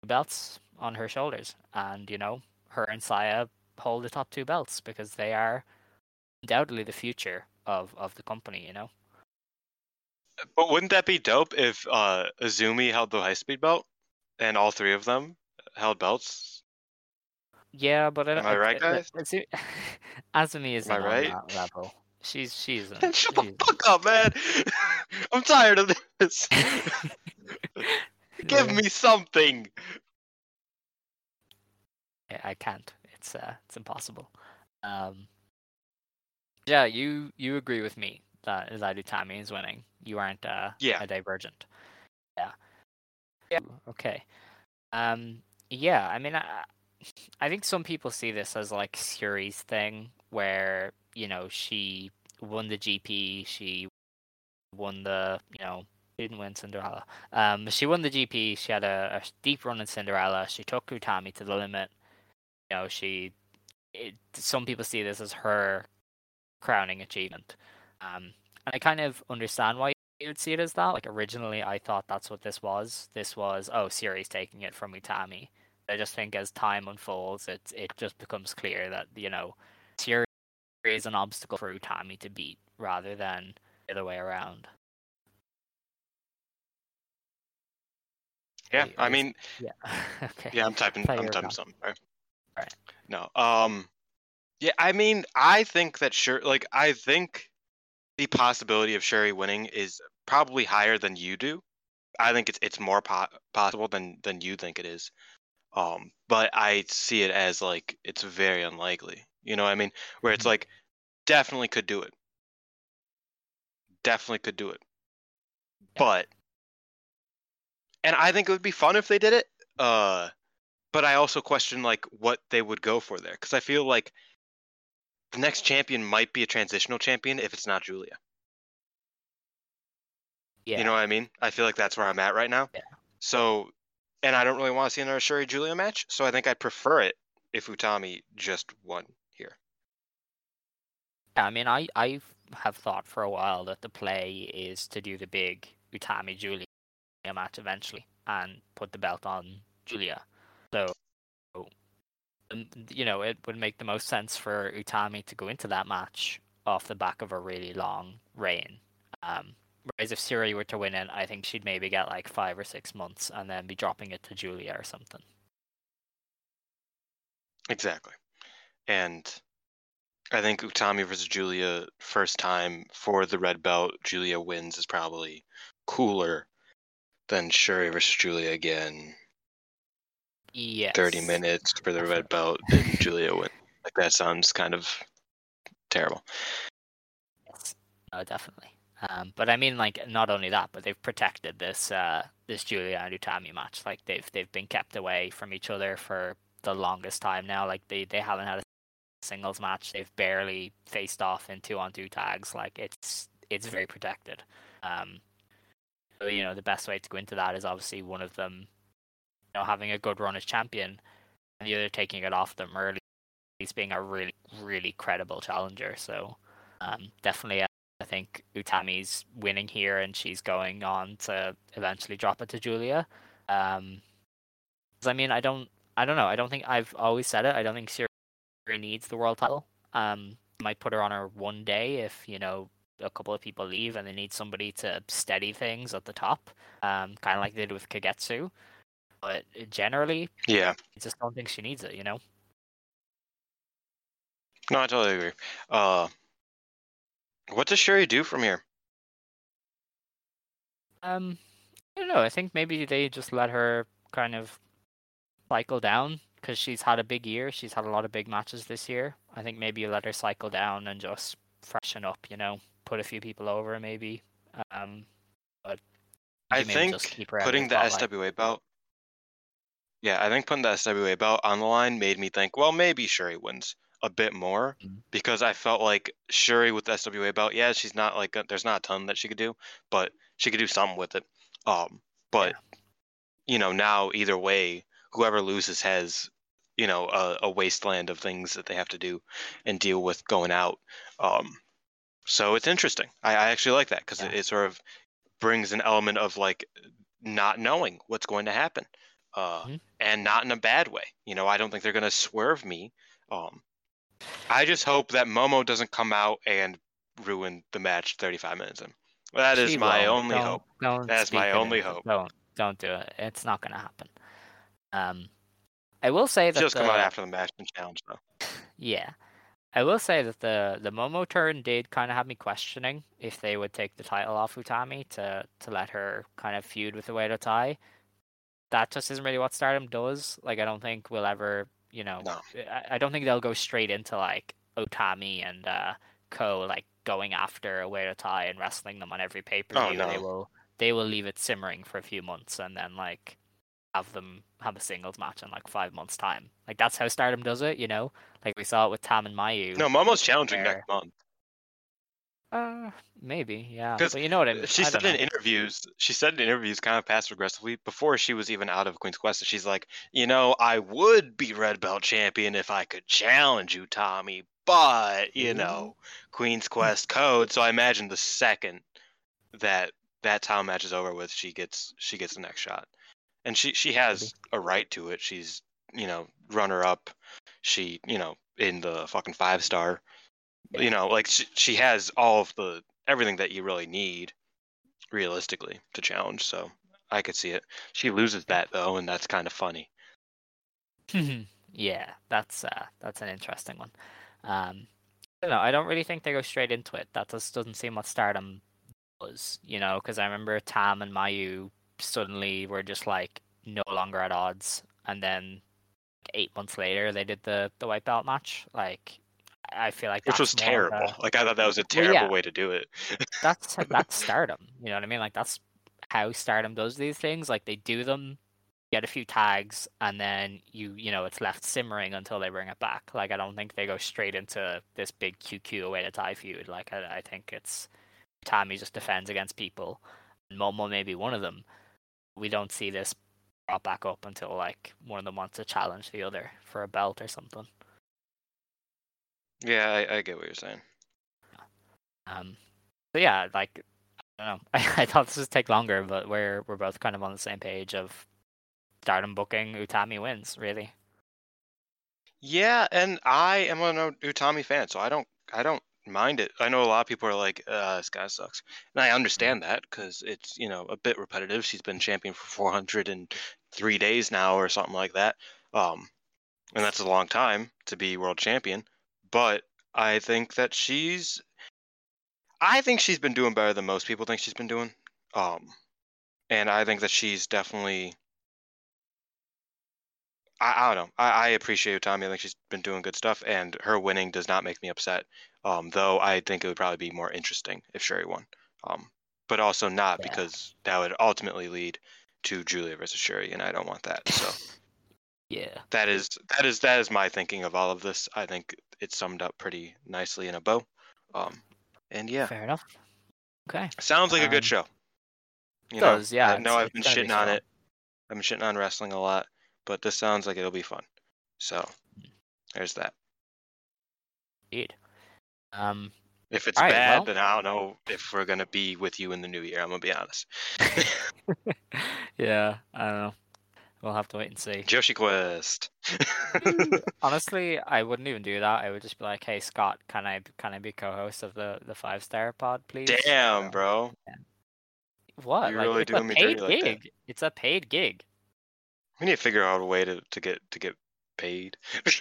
Speaker 2: belts on her shoulders, and you know her and Saya hold the top two belts because they are undoubtedly the future of of the company. You know.
Speaker 3: but wouldn't that be dope if uh Azumi held the high speed belt and all three of them held belts?
Speaker 2: Yeah, but I
Speaker 3: Am
Speaker 2: don't.
Speaker 3: I right, guys?
Speaker 2: Azu- *laughs* Azumi isn't on
Speaker 3: right?
Speaker 2: that level. She's she's. *laughs*
Speaker 3: Man, shut the fuck up, man. *laughs* I'm tired of this. Give
Speaker 2: Yeah.
Speaker 3: me something.
Speaker 2: I- I can't. It's uh, it's impossible. Um, yeah, you you agree with me that that Utami is winning. You aren't uh,
Speaker 3: Yeah.
Speaker 2: a divergent. Yeah. Yeah. Okay. Um. Yeah. I mean, I, I think some people see this as like Syuri's thing, where you know she won the GP, she won the you know didn't win Cinderella. Um, she won the GP. She had a, a deep run in Cinderella. She took Utami to the limit. You know, she. It, some people see this as her crowning achievement, um, and I kind of understand why you would see it as that. Like originally, I thought that's what this was. This was oh, Syuri's taking it from Utami. I just think as time unfolds, it it just becomes clear that you know, Syuri is an obstacle for Utami to beat rather than the other way around.
Speaker 3: Yeah, I mean, *laughs*
Speaker 2: Yeah. *laughs* okay.
Speaker 3: yeah, I'm typing. I'm typing something. Right?
Speaker 2: Right.
Speaker 3: No. Um. Yeah, I mean, I think that sure. Like, I think the possibility of Syuri winning is probably higher than you do. I think it's it's more po- possible than than you think it is. Um, but I see it as like it's very unlikely. You know what I mean? Where it's
Speaker 2: Mhm.
Speaker 3: like definitely could do it. Definitely could do it. But and I think it would be fun if they did it. Uh but I also question like what they would go for there cuz I feel like the next champion might be a transitional champion if it's not Giulia.
Speaker 2: Yeah.
Speaker 3: You know what I mean? I feel like that's where I'm at right now.
Speaker 2: Yeah.
Speaker 3: So, and I don't really want to see another Syuri Giulia match, so I think I'd prefer it if Utami just won here.
Speaker 2: I mean, I I have thought for a while that the play is to do the big Utami Giulia match eventually and put the belt on Giulia. So, um, you know, it would make the most sense for Utami to go into that match off the back of a really long reign. Um, whereas if Syuri were to win it, I think she'd maybe get like five or six months and then be dropping it to Giulia or something.
Speaker 3: Exactly. And I think Utami versus Giulia first time for the red belt, Giulia wins is probably cooler than Syuri versus Giulia again.
Speaker 2: Yes.
Speaker 3: 30 minutes for the red belt and Giulia wins. Like that sounds kind of terrible.
Speaker 2: Yes, no, definitely. Um, but I mean, like, not only that, but they've protected this uh, this Giulia and Utami match. Like, they've they've been kept away from each other for the longest time now. Like, they they haven't had a singles match. They've barely faced off in two on two tags. Like, it's it's very protected. Um, So, you know, the best way to go into that is obviously one of them, you know, having a good run as champion, and the other taking it off them early, He's being a really, really credible challenger. So, um, definitely, I think Utami's winning here, and she's going on to eventually drop it to Giulia. Um, I mean, I don't, I don't know. I don't think I've always said it. I don't think Syuri needs the world title. Um, might put her on her one day if you know a couple of people leave and they need somebody to steady things at the top, um, kind of like they did with Kagetsu. But generally,
Speaker 3: Yeah.
Speaker 2: I just don't think she needs it. You know.
Speaker 3: No, I totally agree. Uh, what does Syuri do from here?
Speaker 2: Um, I don't know. I think maybe they just let her kind of cycle down because she's had a big year. She's had a lot of big matches this year. I think maybe you let her cycle down and just freshen up. You know, put a few people over maybe. Um, but
Speaker 3: I think
Speaker 2: just keep her
Speaker 3: putting the
Speaker 2: spotlight.
Speaker 3: SWA belt. Yeah, I think putting the SWA belt on the line made me think, well, maybe Syuri wins a bit more
Speaker 2: Mhm.
Speaker 3: because I felt like Syuri with the SWA belt, yeah, she's not like there's not a ton that she could do, but she could do something with it. Um, but you know, now either way, whoever loses has you know a, a wasteland of things that they have to do and deal with going out. Um, so it's interesting. I, I actually like that because it,
Speaker 2: Yeah.
Speaker 3: it sort of brings an element of like not knowing what's going to happen, uh,
Speaker 2: Mhm.
Speaker 3: and not in a bad way. You know, I don't think they're going to swerve me. Um, I just hope that Momo doesn't come out and ruin the match 35 minutes in. That is
Speaker 2: She
Speaker 3: my
Speaker 2: won't.
Speaker 3: only
Speaker 2: Don't-
Speaker 3: hope.
Speaker 2: don't
Speaker 3: That's my only
Speaker 2: into-
Speaker 3: hope.
Speaker 2: Don't don't do it. It's not gonna happen. Um, I will say that
Speaker 3: Just come out after the match and challenge though. *laughs*
Speaker 2: Yeah. I will say that the the Momo turn did kind of have me questioning if they would take the title off Utami to to let her kind of feud with the Oedo Tai. That just isn't really what Stardom does. Like I don't think we'll ever, you know,
Speaker 3: No.
Speaker 2: I, I don't think they'll go straight into like Utami and uh Ko like going after Oedo Tai and wrestling them on every pay per view. They
Speaker 3: no.
Speaker 2: will they will leave it simmering for a few months and then like have them have a singles match in like five months time. Like that's how Stardom does it, you know. Like we saw it with Tam and Mayu.
Speaker 3: No, Momo's challenging
Speaker 2: Where-
Speaker 3: next month.
Speaker 2: Uh, maybe, yeah. But you know what I mean.
Speaker 3: She
Speaker 2: I
Speaker 3: said in. Interviews, she said in interviews kind of passive aggressively before she was even out of Queen's Quest. She's like, you know, I would be red belt champion if I could challenge you, Tommy, but you mm-hmm. know, Queen's Quest code. So I imagine the second that that time match is over with, she gets she gets the next shot, and she she has a right to it. She's you know runner up. She you know in the fucking five star. You know, like she, she has all of the everything that you really need realistically to challenge. So I could see it. She loses that though, and that's kind of funny. *laughs*
Speaker 2: yeah, that's uh, that's an interesting one. Um, I don't know. I don't really think they go straight into it. That just doesn't seem what Stardom was, you know. Because I remember Tam and Mayu suddenly were just like no longer at odds, and then eight months later they did the the white belt match. Like, I feel like
Speaker 3: Which was terrible.
Speaker 2: a-
Speaker 3: Like I thought that was a
Speaker 2: Well,
Speaker 3: terrible
Speaker 2: yeah.
Speaker 3: way to do it. *laughs*
Speaker 2: that's that's stardom you know what i mean like that's how stardom does these things like they do them get a few tags and then you you know it's left simmering until they bring it back like i don't think they go straight into this big qq Oedo Tai feud like i, I think it's tommy just defends against people and momo may be one of them we don't see this brought back up until like one of them wants to challenge the other for a belt or something
Speaker 3: yeah, I, I get what you're saying.
Speaker 2: Um, so yeah, like I don't know. *laughs* I, I thought this would take longer, but we're we're both kind of on the same page of Stardom booking Utami wins. Really,
Speaker 3: Yeah, and I am an Utami fan, so I don't I don't mind it. I know a lot of people are like, uh, "This guy sucks," and I understand that because it's you know a bit repetitive. She's been champion for 403 days now, or something like that. Um, and that's a long time to be world champion. But I think that she's, I think she's been doing better than most people think she's been doing. Um, and I think that she's definitely. I, I don't know. I, I appreciate Utami. I think she's been doing good stuff, and her winning does not make me upset. Um, though I think it would probably be more interesting if Syuri won. Um, but also not
Speaker 2: Yeah.
Speaker 3: because that would ultimately lead to Giulia versus Syuri, and I don't want that. So *laughs*
Speaker 2: yeah.
Speaker 3: that is that is that is my thinking of all of this. I think it's summed up pretty nicely in a bow. Um, and yeah,
Speaker 2: Fair enough. Okay.
Speaker 3: sounds like a
Speaker 2: Um,
Speaker 3: good show. You know,
Speaker 2: does, yeah,
Speaker 3: I know I've been
Speaker 2: gonna be
Speaker 3: shitting on it. I've been shitting on wrestling a lot, but this sounds like it'll be fun. So there's that.
Speaker 2: Indeed. Um,
Speaker 3: If it's
Speaker 2: Alright,
Speaker 3: bad,
Speaker 2: well-
Speaker 3: then I don't know if we're gonna be with you in the new year. I'm gonna be honest. *laughs* *laughs*
Speaker 2: yeah, I don't know. We'll have to wait and see.
Speaker 3: Joshi Quest. *laughs*
Speaker 2: Honestly, I wouldn't even do that. I would just be like, "Hey, Scott, can I can I be co-host of the the five star pod, please?"
Speaker 3: Damn,
Speaker 2: So-
Speaker 3: bro.
Speaker 2: What?
Speaker 3: You're
Speaker 2: like,
Speaker 3: really
Speaker 2: it's
Speaker 3: doing
Speaker 2: a
Speaker 3: me
Speaker 2: paid
Speaker 3: dirty like that.
Speaker 2: gig. It's a paid gig.
Speaker 3: We need to figure out a way to, to get to get paid. *laughs*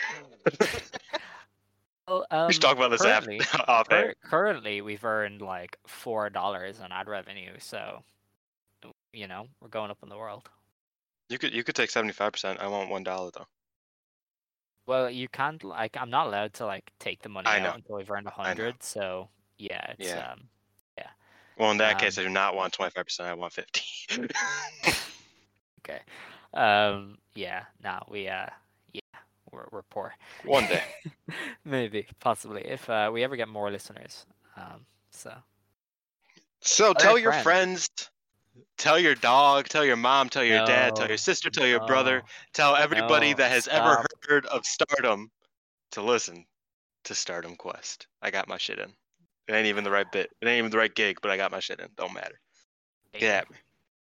Speaker 2: Well, um,
Speaker 3: we should talk about this after
Speaker 2: currently, *laughs*
Speaker 3: off
Speaker 2: cur- currently, we've earned like four dollars on ad revenue, so you know we're going up in the world.
Speaker 3: You could you could take seventy five percent. I want one dollar though.
Speaker 2: Well, you can't like I'm not allowed to like take the money
Speaker 3: I
Speaker 2: out
Speaker 3: know.
Speaker 2: until we've earned a hundred. So yeah, it's
Speaker 3: Yeah.
Speaker 2: um
Speaker 3: Well, in that case, I
Speaker 2: Um,
Speaker 3: do not want twenty five percent. I want fifty. *laughs*
Speaker 2: okay. Um yeah, no, we uh yeah, we're we're poor.
Speaker 3: one day. *laughs*
Speaker 2: Maybe, possibly, if uh, we ever get more listeners. Um so
Speaker 3: So
Speaker 2: Tell your
Speaker 3: your friends, tell your dog, tell your mom, tell your dad, tell your sister, tell your brother, tell everybody
Speaker 2: no,
Speaker 3: that has ever heard of Stardom to listen to Stardom Quest. I got my shit in. It ain't even the right bit. It ain't even the right gig, but I got my shit in. Don't matter.
Speaker 2: hate
Speaker 3: Get
Speaker 2: you,
Speaker 3: at me.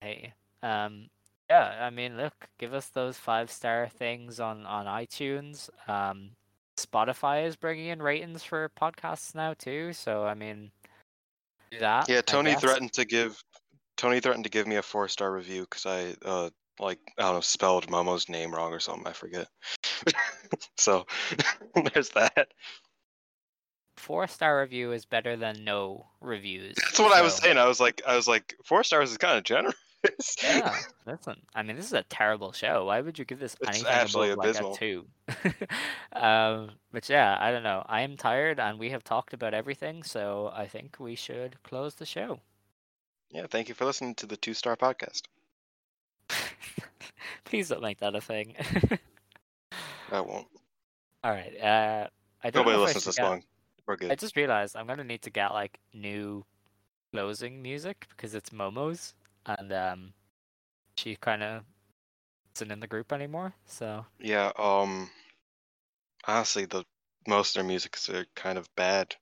Speaker 2: hate. Um yeah, I mean look, give us those five star things on on iTunes. Um Spotify is bringing in ratings for podcasts now too, so I mean that.
Speaker 3: Yeah, Tony threatened to give Tony threatened to give me a four star review because I uh like I don't know spelled Momo's name wrong or something. I forget. *laughs* so *laughs* there's that.
Speaker 2: four star review is better than no reviews.
Speaker 3: That's what I was saying. I was like, I was like, four stars is kind of generous.
Speaker 2: Yeah, *laughs* listen. I mean, this is a terrible show. Why would you give this
Speaker 3: It's
Speaker 2: anything above
Speaker 3: abysmal.
Speaker 2: like a two? um, but yeah, I don't know. I am tired, and we have talked about everything, so I think we should close the show.
Speaker 3: Yeah, thank you for listening to the two star podcast. *laughs*
Speaker 2: Please don't make that a thing.
Speaker 3: I won't. *laughs*
Speaker 2: All right. Uh, I don't
Speaker 3: Nobody
Speaker 2: know if I
Speaker 3: listens this
Speaker 2: get-
Speaker 3: long. We're good.
Speaker 2: I just realized I'm gonna need to get like new closing music because it's Momo's, and um, she kind of isn't in the group anymore. So
Speaker 3: Yeah. Um. Honestly, the most of their music are kind of bad.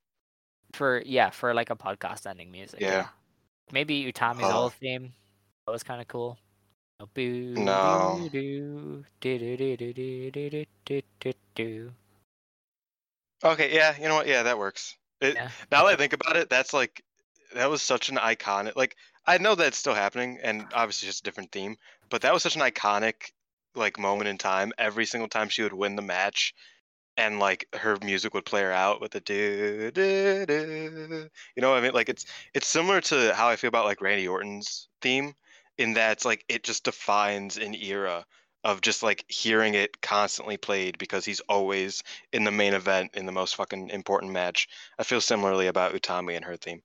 Speaker 2: for yeah, for like a podcast ending music.
Speaker 3: Yeah.
Speaker 2: Maybe Utami's
Speaker 3: uh,
Speaker 2: old theme. That was kind of cool.
Speaker 3: No. Okay, yeah, you know what? Yeah, that works. It,
Speaker 2: yeah.
Speaker 3: Now that I think about it, that's like that was such an iconic. Like I know that's still happening, and obviously just a different theme. But that was such an iconic like moment in time. Every single time she would win the match, and like her music would play her out with the do do do. You know what I mean? Like it's it's similar to how I feel about like Randy Orton's theme, in that it's like it just defines an era of just like hearing it constantly played because he's always in the main event in the most fucking important match. I feel similarly about Utami and her theme.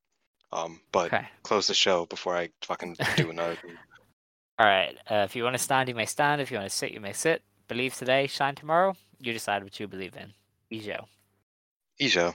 Speaker 3: Um, but
Speaker 2: Okay.
Speaker 3: close the show before I fucking do another. *laughs*
Speaker 2: All right. Uh, if you want to stand, you may stand. If you want to sit, you may sit. Believe today, shine tomorrow. You decide what you believe in. Ijo.
Speaker 3: Ijo.